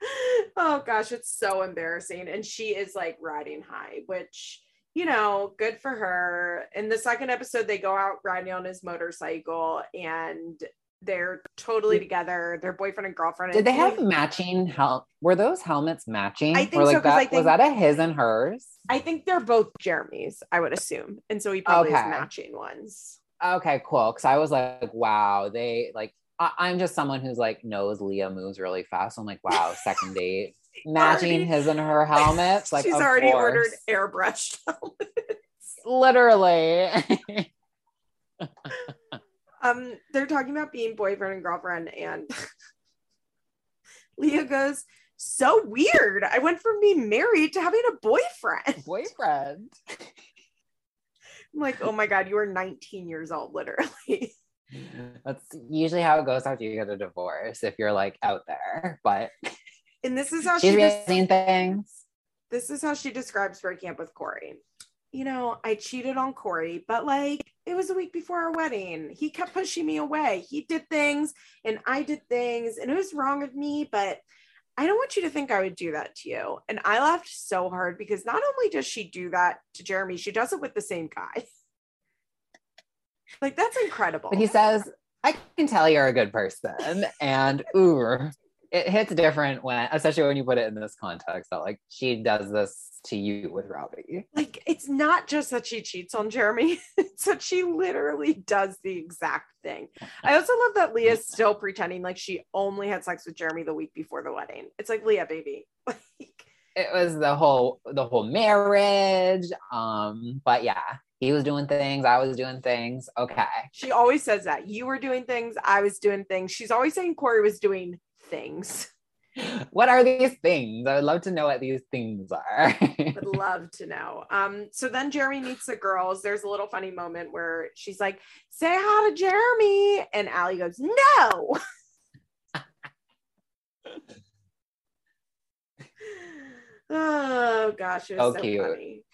[SPEAKER 1] oh gosh, it's so embarrassing. And she is like riding high, which you know, good for her. In the second episode, they go out riding on his motorcycle and they're totally together. They're boyfriend and girlfriend.
[SPEAKER 2] Did they have matching help? Were those helmets matching?
[SPEAKER 1] I think
[SPEAKER 2] like
[SPEAKER 1] so.
[SPEAKER 2] That,
[SPEAKER 1] I think,
[SPEAKER 2] was that a his and hers?
[SPEAKER 1] I think they're both Jeremy's, I would assume. And so he probably okay. has matching ones.
[SPEAKER 2] Okay, cool. Cause I was like, wow, they like I, am just someone who's like knows Leah moves really fast. I'm like, wow, second date. Matching his and her helmets. Like
[SPEAKER 1] she's already course. ordered airbrushed helmets.
[SPEAKER 2] Literally.
[SPEAKER 1] um, they're talking about being boyfriend and girlfriend, and Leah goes, So weird. I went from being married to having a boyfriend.
[SPEAKER 2] Boyfriend.
[SPEAKER 1] I'm like, oh my God, you were 19 years old, literally.
[SPEAKER 2] That's usually how it goes after you get a divorce if you're like out there. But
[SPEAKER 1] and this is how
[SPEAKER 2] she's she things.
[SPEAKER 1] This is how she describes breaking up with Corey. You know, I cheated on Corey, but like it was a week before our wedding. He kept pushing me away. He did things and I did things, and it was wrong of me, but I don't want you to think I would do that to you. And I laughed so hard because not only does she do that to Jeremy, she does it with the same guy. like that's incredible.
[SPEAKER 2] But he says, I can tell you're a good person. And ooh, it hits different when, especially when you put it in this context that like she does this to you with Robbie.
[SPEAKER 1] Like it's not just that she cheats on Jeremy, it's that she literally does the exact thing. I also love that Leah's still pretending like she only had sex with Jeremy the week before the wedding. It's like Leah, baby.
[SPEAKER 2] Like it was the whole the whole marriage. Um, but yeah, he was doing things, I was doing things. Okay.
[SPEAKER 1] She always says that. You were doing things, I was doing things. She's always saying Corey was doing things.
[SPEAKER 2] What are these things? I would love to know what these things are.
[SPEAKER 1] I would love to know. Um, so then Jeremy meets the girls. There's a little funny moment where she's like, say hi to Jeremy. And Ali goes, no. oh gosh, it was so, so funny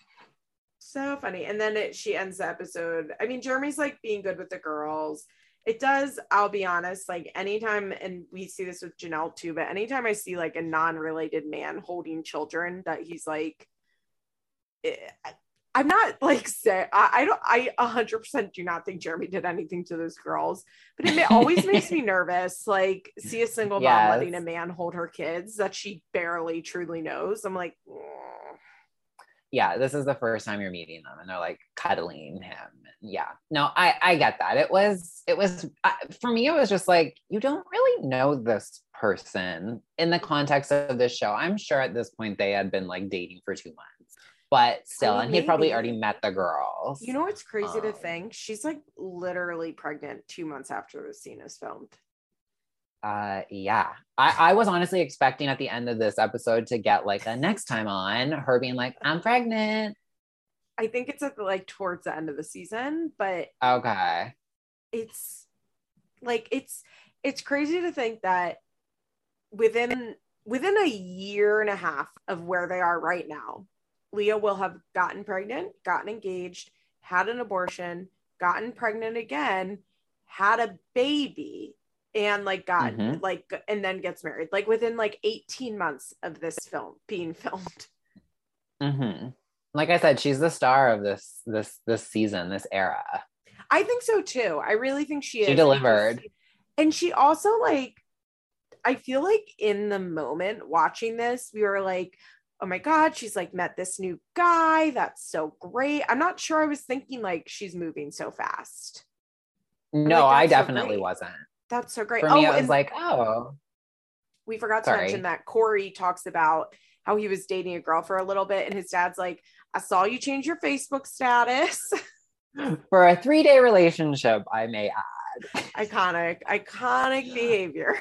[SPEAKER 1] so funny. And then it, she ends the episode. I mean, Jeremy's like being good with the girls it does i'll be honest like anytime and we see this with jenelle too but anytime i see like a non-related man holding children that he's like eh, i'm not like say I, I don't i 100% do not think jeremy did anything to those girls but it always makes me nervous like see a single yes. mom letting a man hold her kids that she barely truly knows i'm like mm
[SPEAKER 2] yeah, this is the first time you're meeting them and they're like cuddling him. Yeah, no, I, I get that. It was, it was, for me, it was just like, you don't really know this person in the context of this show. I'm sure at this point they had been like dating for two months, but still, I mean, and he'd probably already met the girls.
[SPEAKER 1] You know what's crazy um, to think? She's like literally pregnant two months after the scene is filmed.
[SPEAKER 2] Uh, yeah, I, I was honestly expecting at the end of this episode to get like a next time on her being like, I'm pregnant.
[SPEAKER 1] I think it's at the, like towards the end of the season, but
[SPEAKER 2] okay,
[SPEAKER 1] it's like it's it's crazy to think that within within a year and a half of where they are right now, Leah will have gotten pregnant, gotten engaged, had an abortion, gotten pregnant again, had a baby, and like got mm-hmm. like and then gets married like within like 18 months of this film being filmed.
[SPEAKER 2] Mm-hmm. like i said she's the star of this this this season this era.
[SPEAKER 1] I think so too. I really think she
[SPEAKER 2] she delivered.
[SPEAKER 1] And she also like i feel like in the moment watching this we were like oh my god she's like met this new guy. That's so great. I'm not sure i was thinking like she's moving so fast.
[SPEAKER 2] No like, i definitely so wasn't
[SPEAKER 1] that's so great.
[SPEAKER 2] For me, oh, I was like, oh.
[SPEAKER 1] We forgot to Sorry. mention that Corey talks about how he was dating a girl for a little bit, and his dad's like, I saw you change your Facebook status.
[SPEAKER 2] for a three day relationship, I may add.
[SPEAKER 1] iconic, iconic behavior.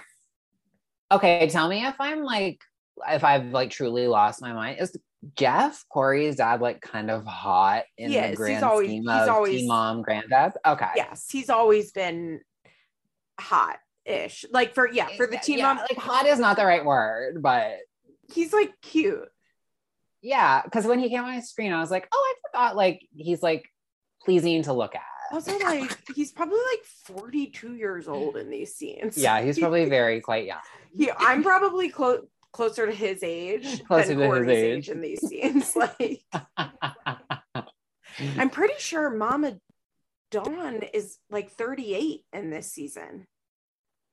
[SPEAKER 2] Okay, tell me if I'm like, if I've like truly lost my mind. Is Jeff Corey's dad like kind of hot in yes, the grand he's always, scheme of he's always, mom granddad? Okay.
[SPEAKER 1] Yes, he's always been hot ish. Like for yeah, for the team
[SPEAKER 2] yeah, mom. Like hot is not the right word, but
[SPEAKER 1] he's like cute.
[SPEAKER 2] Yeah, because when he came on my screen, I was like, oh, I forgot. Like he's like pleasing to look at.
[SPEAKER 1] Also, like he's probably like 42 years old in these scenes.
[SPEAKER 2] Yeah, he's probably very quite young.
[SPEAKER 1] Yeah, I'm probably close closer to his age closer than Corey's age. age in these scenes. like, I'm pretty sure Mama Dawn is like 38 in this season.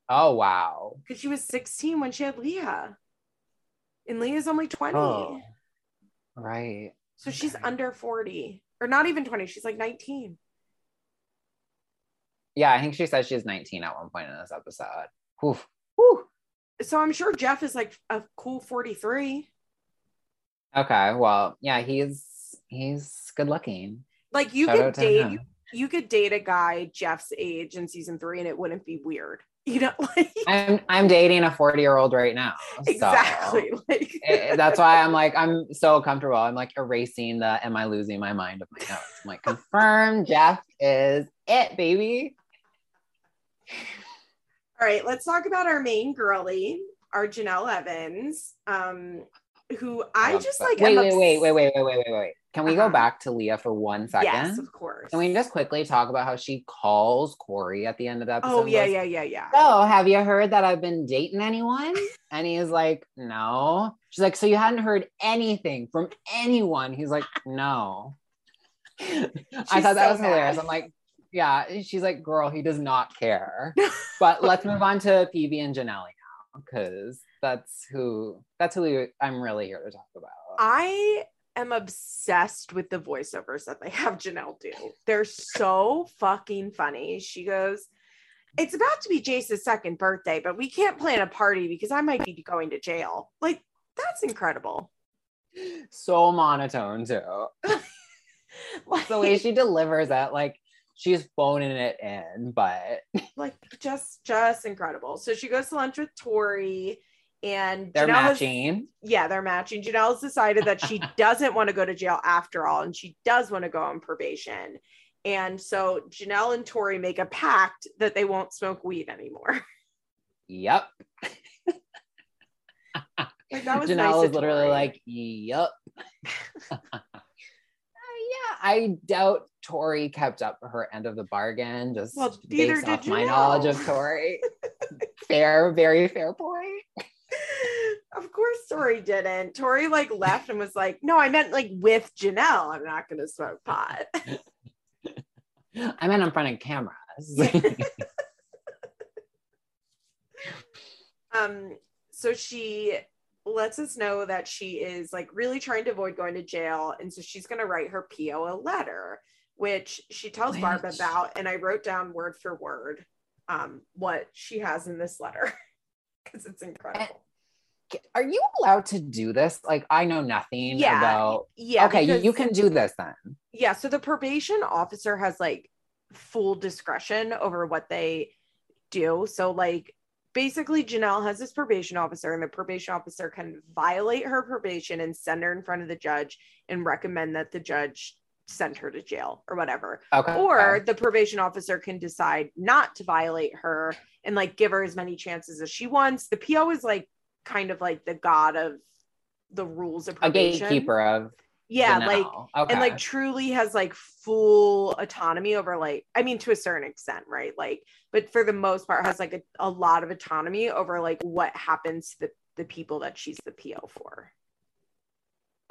[SPEAKER 2] Oh wow!
[SPEAKER 1] Because she was 16 when she had Leah, and Leah's only 20. Oh,
[SPEAKER 2] right.
[SPEAKER 1] So okay. she's under 40, or not even 20. She's like 19.
[SPEAKER 2] Yeah, I think she says she's 19 at one point in this episode.
[SPEAKER 1] Whew. So I'm sure Jeff is like a cool 43.
[SPEAKER 2] Okay, well, yeah, he's he's good looking.
[SPEAKER 1] Like you Shout could date you, you could date a guy Jeff's age in season three and it wouldn't be weird. You know, like
[SPEAKER 2] I'm I'm dating a 40 year old right now.
[SPEAKER 1] Exactly.
[SPEAKER 2] So like it, that's why I'm like, I'm so comfortable. I'm like erasing the am I losing my mind of my notes. I'm like, confirm Jeff is it, baby.
[SPEAKER 1] All right, let's talk about our main girly, our Jenelle Evans, um, who I, I just like.
[SPEAKER 2] Wait, wait, wait, wait, wait, wait, wait, wait, wait. Can we uh-huh. go back to Leah for one second?
[SPEAKER 1] Yes, of course.
[SPEAKER 2] Can we just quickly talk about how she calls Corey at the end of the episode?
[SPEAKER 1] Oh, yeah, yeah, yeah, yeah.
[SPEAKER 2] So, have you heard that I've been dating anyone? and he's like, no. She's like, so you hadn't heard anything from anyone? He's like, no. I thought that so was mad. hilarious. I'm like, yeah. She's like, girl, he does not care. but let's move on to Phoebe and Jenelle now, because that's who that's who we, I'm really here to talk about.
[SPEAKER 1] I am obsessed with the voiceovers that they have Jenelle do. They're so fucking funny. She goes, It's about to be Jace's second birthday, but we can't plan a party because I might be going to jail. Like, that's incredible.
[SPEAKER 2] So monotone, too. like, the way she delivers it, like, she's phoning it in, but
[SPEAKER 1] like, just, just incredible. So she goes to lunch with Tori and
[SPEAKER 2] they're Jenelle matching.
[SPEAKER 1] Has, yeah, they're matching. Jenelle's decided that she doesn't want to go to jail after all, and she does want to go on probation. And so Jenelle and Tori make a pact that they won't smoke weed anymore.
[SPEAKER 2] Yep.
[SPEAKER 1] like that was
[SPEAKER 2] Jenelle
[SPEAKER 1] nice
[SPEAKER 2] was literally Tori. like, "Yep." uh, yeah, I doubt Tori kept up her end of the bargain. Just well, based off my knowledge of Tori. fair, very fair point
[SPEAKER 1] of course Tori didn't. Tori like left and was like, no, I meant like with Jenelle. I'm not gonna smoke pot.
[SPEAKER 2] I meant in front of cameras.
[SPEAKER 1] um, so she lets us know that she is like really trying to avoid going to jail. And so she's gonna write her PO a letter, which she tells which... Barb about. And I wrote down word for word um what she has in this letter because it's incredible
[SPEAKER 2] are you allowed to do this? Like, I know nothing
[SPEAKER 1] yeah,
[SPEAKER 2] about.
[SPEAKER 1] Yeah.
[SPEAKER 2] Okay, because, you can do this then.
[SPEAKER 1] Yeah. So the probation officer has like full discretion over what they do. So, like, basically, Jenelle has this probation officer, and the probation officer can violate her probation and send her in front of the judge and recommend that the judge send her to jail or whatever.
[SPEAKER 2] Okay.
[SPEAKER 1] Or the probation officer can decide not to violate her and like give her as many chances as she wants. The PO is like kind of like the god of the rules of probation.
[SPEAKER 2] A gatekeeper of
[SPEAKER 1] yeah, like okay. and like truly has like full autonomy over like I mean to a certain extent, right? Like, but for the most part has like a, a lot of autonomy over like what happens to the, the people that she's the PO for.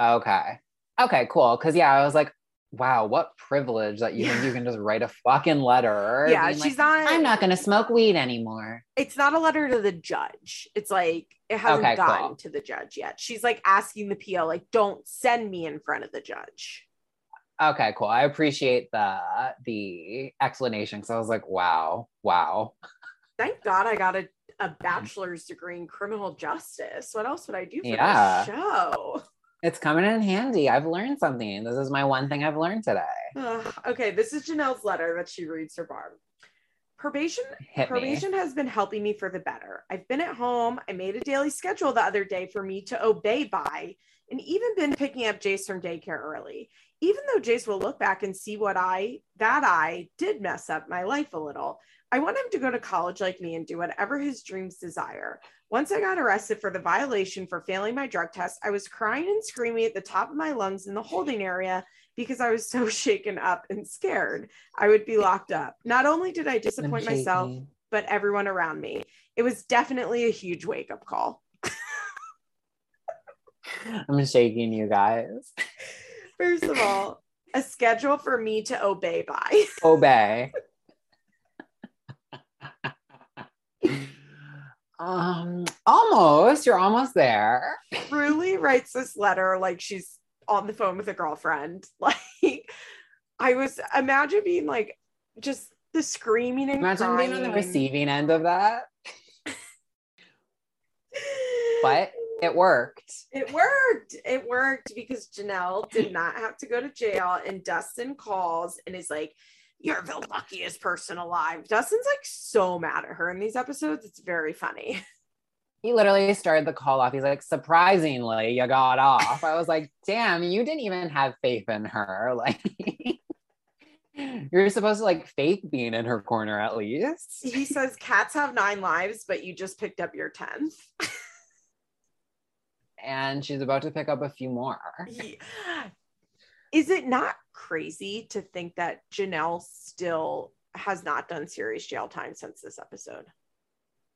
[SPEAKER 2] Okay. Okay, cool. Cause yeah, I was like, wow, what privilege that you yeah. think you can just write a fucking letter.
[SPEAKER 1] Yeah, she's like, not.
[SPEAKER 2] I'm not going to smoke weed anymore.
[SPEAKER 1] It's not a letter to the judge. It's like it hasn't okay, gotten cool. to the judge yet. She's like asking the PO, like, don't send me in front of the judge.
[SPEAKER 2] Okay, cool. I appreciate the the explanation because I was like, wow, wow.
[SPEAKER 1] Thank God I got a, a mm. bachelor's degree in criminal justice. What else would I do for yeah. the show?
[SPEAKER 2] It's coming in handy. I've learned something. This is my one thing I've learned today.
[SPEAKER 1] okay, this is Jenelle's letter that she reads to Barb. Probation Hit probation me. has been helping me for the better. I've been at home. I made a daily schedule the other day for me to obey by, and even been picking up Jace from daycare early. Even though Jace will look back and see what I that I did mess up my life a little. I want him to go to college like me and do whatever his dreams desire. Once I got arrested for the violation for failing my drug test, I was crying and screaming at the top of my lungs in the holding area because I was so shaken up and scared I would be locked up. Not only did I disappoint myself, but everyone around me. It was definitely a huge wake up call.
[SPEAKER 2] I'm shaking you guys.
[SPEAKER 1] First of all, a schedule for me to obey by.
[SPEAKER 2] obey. um, almost. You're almost there.
[SPEAKER 1] Truly writes this letter like she's on the phone with a girlfriend. Like, I was imagine being like just the screaming and
[SPEAKER 2] imagine
[SPEAKER 1] crying.
[SPEAKER 2] being on the receiving end of that. but it worked.
[SPEAKER 1] It worked. It worked because Jenelle did not have to go to jail. And Dustin calls and is like, You're the luckiest person alive. Dustin's like so mad at her in these episodes. It's very funny.
[SPEAKER 2] He literally started the call off. He's like, Surprisingly, you got off. I was like, Damn, you didn't even have faith in her. Like, you're supposed to like fake being in her corner at least.
[SPEAKER 1] He says cats have nine lives, but you just picked up your 10th.
[SPEAKER 2] and she's about to pick up a few more.
[SPEAKER 1] Is it not crazy to think that Jenelle still has not done serious jail time since this episode?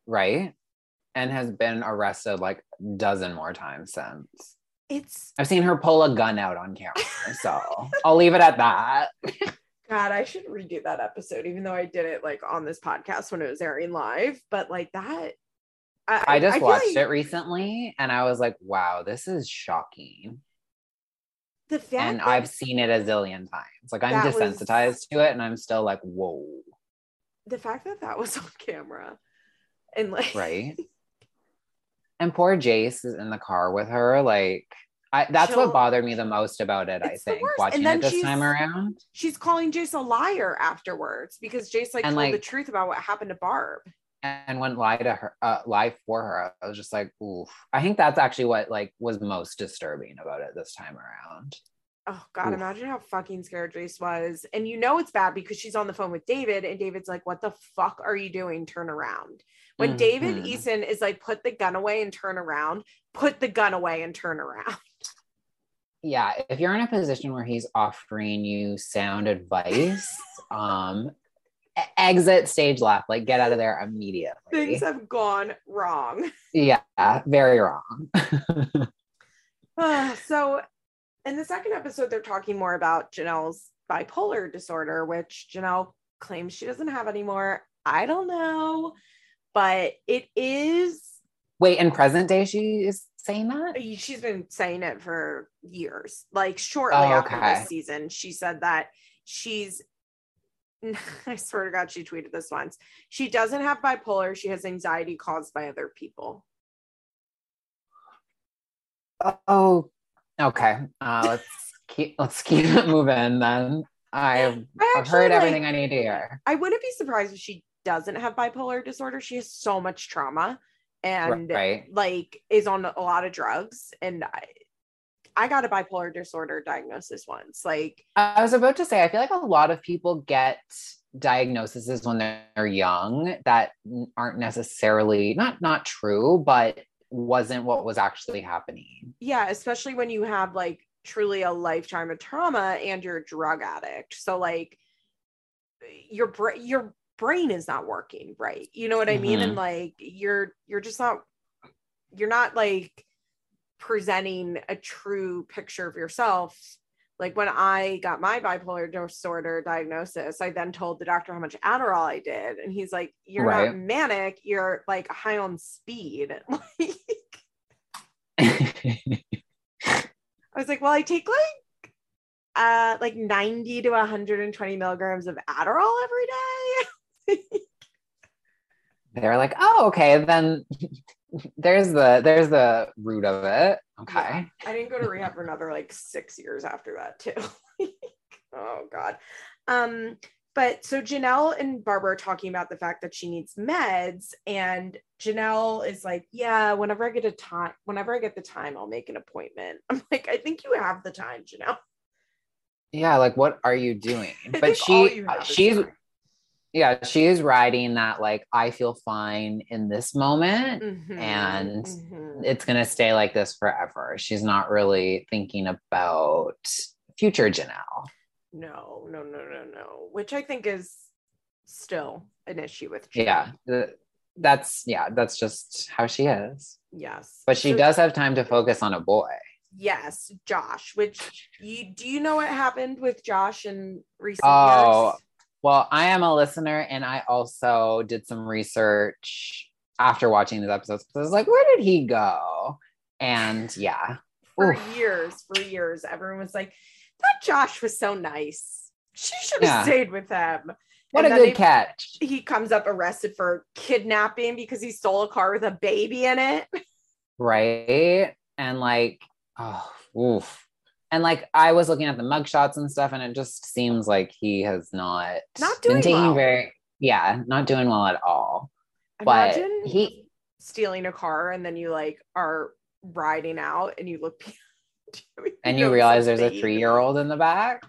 [SPEAKER 2] Right. And has been arrested like a dozen more times since.
[SPEAKER 1] It's
[SPEAKER 2] I've seen her pull a gun out on camera. So I'll leave it at that.
[SPEAKER 1] God, I should redo that episode, even though I did it like on this podcast when it was airing live. But like that
[SPEAKER 2] I, I just I watched like it recently and I was like, wow, this is shocking.
[SPEAKER 1] The fact
[SPEAKER 2] and I've seen it a zillion times. Like I'm desensitized was, to it and I'm still like, whoa.
[SPEAKER 1] The fact that that was on camera and like,
[SPEAKER 2] right. and poor Jace is in the car with her. Like, I, that's She'll, what bothered me the most about it. I think watching it this time around.
[SPEAKER 1] She's calling Jace a liar afterwards because Jace like and told like, the truth about what happened to Barb
[SPEAKER 2] and went lie to her uh, lie for her i was just like oof. I think that's actually what like was most disturbing about it this time around.
[SPEAKER 1] Oh god oof. imagine how fucking scared Jace was. And you know it's bad because she's on the phone with david and david's like what the fuck are you doing? Turn around. When mm-hmm. david eason is like put the gun away and turn around. Put the gun away and turn around.
[SPEAKER 2] Yeah if you're in a position where he's offering you sound advice um exit stage left like get out of there immediately.
[SPEAKER 1] Things have gone wrong.
[SPEAKER 2] Yeah very wrong.
[SPEAKER 1] Uh, so in the second episode they're talking more about jenelle's bipolar disorder which jenelle claims she doesn't have anymore. I don't know but it is
[SPEAKER 2] wait in present day she is saying that?
[SPEAKER 1] She's been saying it for years. Like shortly oh, okay. after this season she said that she's I swear to God, she tweeted this once. She doesn't have bipolar. She has anxiety caused by other people.
[SPEAKER 2] Oh, okay. Uh, let's keep let's keep it moving then. I've, I've heard like, everything I need to hear.
[SPEAKER 1] I wouldn't be surprised if she doesn't have bipolar disorder. She has so much trauma and right. like is on a lot of drugs and I, I got a bipolar disorder diagnosis once. Like
[SPEAKER 2] I was about to say, I feel like a lot of people get diagnoses when they're young that aren't necessarily not not true, but wasn't what was actually happening.
[SPEAKER 1] Yeah, especially when you have like truly a lifetime of trauma and you're a drug addict. So like your brain your brain is not working right. You know what I mean? Mm-hmm. And like you're you're just not you're not like presenting a true picture of yourself like when I got my bipolar disorder diagnosis, I then told the doctor how much Adderall I did. And he's like, You're right. not manic, you're like high on speed. I was like, Well, I take like uh like 90 to 120 milligrams of Adderall every day.
[SPEAKER 2] They're like, oh, okay, then there's the there's the root of it. Okay. Yeah.
[SPEAKER 1] I didn't go to rehab for another like six years after that too. oh God. Um, but so Jenelle and Barbara are talking about the fact that she needs meds, and Jenelle is like, Yeah, whenever I get a time, whenever I get the time, I'll make an appointment. I'm like, I think you have the time, Jenelle.
[SPEAKER 2] Yeah, like what are you doing? But she she's yeah she is riding that like i feel fine in this moment mm-hmm, and mm-hmm. it's going to stay like this forever she's not really thinking about future jenelle
[SPEAKER 1] no no no no no which i think is still an issue with
[SPEAKER 2] jenelle. yeah that's yeah that's just how she is
[SPEAKER 1] Yes.
[SPEAKER 2] But she so, does have time to focus on a boy.
[SPEAKER 1] Yes, Josh, which you do you know what happened with Josh in recent oh, years?
[SPEAKER 2] Well, I am a listener and I also did some research after watching these episodes because I was like, where did he go? And yeah.
[SPEAKER 1] For Oof. years, for years, everyone was like, that Josh was so nice. She should have yeah. stayed with him.
[SPEAKER 2] What and a good he, catch.
[SPEAKER 1] He comes up arrested for kidnapping because he stole a car with a baby in it.
[SPEAKER 2] Right. And like, oh, oof. And like I was looking at the mugshots and stuff, and it just seems like he has not
[SPEAKER 1] not doing been taking well. very
[SPEAKER 2] yeah, not doing well at all. Imagine but he
[SPEAKER 1] stealing a car and then you like are riding out and you look
[SPEAKER 2] and you realize there's a three year old in the back.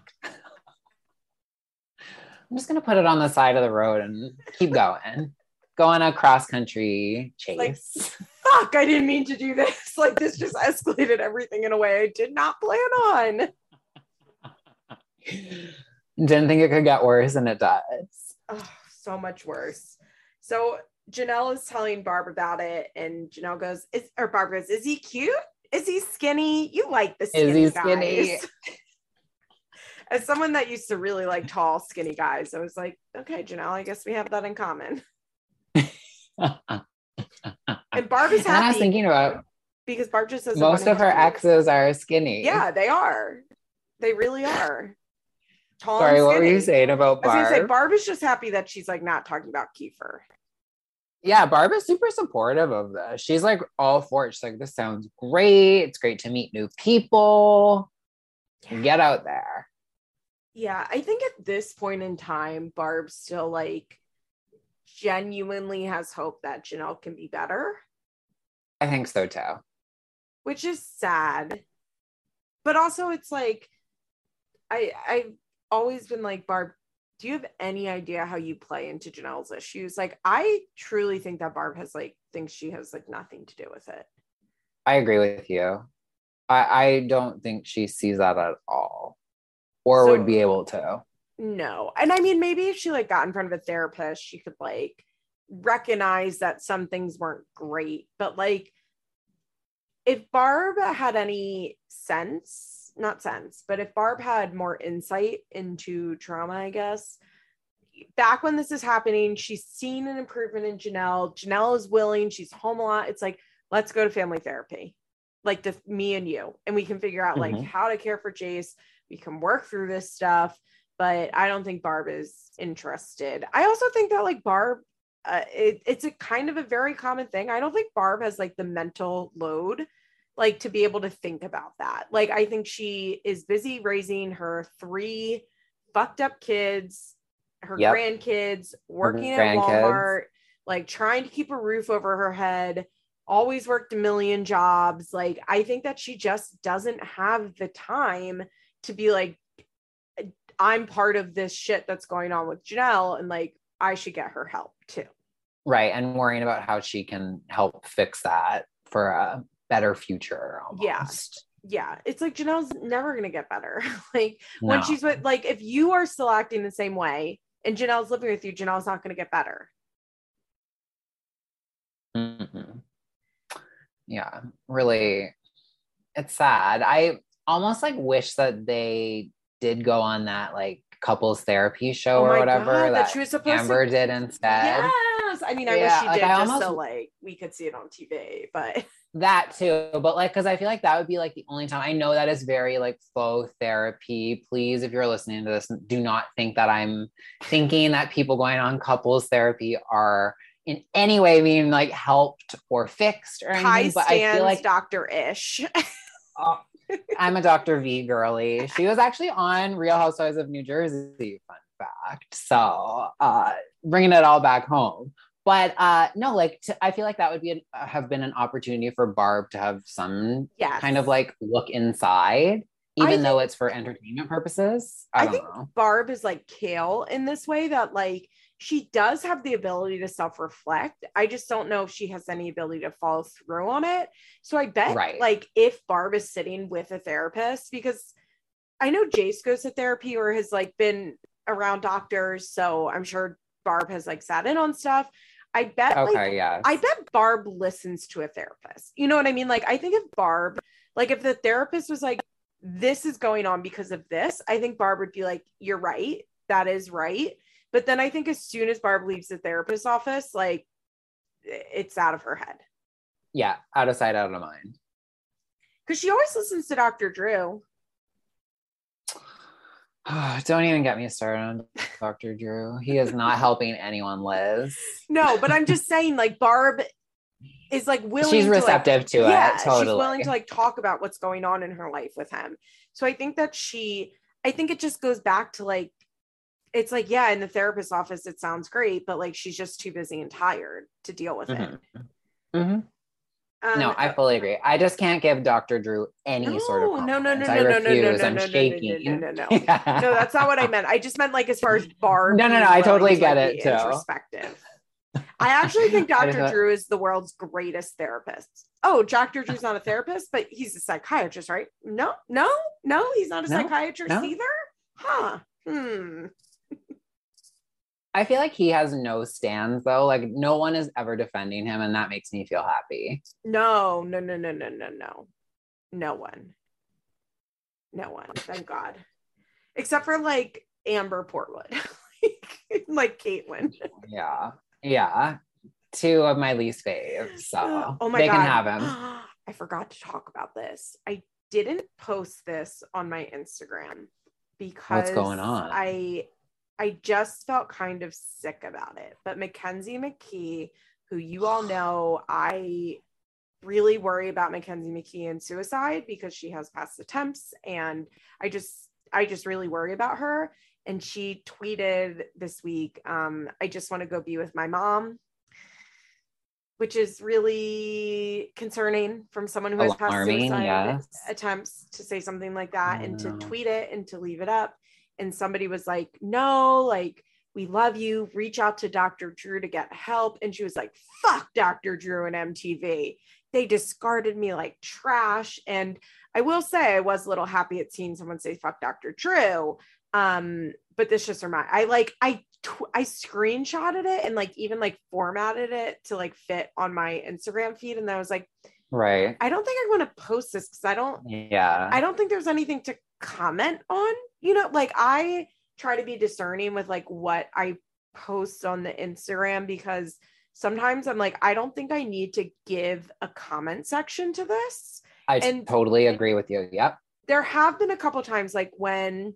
[SPEAKER 2] I'm just gonna put it on the side of the road and keep going. Go on a cross country chase.
[SPEAKER 1] Like, fuck, I didn't mean to do this. Like this just escalated everything in a way I did not plan on.
[SPEAKER 2] Didn't think it could get worse, and it does.
[SPEAKER 1] Oh, so much worse. So Jenelle is telling Barb about it, and Jenelle goes, "Is or Barb goes, is he cute? Is he skinny? You like the skinny is he skinny? guys?" As someone that used to really like tall, skinny guys, I was like, "Okay, Jenelle, I guess we have that in common." And Barb is happy.
[SPEAKER 2] I was thinking about
[SPEAKER 1] because Barb just says
[SPEAKER 2] most of her exes are skinny.
[SPEAKER 1] Yeah, they are. They really are.
[SPEAKER 2] Tall Sorry, what were you saying about Barb? I was gonna say
[SPEAKER 1] Barb is just happy that she's like not talking about Kiefer.
[SPEAKER 2] Yeah, Barb is super supportive of this. She's like all for it. She's like, this sounds great. It's great to meet new people. Yeah. Get out there.
[SPEAKER 1] Yeah, I think at this point in time, Barb's still like genuinely has hope that Jenelle can be better.
[SPEAKER 2] I think so too.
[SPEAKER 1] Which is sad. But also it's like I I've always been like Barb, do you have any idea how you play into Jenelle's issues? Like I truly think that Barb has like thinks she has like nothing to do with it.
[SPEAKER 2] I agree with you. I I don't think she sees that at all or so, would be able to.
[SPEAKER 1] No. And I mean, maybe if she like got in front of a therapist, she could like recognize that some things weren't great. But like, if Barb had any sense, not sense, but if Barb had more insight into trauma, I guess, back when this is happening, she's seen an improvement in Jenelle. Jenelle is willing, she's home a lot. It's like, let's go to family therapy, like the me and you, and we can figure out mm-hmm. like how to care for Jace. We can work through this stuff but I don't think Barb is interested. I also think that like Barb, uh, it, it's a kind of a very common thing. I don't think Barb has like the mental load like to be able to think about that. Like I think she is busy raising her three fucked up kids, her yep. grandkids, working her at Walmart, like trying to keep a roof over her head, always worked a million jobs. Like I think that she just doesn't have the time to be like I'm part of this shit that's going on with Jenelle and like I should get her help too.
[SPEAKER 2] Right. And worrying about how she can help fix that for a better future.
[SPEAKER 1] Almost. Yeah. Yeah. It's like Jenelle's never going to get better. like no. when she's with, like, if you are still acting the same way and Jenelle's living with you, Jenelle's not going to get better.
[SPEAKER 2] Mm-hmm. Yeah. Really, it's sad. I almost like wish that they did go on that like couples therapy show oh or whatever God, that, that, she was supposed Amber to... did instead.
[SPEAKER 1] Yes, I mean, I yeah, wish she did I just almost... so like we could see it on TV, but
[SPEAKER 2] that too. But like, because I feel like that would be like the only time I know that is very like faux therapy. Please, if you're listening to this, do not think that I'm thinking that people going on couples therapy are in any way being like helped or fixed or anything. Kai
[SPEAKER 1] but I feel like Doctor Ish.
[SPEAKER 2] uh, I'm a Dr. V girly. She was actually on Real Housewives of New Jersey, fun fact. So, uh, bringing it all back home. But uh, no, like to, I feel like that would be an, uh, have been an opportunity for Barb to have some yes. kind of like look inside, even think, though it's for entertainment purposes. I, I think know.
[SPEAKER 1] Barb is like Kail in this way that like she does have the ability to self-reflect. I just don't know if she has any ability to follow through on it. So I bet right. like if Barb is sitting with a therapist, because I know Jace goes to therapy or has like been around doctors. So I'm sure Barb has like sat in on stuff. I bet. Okay, like, yeah. I bet Barb listens to a therapist. You know what I mean? Like, I think if Barb, like, if the therapist was like, "This is going on because of this," I think Barb would be like, "You're right. That is right." But then I think as soon as Barb leaves the therapist's office, like, it's out of her head.
[SPEAKER 2] Yeah, out of sight, out of mind.
[SPEAKER 1] Because she always listens to Dr. Drew.
[SPEAKER 2] Don't even get me started on Dr. Drew. He is not helping anyone, Liz.
[SPEAKER 1] No, but I'm just saying, like Barb is like willing.
[SPEAKER 2] She's receptive to, like, to yeah, it. Totally. She's
[SPEAKER 1] willing to like talk about what's going on in her life with him. So I think that she, I think it just goes back to like, it's like yeah in the therapist's office it sounds great but like she's just too busy and tired to deal with mm-hmm. it
[SPEAKER 2] mm-hmm. Um, no i fully agree i just can't give dr drew any no, sort of
[SPEAKER 1] no no no no no, no no I'm no, shaking. no no no no yeah. no that's not what i meant i just meant like as far as bar
[SPEAKER 2] no no no i totally get it too
[SPEAKER 1] introspective I actually think Dr. Drew is the world's greatest therapist. Oh, Dr. Drew's not a therapist, but he's a psychiatrist, right? No, no, no, he's not a no, psychiatrist no. either. Huh. Hmm.
[SPEAKER 2] I feel like he has no stands though. Like no one is ever defending him, and that makes me feel happy.
[SPEAKER 1] No, no, no, no, no, no, no. No one. No one. Thank God. Except for like Amber Portwood. like Caitlyn.
[SPEAKER 2] Yeah. Yeah. Two of my least faves. So oh my they God. can have him.
[SPEAKER 1] I forgot to talk about this. I didn't post this on my Instagram because
[SPEAKER 2] what's going on?
[SPEAKER 1] I I just felt kind of sick about it. But Mackenzie McKee, who you all know, I really worry about Mackenzie McKee and suicide because she has past attempts and I just I just really worry about her. And she tweeted this week, um, I just want to go be with my mom, which is really concerning from someone who has Alarming, past suicide yes. attempts to say something like that and to tweet it and to leave it up and somebody was like, no, like, we love you. Reach out to Dr. Drew to get help. And she was like, fuck Dr. Drew and MTV. They discarded me like trash. And I will say, I was a little happy at seeing someone say, fuck Dr. Drew. Um, but this just reminded I like, I, tw- I screenshotted it and like even like formatted it to like fit on my Instagram feed. And I was like,
[SPEAKER 2] right.
[SPEAKER 1] I don't think I'm going to post this because I don't,
[SPEAKER 2] yeah,
[SPEAKER 1] I don't think there's anything to comment on you know like i try to be discerning with like what i post on the instagram because sometimes i'm like i don't think i need to give a comment section to this.
[SPEAKER 2] I and totally agree with you. Yep.
[SPEAKER 1] There have been a couple times like when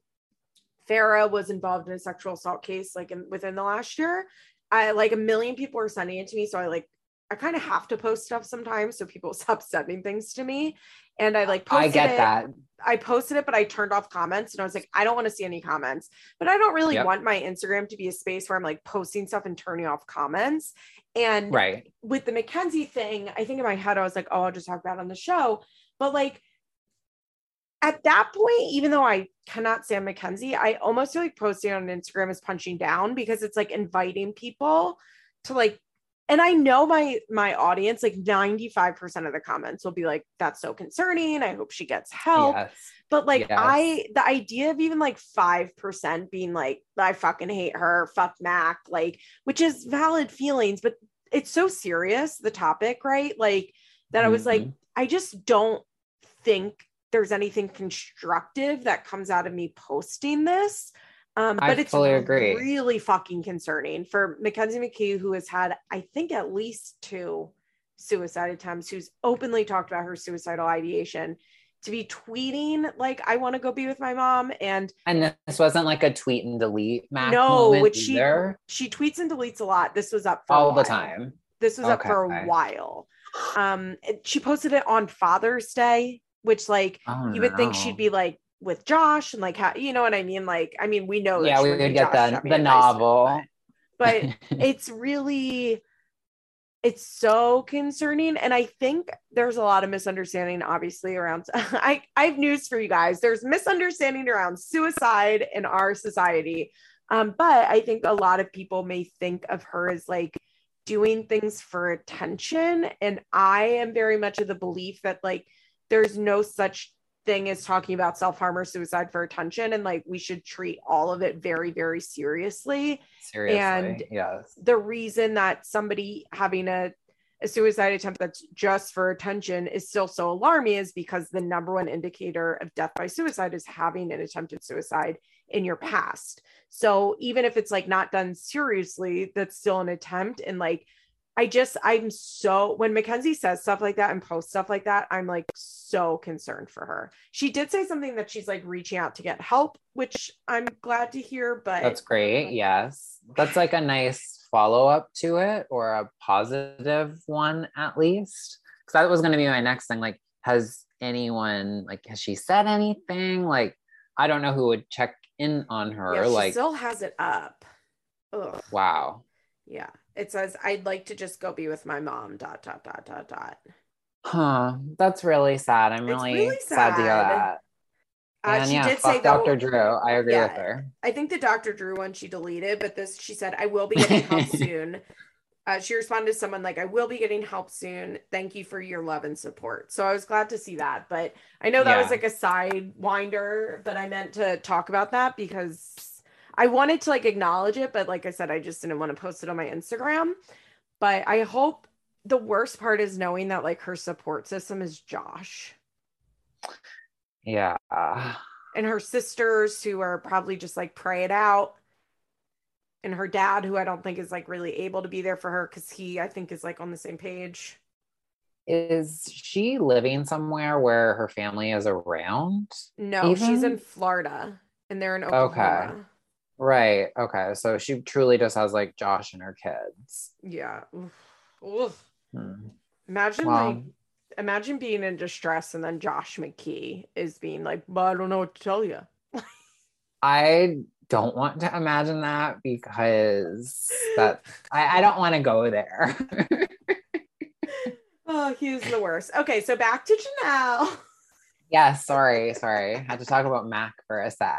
[SPEAKER 1] Farah was involved in a sexual assault case like in, within the last year i like a million people are sending it to me so i like I kind of have to post stuff sometimes so people stop sending things to me. And I like posted
[SPEAKER 2] I get it. that.
[SPEAKER 1] I posted it, but I turned off comments and I was like, I don't want to see any comments. But I don't really yep. want my Instagram to be a space where I'm like posting stuff and turning off comments. And
[SPEAKER 2] right
[SPEAKER 1] with the Mackenzie thing, I think in my head, I was like, oh, I'll just talk about it on the show. But like at that point, even though I cannot stand Mackenzie, I almost feel like posting on Instagram is punching down because it's like inviting people to like and I know my my audience, like 95% of the comments will be like, that's so concerning. I hope she gets help. Yes. But like yes. I the idea of even like 5% being like, I fucking hate her, fuck Mac, like, which is valid feelings, but it's so serious, the topic, right? Like that mm-hmm. I was like, mm-hmm. I just don't think there's anything constructive that comes out of me posting this. Um, but I it's agree. really fucking concerning for Mackenzie McKee, who has had, I think, at least two suicide attempts, who's openly talked about her suicidal ideation, to be tweeting like, "I want to go be with my mom," and
[SPEAKER 2] and this wasn't like a tweet and delete. Mac no, which
[SPEAKER 1] either. she she tweets and deletes a lot. This was up for
[SPEAKER 2] all the time.
[SPEAKER 1] This was okay. up for a while. Um, she posted it on Father's Day, which like oh, you would no. think she'd be like with Josh and like how you know what I mean? Like, I mean, we know
[SPEAKER 2] yeah, we would get the the novel,
[SPEAKER 1] but, but it's really it's so concerning and i think there's a lot of misunderstanding obviously around i i have news for you guys there's misunderstanding around suicide in our society um, but i think a lot of people may think of her as like doing things for attention and i am very much of the belief that like there's no such thing is talking about self-harm or suicide for attention and like we should treat all of it very very seriously
[SPEAKER 2] seriously and yes
[SPEAKER 1] the reason that somebody having a a suicide attempt that's just for attention is still so alarming is because the number one indicator of death by suicide is having an attempted suicide in your past. So even if it's like not done seriously, that's still an attempt. And like, I just, I'm so, when Mackenzie says stuff like that and posts stuff like that, I'm like so concerned for her. She did say something that she's like reaching out to get help, which I'm glad to hear, but
[SPEAKER 2] that's great. Yes. That's like a nice follow up to it or a positive one at least because that was going to be my next thing like has anyone like has she said anything like i don't know who would check in on her yeah, like
[SPEAKER 1] still has it up
[SPEAKER 2] Ugh. wow
[SPEAKER 1] yeah it says i'd like to just go be with my mom dot dot dot dot dot
[SPEAKER 2] huh that's really sad i'm really, really sad. sad to hear that uh, and she yeah, did say Dr. Drew. I agree yeah, with her.
[SPEAKER 1] I think the Dr. Drew one she deleted, but this she said, I will be getting help soon. Uh, she responded to someone like, I will be getting help soon. Thank you for your love and support. So I was glad to see that. But I know that yeah. was like a side winder, but I meant to talk about that because I wanted to like acknowledge it. But like I said, I just didn't want to post it on my Instagram. But I hope the worst part is knowing that like her support system is Josh.
[SPEAKER 2] Yeah.
[SPEAKER 1] And her sisters who are probably just like pray it out. And her dad, who I don't think is like really able to be there for her because he, I think, is like on the same page.
[SPEAKER 2] Is she living somewhere where her family is around?
[SPEAKER 1] No, even? she's in Florida and they're in Oklahoma.
[SPEAKER 2] Okay. Right. Okay. So she truly just has like Josh and her kids.
[SPEAKER 1] Yeah. Oof. Oof. Hmm. Imagine well, like imagine being in distress and then Josh McKee is being like, but I don't know what to tell you.
[SPEAKER 2] I don't want to imagine that because that I, I don't want to go there.
[SPEAKER 1] oh, he's the worst. Okay, so back to Jenelle.
[SPEAKER 2] Yeah, sorry, sorry. I had to talk about Mac for a sec.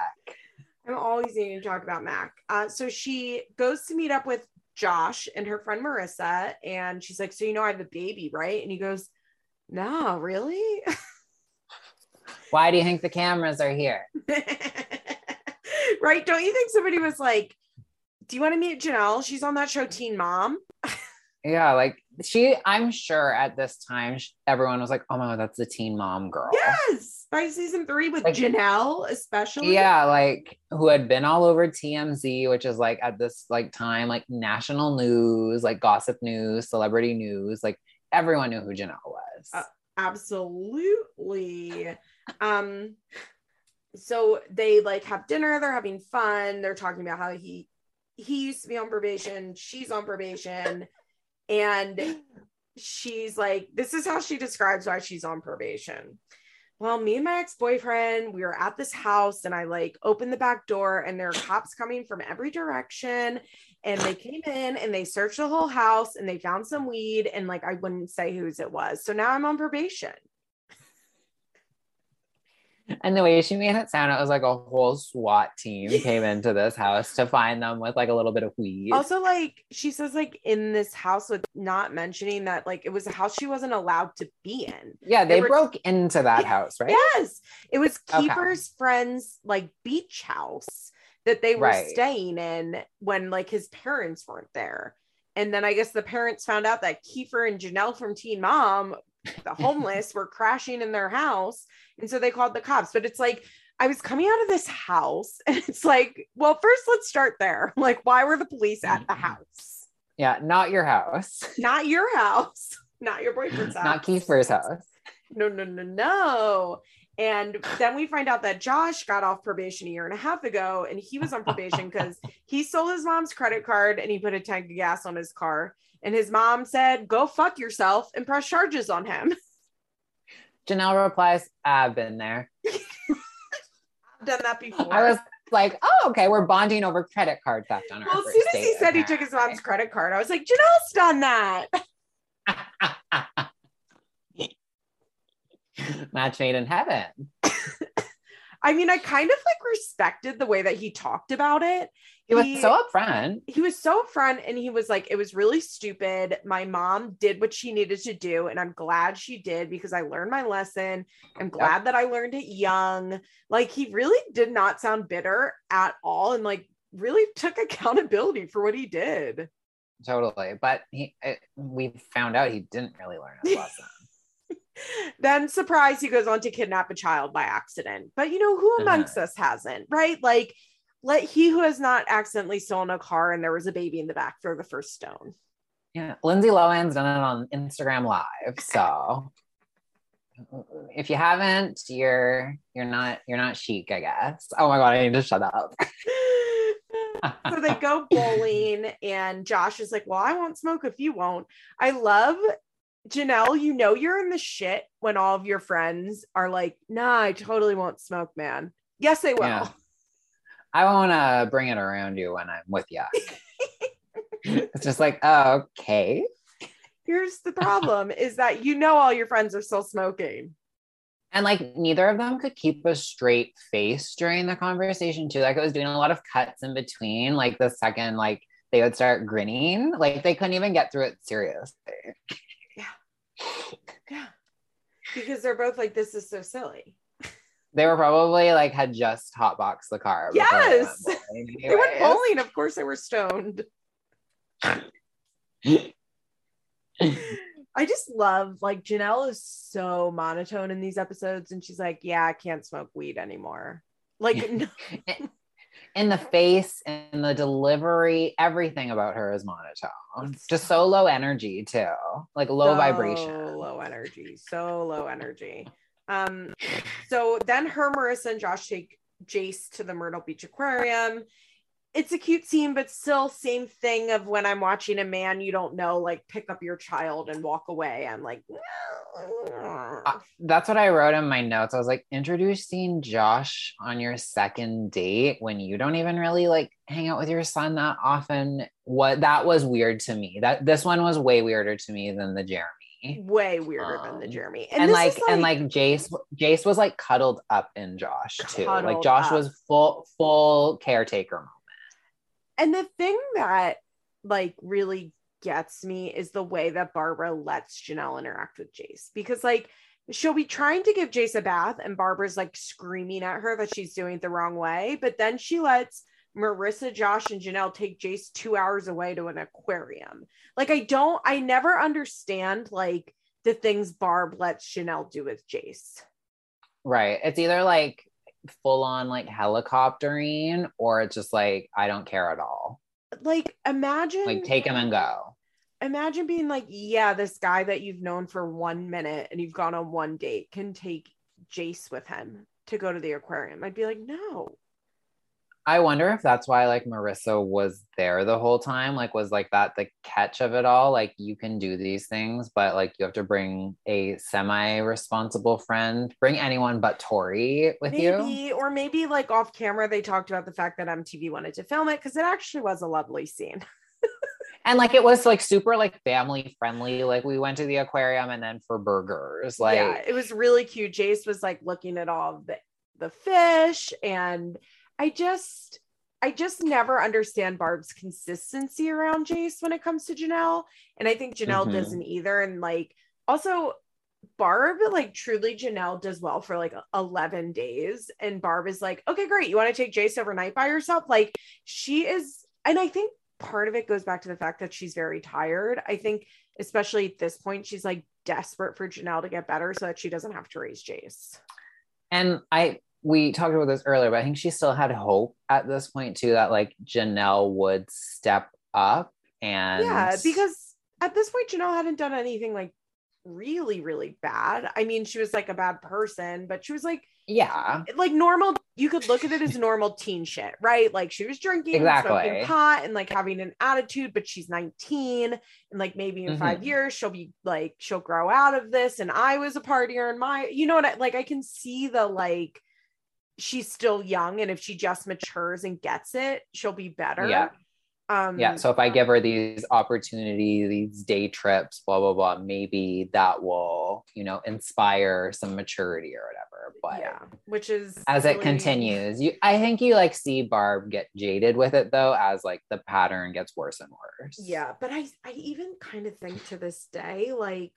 [SPEAKER 1] I'm always needing to talk about Mac. Uh, so she goes to meet up with Josh and her friend Marissa, and she's like, "So you know I have a baby, right?" And he goes, no, really?
[SPEAKER 2] Why do you think the cameras are here?
[SPEAKER 1] right? Don't you think somebody was like, Do you want to meet Jenelle? She's on that show Teen Mom.
[SPEAKER 2] yeah, like she, I'm sure at this time, everyone was like, Oh my God, that's the Teen Mom girl.
[SPEAKER 1] Yes, by season three with like, Jenelle, especially.
[SPEAKER 2] Yeah, like who had been all over TMZ, which is like at this like time, like national news, like gossip news, celebrity news, like everyone knew who Jenelle was. Uh,
[SPEAKER 1] absolutely. um, so they like have dinner, they're having fun, they're talking about how he he used to be on probation, she's on probation, and she's like, this is how she describes why she's on probation well, me and my ex boyfriend, we were at this house and I like opened the back door and there are cops coming from every direction. And they came in and they searched the whole house and they found some weed and like I wouldn't say whose it was. So now I'm on probation.
[SPEAKER 2] And the way she made it sound, it was like a whole SWAT team came into this house to find them with like a little bit of weed.
[SPEAKER 1] Also, like she says, like in this house, with not mentioning that, like it was a house she wasn't allowed to be in.
[SPEAKER 2] Yeah, they, they were, broke into that house, right?
[SPEAKER 1] Yes, it was Kiefer's okay. friend's like beach house that they were right. staying in when like his parents weren't there. And then I guess the parents found out that Kiefer and Jenelle from Teen Mom the homeless were crashing in their house. And so they called the cops. But it's like, I was coming out of this house and it's like, well, first let's start there. Like, why were the police at the mm-hmm. house?
[SPEAKER 2] Yeah, not your house.
[SPEAKER 1] Not your house. Not your boyfriend's house.
[SPEAKER 2] Not Kiefer's house.
[SPEAKER 1] No, no, no, no. And then we find out that Josh got off probation a year and a half ago, and he was on probation because he stole his mom's credit card and he put a tank of gas on his car. And his mom said, Go fuck yourself and press charges on him.
[SPEAKER 2] Jenelle replies, I've been there.
[SPEAKER 1] I've done that before.
[SPEAKER 2] I was like, oh, okay, we're bonding over credit card theft on our Well, as soon as
[SPEAKER 1] he said he took his mom's credit card, I was like, Jenelle's done that.
[SPEAKER 2] Match made in heaven.
[SPEAKER 1] I mean, I kind of like respected the way that he talked about it
[SPEAKER 2] he was so upfront.
[SPEAKER 1] He was so upfront and he was like, it was really stupid. My mom did what she needed to do. And I'm glad she did because I learned my lesson. I'm glad yep. that I learned it young. Like he really did not sound bitter at all and like really took accountability for what he did.
[SPEAKER 2] Totally. But he it, we found out he didn't really learn his lesson.
[SPEAKER 1] then surprise he goes on to kidnap a child by accident. But you know, who amongst uh-huh. us hasn't, right? Like let he who has not accidentally stolen a car and there was a baby in the back throw the first stone.
[SPEAKER 2] Yeah, Lindsay Lohan's done it on Instagram Live. So if you haven't, you're you're not you're not chic, I guess. Oh my god, I need to shut up.
[SPEAKER 1] so they go bowling, and Josh is like, "Well, I won't smoke if you won't." I love Jenelle. You know you're in the shit when all of your friends are like, "Nah, I totally won't smoke, man." Yes, they will. Yeah.
[SPEAKER 2] I won't uh, bring it around you when I'm with you. it's just like, oh, okay.
[SPEAKER 1] Here's the problem is that you know all your friends are still smoking.
[SPEAKER 2] And like neither of them could keep a straight face during the conversation too. Like I was doing a lot of cuts in between. Like the second like they would start grinning, like they couldn't even get through it seriously.
[SPEAKER 1] Yeah. Yeah. Because they're both like, this is so silly.
[SPEAKER 2] They were probably like had just hotboxed the car.
[SPEAKER 1] Yes. They went, they went bowling. Of course, they were stoned. I just love like Jenelle is so monotone in these episodes, and she's like, "Yeah, I can't smoke weed anymore." Like,
[SPEAKER 2] in the face, in the delivery, everything about her is monotone. Just so low energy too, like low so vibration,
[SPEAKER 1] low energy, so low energy. Um, so then her, Marissa, and Josh take Jace to the Myrtle Beach Aquarium. It's a cute scene, but still same thing of when I'm watching a man you don't know, like pick up your child and walk away. I'm like,
[SPEAKER 2] uh, that's what I wrote in my notes. I was like, introducing Josh on your second date when you don't even really like hang out with your son that often. What that was weird to me. That this one was way weirder to me than the Jeremy
[SPEAKER 1] way weirder um, than the um, Jeremy.
[SPEAKER 2] And, and like, like, and like Jace Jace was like cuddled up in Josh too. Like Josh up. was full full caretaker moment.
[SPEAKER 1] And the thing that like really gets me is the way that Barbara lets Jenelle interact with Jace because like she'll be trying to give Jace a bath and Barbara's like screaming at her that she's doing it the wrong way, but then she lets Marissa, Josh, and Jenelle take Jace two hours away to an aquarium. Like, I don't, I never understand like the things Barb lets Jenelle do with Jace.
[SPEAKER 2] Right. It's either like full on like helicoptering or it's just like, I don't care at all.
[SPEAKER 1] Like, imagine
[SPEAKER 2] like take him and go.
[SPEAKER 1] Imagine being like, yeah, this guy that you've known for one minute and you've gone on one date can take Jace with him to go to the aquarium. I'd be like, no.
[SPEAKER 2] I wonder if that's why like Marissa was there the whole time. Like, was like that the catch of it all? Like, you can do these things, but like you have to bring a semi-responsible friend. Bring anyone but Tori with
[SPEAKER 1] maybe,
[SPEAKER 2] you,
[SPEAKER 1] or maybe like off camera they talked about the fact that MTV wanted to film it because it actually was a lovely scene.
[SPEAKER 2] and like it was like super like family friendly. Like we went to the aquarium and then for burgers. Like yeah,
[SPEAKER 1] it was really cute. Jace was like looking at all the the fish and I just I just never understand Barb's consistency around Jace when it comes to Jenelle. And I think Jenelle mm-hmm. doesn't either. And like also Barb, like truly Jenelle does well for like 11 days. And Barb is like, okay, great. You want to take Jace overnight by yourself? Like she is, and I think part of it goes back to the fact that she's very tired. I think, especially at this point, she's like desperate for Jenelle to get better so that she doesn't have to raise Jace.
[SPEAKER 2] And I we talked about this earlier, but I think she still had hope at this point too that like Jenelle would step up and
[SPEAKER 1] yeah, because at this point Jenelle hadn't done anything like really, really bad. I mean, she was like a bad person, but she was like
[SPEAKER 2] yeah,
[SPEAKER 1] like normal. You could look at it as normal teen shit, right? Like she was drinking, exactly. smoking pot, and like having an attitude, but she's 19, and like maybe in mm-hmm. five years she'll be like she'll grow out of this. And I was a partier, and my, you know what? I, like I can see the like she's still young and if she just matures and gets it she'll be better
[SPEAKER 2] yeah Um, yeah. So if I give her these opportunities, these day trips, blah blah blah, maybe that will, you know, inspire some maturity or whatever. But
[SPEAKER 1] yeah, which is
[SPEAKER 2] as really... it continues, you I think you like see Barb get jaded with it though, as like the pattern gets worse and worse.
[SPEAKER 1] Yeah, but I I even kind of think to this day, like,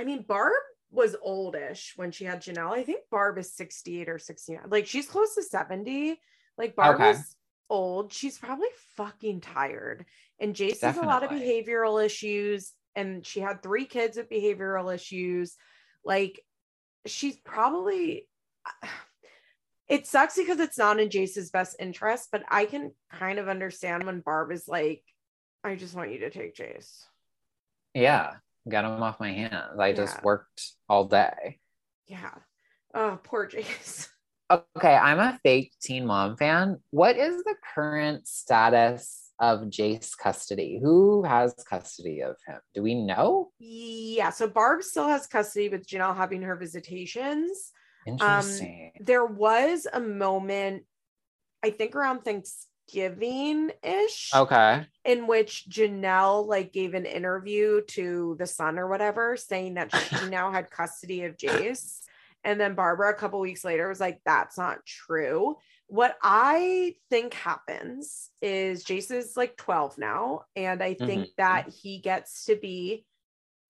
[SPEAKER 1] I mean, Barb was oldish when she had Jenelle. I think Barb is 68 or 69. Like she's close to 70. Like Barb okay. is old. She's probably fucking tired. And Jace has a lot of behavioral issues. And she had three kids with behavioral issues. Like she's probably it sucks because it's not in Jace's best interest, but I can kind of understand when Barb is like, I just want you to take Jace.
[SPEAKER 2] Yeah got him off my hands. I yeah. just worked all day.
[SPEAKER 1] Yeah. Oh, poor Jace.
[SPEAKER 2] Okay, I'm a fake teen mom fan. What is the current status of Jace custody? Who has custody of him? Do we know?
[SPEAKER 1] Yeah, so Barb still has custody with Jenelle having her visitations.
[SPEAKER 2] Um, Interesting.
[SPEAKER 1] Um, there was a moment, I think around Thanksgiving Thanksgiving ish.
[SPEAKER 2] Okay.
[SPEAKER 1] In which Jenelle like gave an interview to the Sun or whatever, saying that she now had custody of Jace. And then Barbara, a couple weeks later, was like, that's not true. What I think happens is Jace is like 12 now. And I think mm-hmm. that he gets to be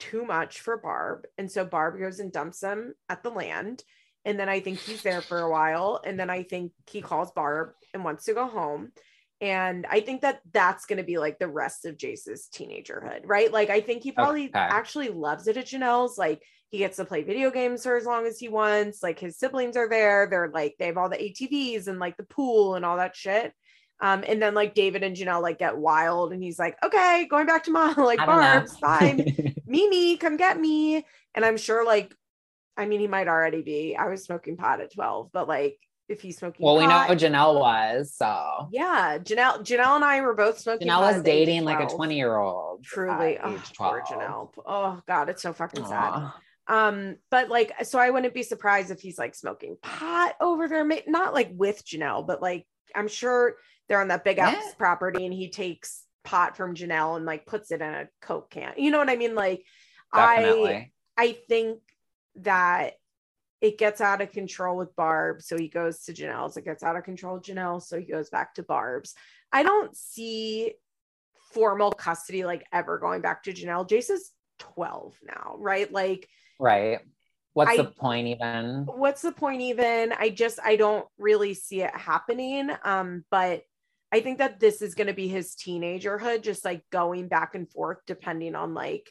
[SPEAKER 1] too much for Barb. And so Barb goes and dumps him at the land. And then I think he's there for a while. And then I think he calls Barb and wants to go home. And I think that that's going to be like the rest of Jace's teenagerhood, right? Like, I think he probably okay. actually loves it at Jenelle's. Like, he gets to play video games for as long as he wants. Like, his siblings are there. They're like, they have all the ATVs and like the pool and all that shit. Um, and then like David and Jenelle like get wild, and he's like, okay, going back to mom, like Barb's fine. Mimi, come get me. And I'm sure like I mean, he might already be. I was smoking pot at 12, but like if he's smoking
[SPEAKER 2] well, pot, we know Jenelle was. So
[SPEAKER 1] yeah, Jenelle, Jenelle and I were both smoking.
[SPEAKER 2] Jenelle was dating like a 20 year old.
[SPEAKER 1] Truly. Oh, poor Jenelle. Oh God, it's so fucking Aww. sad. Um, but like, so I wouldn't be surprised if he's like smoking pot over there, not like with Jenelle, but like I'm sure they're on that big house yeah. property and he takes pot from Jenelle and like puts it in a Coke can. You know what I mean? Like Definitely. I I think that it gets out of control with Barb. So he goes to Jenelle's. It gets out of control Jenelle. So he goes back to Barb's. I don't see formal custody like ever going back to Jenelle. Jace is 12 now, right? Like,
[SPEAKER 2] right. What's I, the point even?
[SPEAKER 1] What's the point even? I just, I don't really see it happening. Um, but I think that this is going to be his teenagerhood, just like going back and forth depending on like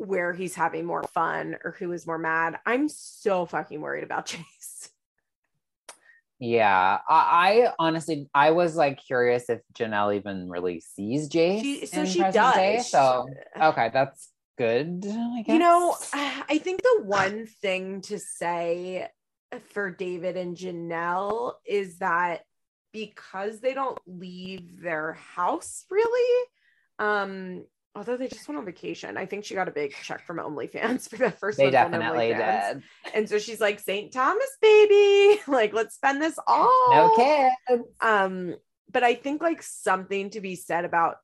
[SPEAKER 1] where he's having more fun or who is more mad. I'm so fucking worried about Jace.
[SPEAKER 2] Yeah, I, I, honestly, I was like curious if Jenelle even really sees Jace.
[SPEAKER 1] She, so she does. Day,
[SPEAKER 2] so okay, that's good.
[SPEAKER 1] You know, I think the one thing to say for David and Jenelle is that because they don't leave their house really, um, although they just went on vacation. I think she got a big check from OnlyFans for the first.
[SPEAKER 2] They definitely did.
[SPEAKER 1] And so she's like, St. Thomas, baby, like let's spend this all.
[SPEAKER 2] No kids.
[SPEAKER 1] Um, but I think like something to be said about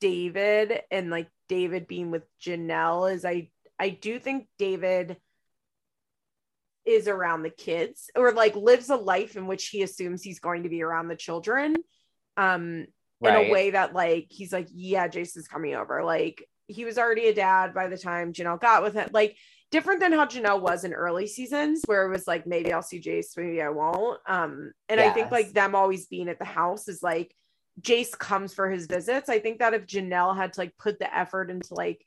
[SPEAKER 1] David and like David being with Jenelle is I I do think David is around the kids or like lives a life in which he assumes he's going to be around the children. Um, right. in a way that like he's like, yeah, Jason's coming over. Like he was already a dad by the time Jenelle got with him. Like different than how Jenelle was in early seasons, where it was like maybe I'll see Jace, maybe I won't. Um, and yes. I think like them always being at the house is like Jace comes for his visits. I think that if Jenelle had to like put the effort into like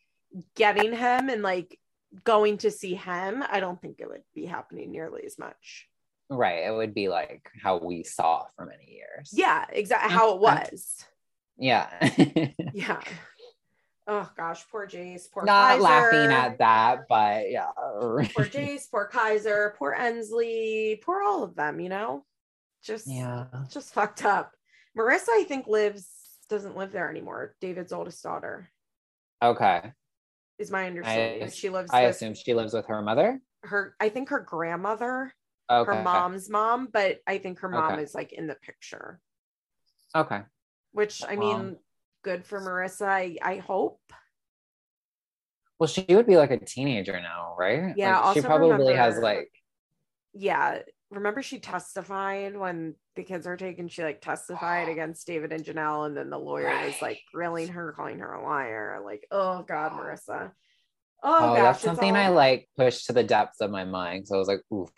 [SPEAKER 1] getting him and like going to see him, I don't think it would be happening nearly as much.
[SPEAKER 2] Right. It would be like how we saw for many years.
[SPEAKER 1] Yeah, exactly mm-hmm. how it mm-hmm. was.
[SPEAKER 2] Yeah.
[SPEAKER 1] yeah. Oh gosh, poor Jace, poor
[SPEAKER 2] Not Kaiser. laughing at that, but yeah.
[SPEAKER 1] poor Jace, poor Kaiser, poor Ensley, poor all of them, you know? Just yeah, just fucked up. Marissa, I think, lives doesn't live there anymore. David's oldest daughter.
[SPEAKER 2] Okay.
[SPEAKER 1] Is my understanding. I, she lives
[SPEAKER 2] I with, assume she lives with her mother.
[SPEAKER 1] Her I think her grandmother okay. her mom's mom, but I think her mom okay. is like in the picture.
[SPEAKER 2] Okay.
[SPEAKER 1] which I mean, um, good for Marissa. I, I hope.
[SPEAKER 2] Well, she would be like a teenager now, right?
[SPEAKER 1] Yeah.
[SPEAKER 2] Like, she probably remember, has like.
[SPEAKER 1] Yeah. Remember, she testified when the kids are taken. She like testified against David and Jenelle, and then the lawyer right. was like grilling her, calling her a liar. Like, oh God, Marissa.
[SPEAKER 2] Oh, oh gosh, that's something all... I like pushed to the depths of my mind. So I was like, oof.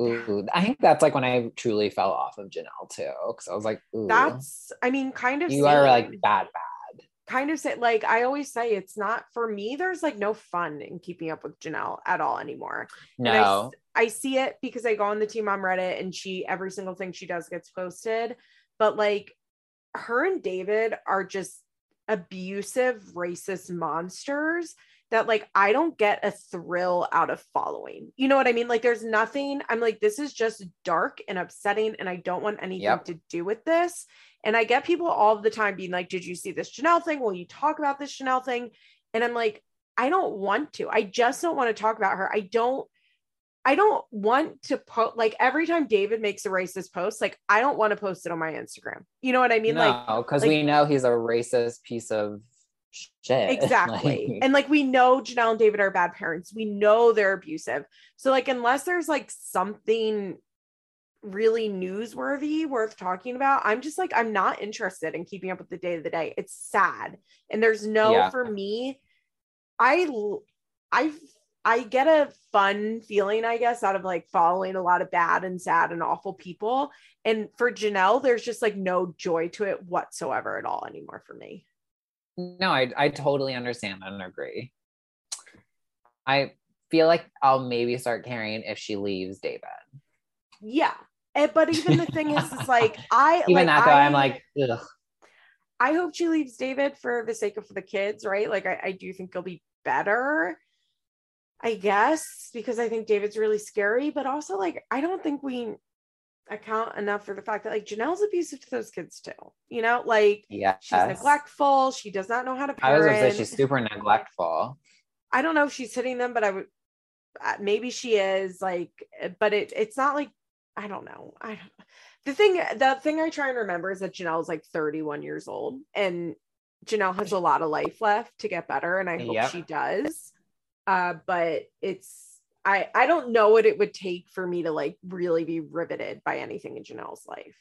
[SPEAKER 2] Ooh, I think that's like when I truly fell off of Jenelle too. Cause I was like, Ooh,
[SPEAKER 1] that's, I mean, kind of,
[SPEAKER 2] you are like bad, bad.
[SPEAKER 1] Kind of say, like, I always say it's not for me. There's like no fun in keeping up with Jenelle at all anymore.
[SPEAKER 2] No,
[SPEAKER 1] I, I see it because I go on the Teen Mom Reddit and she, every single thing she does gets posted. But like, her and David are just abusive, racist monsters that like I don't get a thrill out of following. You know what I mean? Like there's nothing. I'm like this is just dark and upsetting and I don't want anything yep. to do with this. And I get people all the time being like, "Did you see this Jenelle thing? Will you talk about this Jenelle thing?" And I'm like, I don't want to. I just don't want to talk about her. I don't I don't want to post like every time David makes a racist post, like I don't want to post it on my Instagram. You know what I mean?
[SPEAKER 2] No, like because like, we know he's a racist piece of shit.
[SPEAKER 1] Exactly. like, and like we know Jenelle and David are bad parents. We know they're abusive. So like unless there's like something really newsworthy worth talking about, I'm just like I'm not interested in keeping up with the day of the day. It's sad. And there's no yeah. for me I I I get a fun feeling, I guess, out of like following a lot of bad and sad and awful people. And for Jenelle, there's just like no joy to it whatsoever at all anymore for me.
[SPEAKER 2] No, I I totally understand and agree. I feel like I'll maybe start caring if she leaves David.
[SPEAKER 1] Yeah. And, but even the thing is, is like I
[SPEAKER 2] even
[SPEAKER 1] like,
[SPEAKER 2] that though, I, I'm like, ugh.
[SPEAKER 1] I hope she leaves David for the sake of the kids, right? Like I, I do think he'll be better. I guess because I think David's really scary, but also like I don't think we account enough for the fact that like Jenelle's abusive to those kids too. You know, like
[SPEAKER 2] yeah,
[SPEAKER 1] she's neglectful. She does not know how to parent.
[SPEAKER 2] I was gonna say she's super neglectful.
[SPEAKER 1] I don't know if she's hitting them, but I would uh, maybe she is like, but it it's not like I don't know. I don't, the thing the thing I try and remember is that Jenelle's like 31 years old and Jenelle has a lot of life left to get better, and I hope yep. she does. Uh, but it's I I don't know what it would take for me to like really be riveted by anything in Jenelle's life.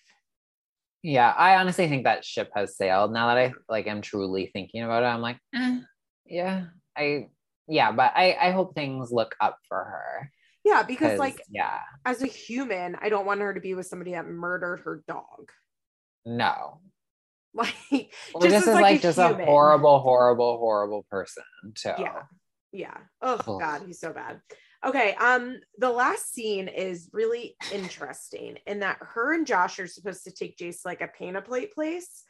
[SPEAKER 2] Yeah, I honestly think that ship has sailed. Now that I like am truly thinking about it, I'm like, eh, yeah, I yeah, but I I hope things look up for her.
[SPEAKER 1] Yeah, because like
[SPEAKER 2] yeah,
[SPEAKER 1] as a human, I don't want her to be with somebody that murdered her dog.
[SPEAKER 2] No.
[SPEAKER 1] Like
[SPEAKER 2] well, this is like, like a just human. a horrible, horrible, horrible person too.
[SPEAKER 1] Yeah. Yeah. Oh God, he's so bad. Okay, um, the last scene is really interesting in that her and Josh are supposed to take Jace like a paint a plate place,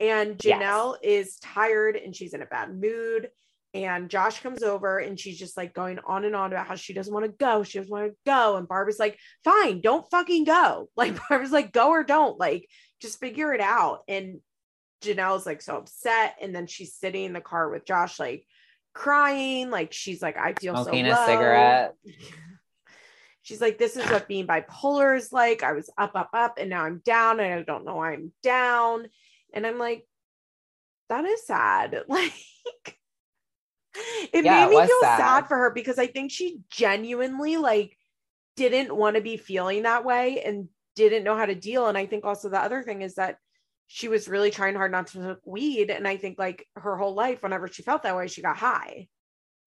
[SPEAKER 1] and Jenelle yes. is tired and she's in a bad mood. And Josh comes over and she's just like going on and on about how she doesn't want to go. She doesn't want to go. And Barbara's like, fine, don't fucking go. Like Barbara's like, go or don't. Like, just figure it out. And Jenelle's like so upset. And then she's sitting in the car with Josh, like, crying. Like she's like, I feel Smoking so low. a cigarette. she's like, this is what being bipolar is like. I was up, up, up, and now I'm down, and I don't know why I'm down. And I'm like, that is sad. Like it yeah, made me feel sad. sad for her because I think she genuinely like didn't want to be feeling that way and didn't know how to deal. And I think also the other thing is that she was really trying hard not to smoke weed. And I think like her whole life, whenever she felt that way, she got high.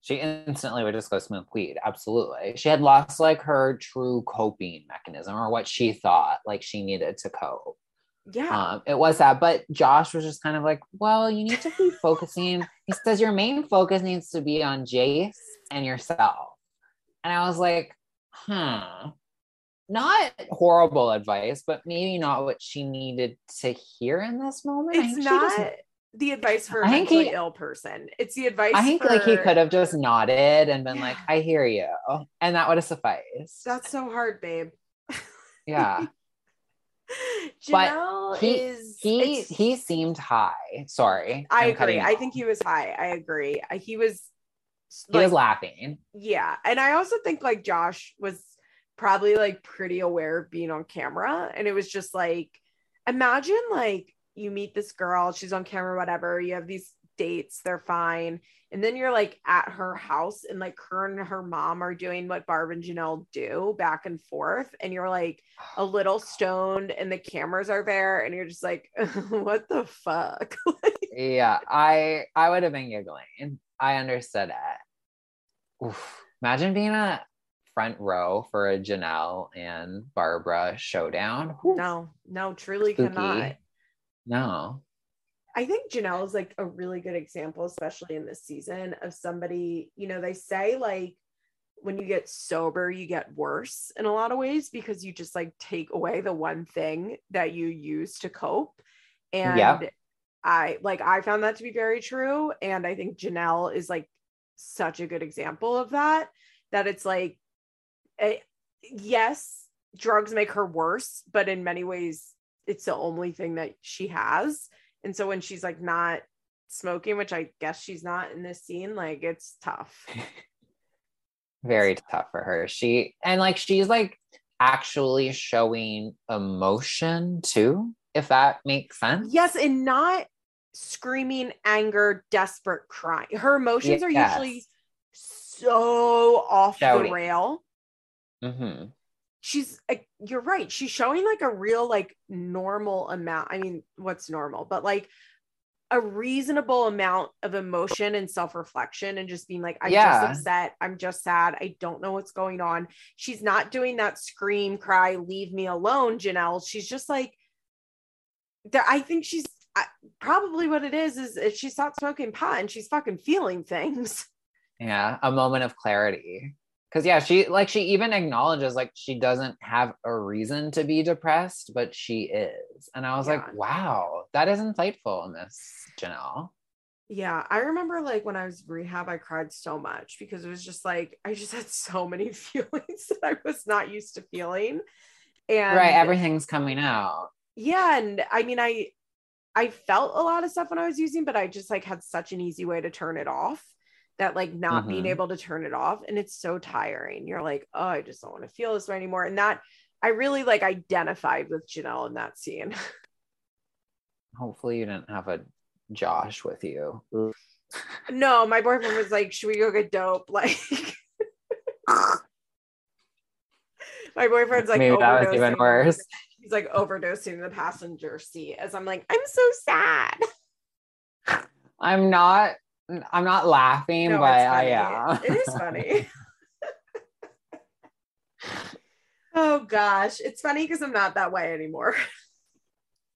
[SPEAKER 2] She instantly would just go smoke weed. Absolutely. She had lost like her true coping mechanism or what she thought like she needed to cope.
[SPEAKER 1] Yeah.
[SPEAKER 2] Um, it was that. But Josh was just kind of like, well, you need to be focusing. he says your main focus needs to be on Jace and yourself. And I was like, huh not horrible advice, but maybe not what she needed to hear in this moment.
[SPEAKER 1] It's not the advice for a mentally he, ill person. It's the advice.
[SPEAKER 2] I think
[SPEAKER 1] for...
[SPEAKER 2] like he could have just nodded and been yeah. like, "I hear you," and that would have sufficed.
[SPEAKER 1] That's so hard, babe.
[SPEAKER 2] Yeah.
[SPEAKER 1] Jenelle
[SPEAKER 2] but he,
[SPEAKER 1] is
[SPEAKER 2] he he seemed high. Sorry,
[SPEAKER 1] I I'm agree. I think he was high. I agree. He was.
[SPEAKER 2] He like, was laughing.
[SPEAKER 1] Yeah, and I also think like Josh was probably like pretty aware of being on camera. And it was just like, imagine like you meet this girl, she's on camera, whatever. You have these dates, they're fine. And then you're like at her house, and like her and her mom are doing what Barb and Jenelle do back and forth. And you're like a little stoned, and the cameras are there, and you're just like, what the fuck?
[SPEAKER 2] yeah, I I would have been giggling. I understood it. Oof. Imagine being a front row for a Jenelle and Barbara showdown.
[SPEAKER 1] Oof. No, no, truly Spooky. cannot.
[SPEAKER 2] No.
[SPEAKER 1] I think Jenelle is like a really good example, especially in this season, of somebody, you know, they say like when you get sober, you get worse in a lot of ways because you just like take away the one thing that you use to cope. And yeah. I like, I found that to be very true. And I think Jenelle is like such a good example of that, that it's like, eh, yes, drugs make her worse, but in many ways, it's the only thing that she has and so when she's like not smoking, which I guess she's not in this scene, like it's tough.
[SPEAKER 2] Very tough for her. She and like she's like actually showing emotion too, if that makes sense.
[SPEAKER 1] Yes, and not screaming anger, desperate crying. Her emotions yes. are usually so off Shouting. the rail.
[SPEAKER 2] Mm-hmm.
[SPEAKER 1] She's you're right. She's showing like a real like normal amount i mean what's normal but like a reasonable amount of emotion and self-reflection and just being like i'm yeah. just upset. I'm just sad. I don't know what's going on. She's not doing that scream cry leave me alone jenelle. She's just like i think she's probably what it is is she stopped smoking pot and she's fucking feeling things.
[SPEAKER 2] Yeah a moment of clarity because yeah she like she even acknowledges like she doesn't have a reason to be depressed but she is. And i was yeah. like wow that is insightful miss jenelle.
[SPEAKER 1] Yeah i remember like when i was rehab i cried so much because it was just like i just had so many feelings that i was not used to feeling. And
[SPEAKER 2] right everything's coming out.
[SPEAKER 1] Yeah and i mean i i felt a lot of stuff when i was using but i just like had such an easy way to turn it off that like not mm-hmm. being able to turn it off and it's so tiring. You're like oh i just don't want to feel this way anymore. And that i really like identified with jenelle in that scene.
[SPEAKER 2] Hopefully you didn't have a josh with you.
[SPEAKER 1] No my boyfriend was like should we go get dope? Like my boyfriend's like
[SPEAKER 2] maybe that was even worse.
[SPEAKER 1] he's like overdosing in the passenger seat as i'm like i'm so sad.
[SPEAKER 2] I'm not I'm not laughing, no, but I
[SPEAKER 1] yeah. It is funny. oh gosh, it's funny because I'm not that way anymore.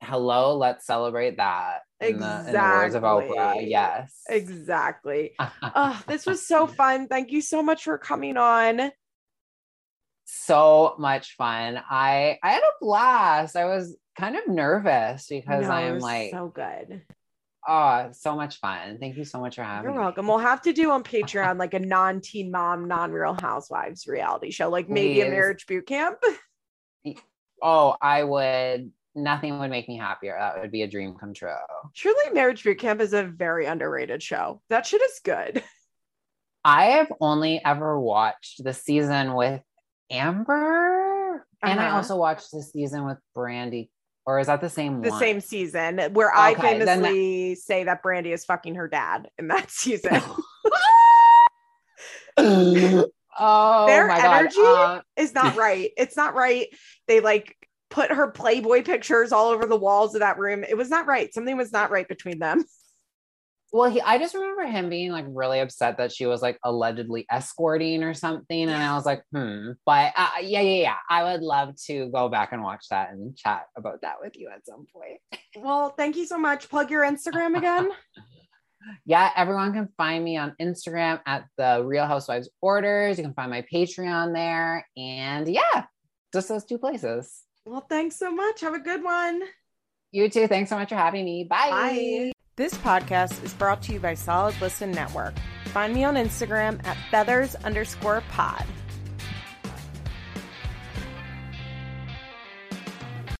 [SPEAKER 2] Hello, let's celebrate that. In exactly. The, in the words of Oprah, yes.
[SPEAKER 1] Exactly. oh, this was so fun. Thank you so much for coming on.
[SPEAKER 2] So much fun. I I had a blast. I was kind of nervous because no, I'm like
[SPEAKER 1] so good.
[SPEAKER 2] Oh, so much fun. Thank you so much for having
[SPEAKER 1] You're
[SPEAKER 2] me.
[SPEAKER 1] welcome. We'll have to do on Patreon like a non-teen mom, non-real housewives reality show, like maybe Please. a marriage boot camp.
[SPEAKER 2] Oh, I would nothing would make me happier. That would be a dream come true.
[SPEAKER 1] Truly Marriage Boot Camp is a very underrated show. That shit is good.
[SPEAKER 2] I have only ever watched the season with Amber. Uh-huh. And I uh-huh. also watched the season with Brandi or is that the same
[SPEAKER 1] the
[SPEAKER 2] one?
[SPEAKER 1] same season where okay, I famously that... say that Brandi is fucking her dad in that season.
[SPEAKER 2] oh,
[SPEAKER 1] their energy uh... is not right. It's not right. They like put her Playboy pictures all over the walls of that room. It was not right. Something was not right between them.
[SPEAKER 2] Well, he, I just remember him being like really upset that she was like allegedly escorting or something, and I was like, hmm. But uh, yeah, yeah, yeah. I would love to go back and watch that and chat about that with you at some point.
[SPEAKER 1] Well, thank you so much. Plug your Instagram again.
[SPEAKER 2] yeah, everyone can find me on Instagram at the Real Housewives Orders. You can find my Patreon there, and yeah, just those two places.
[SPEAKER 1] Well, thanks so much. Have a good one.
[SPEAKER 2] You too. Thanks so much for having me. Bye.
[SPEAKER 1] Bye. This podcast is brought to you by Solid Listen Network. Find me on Instagram at feathers underscore pod.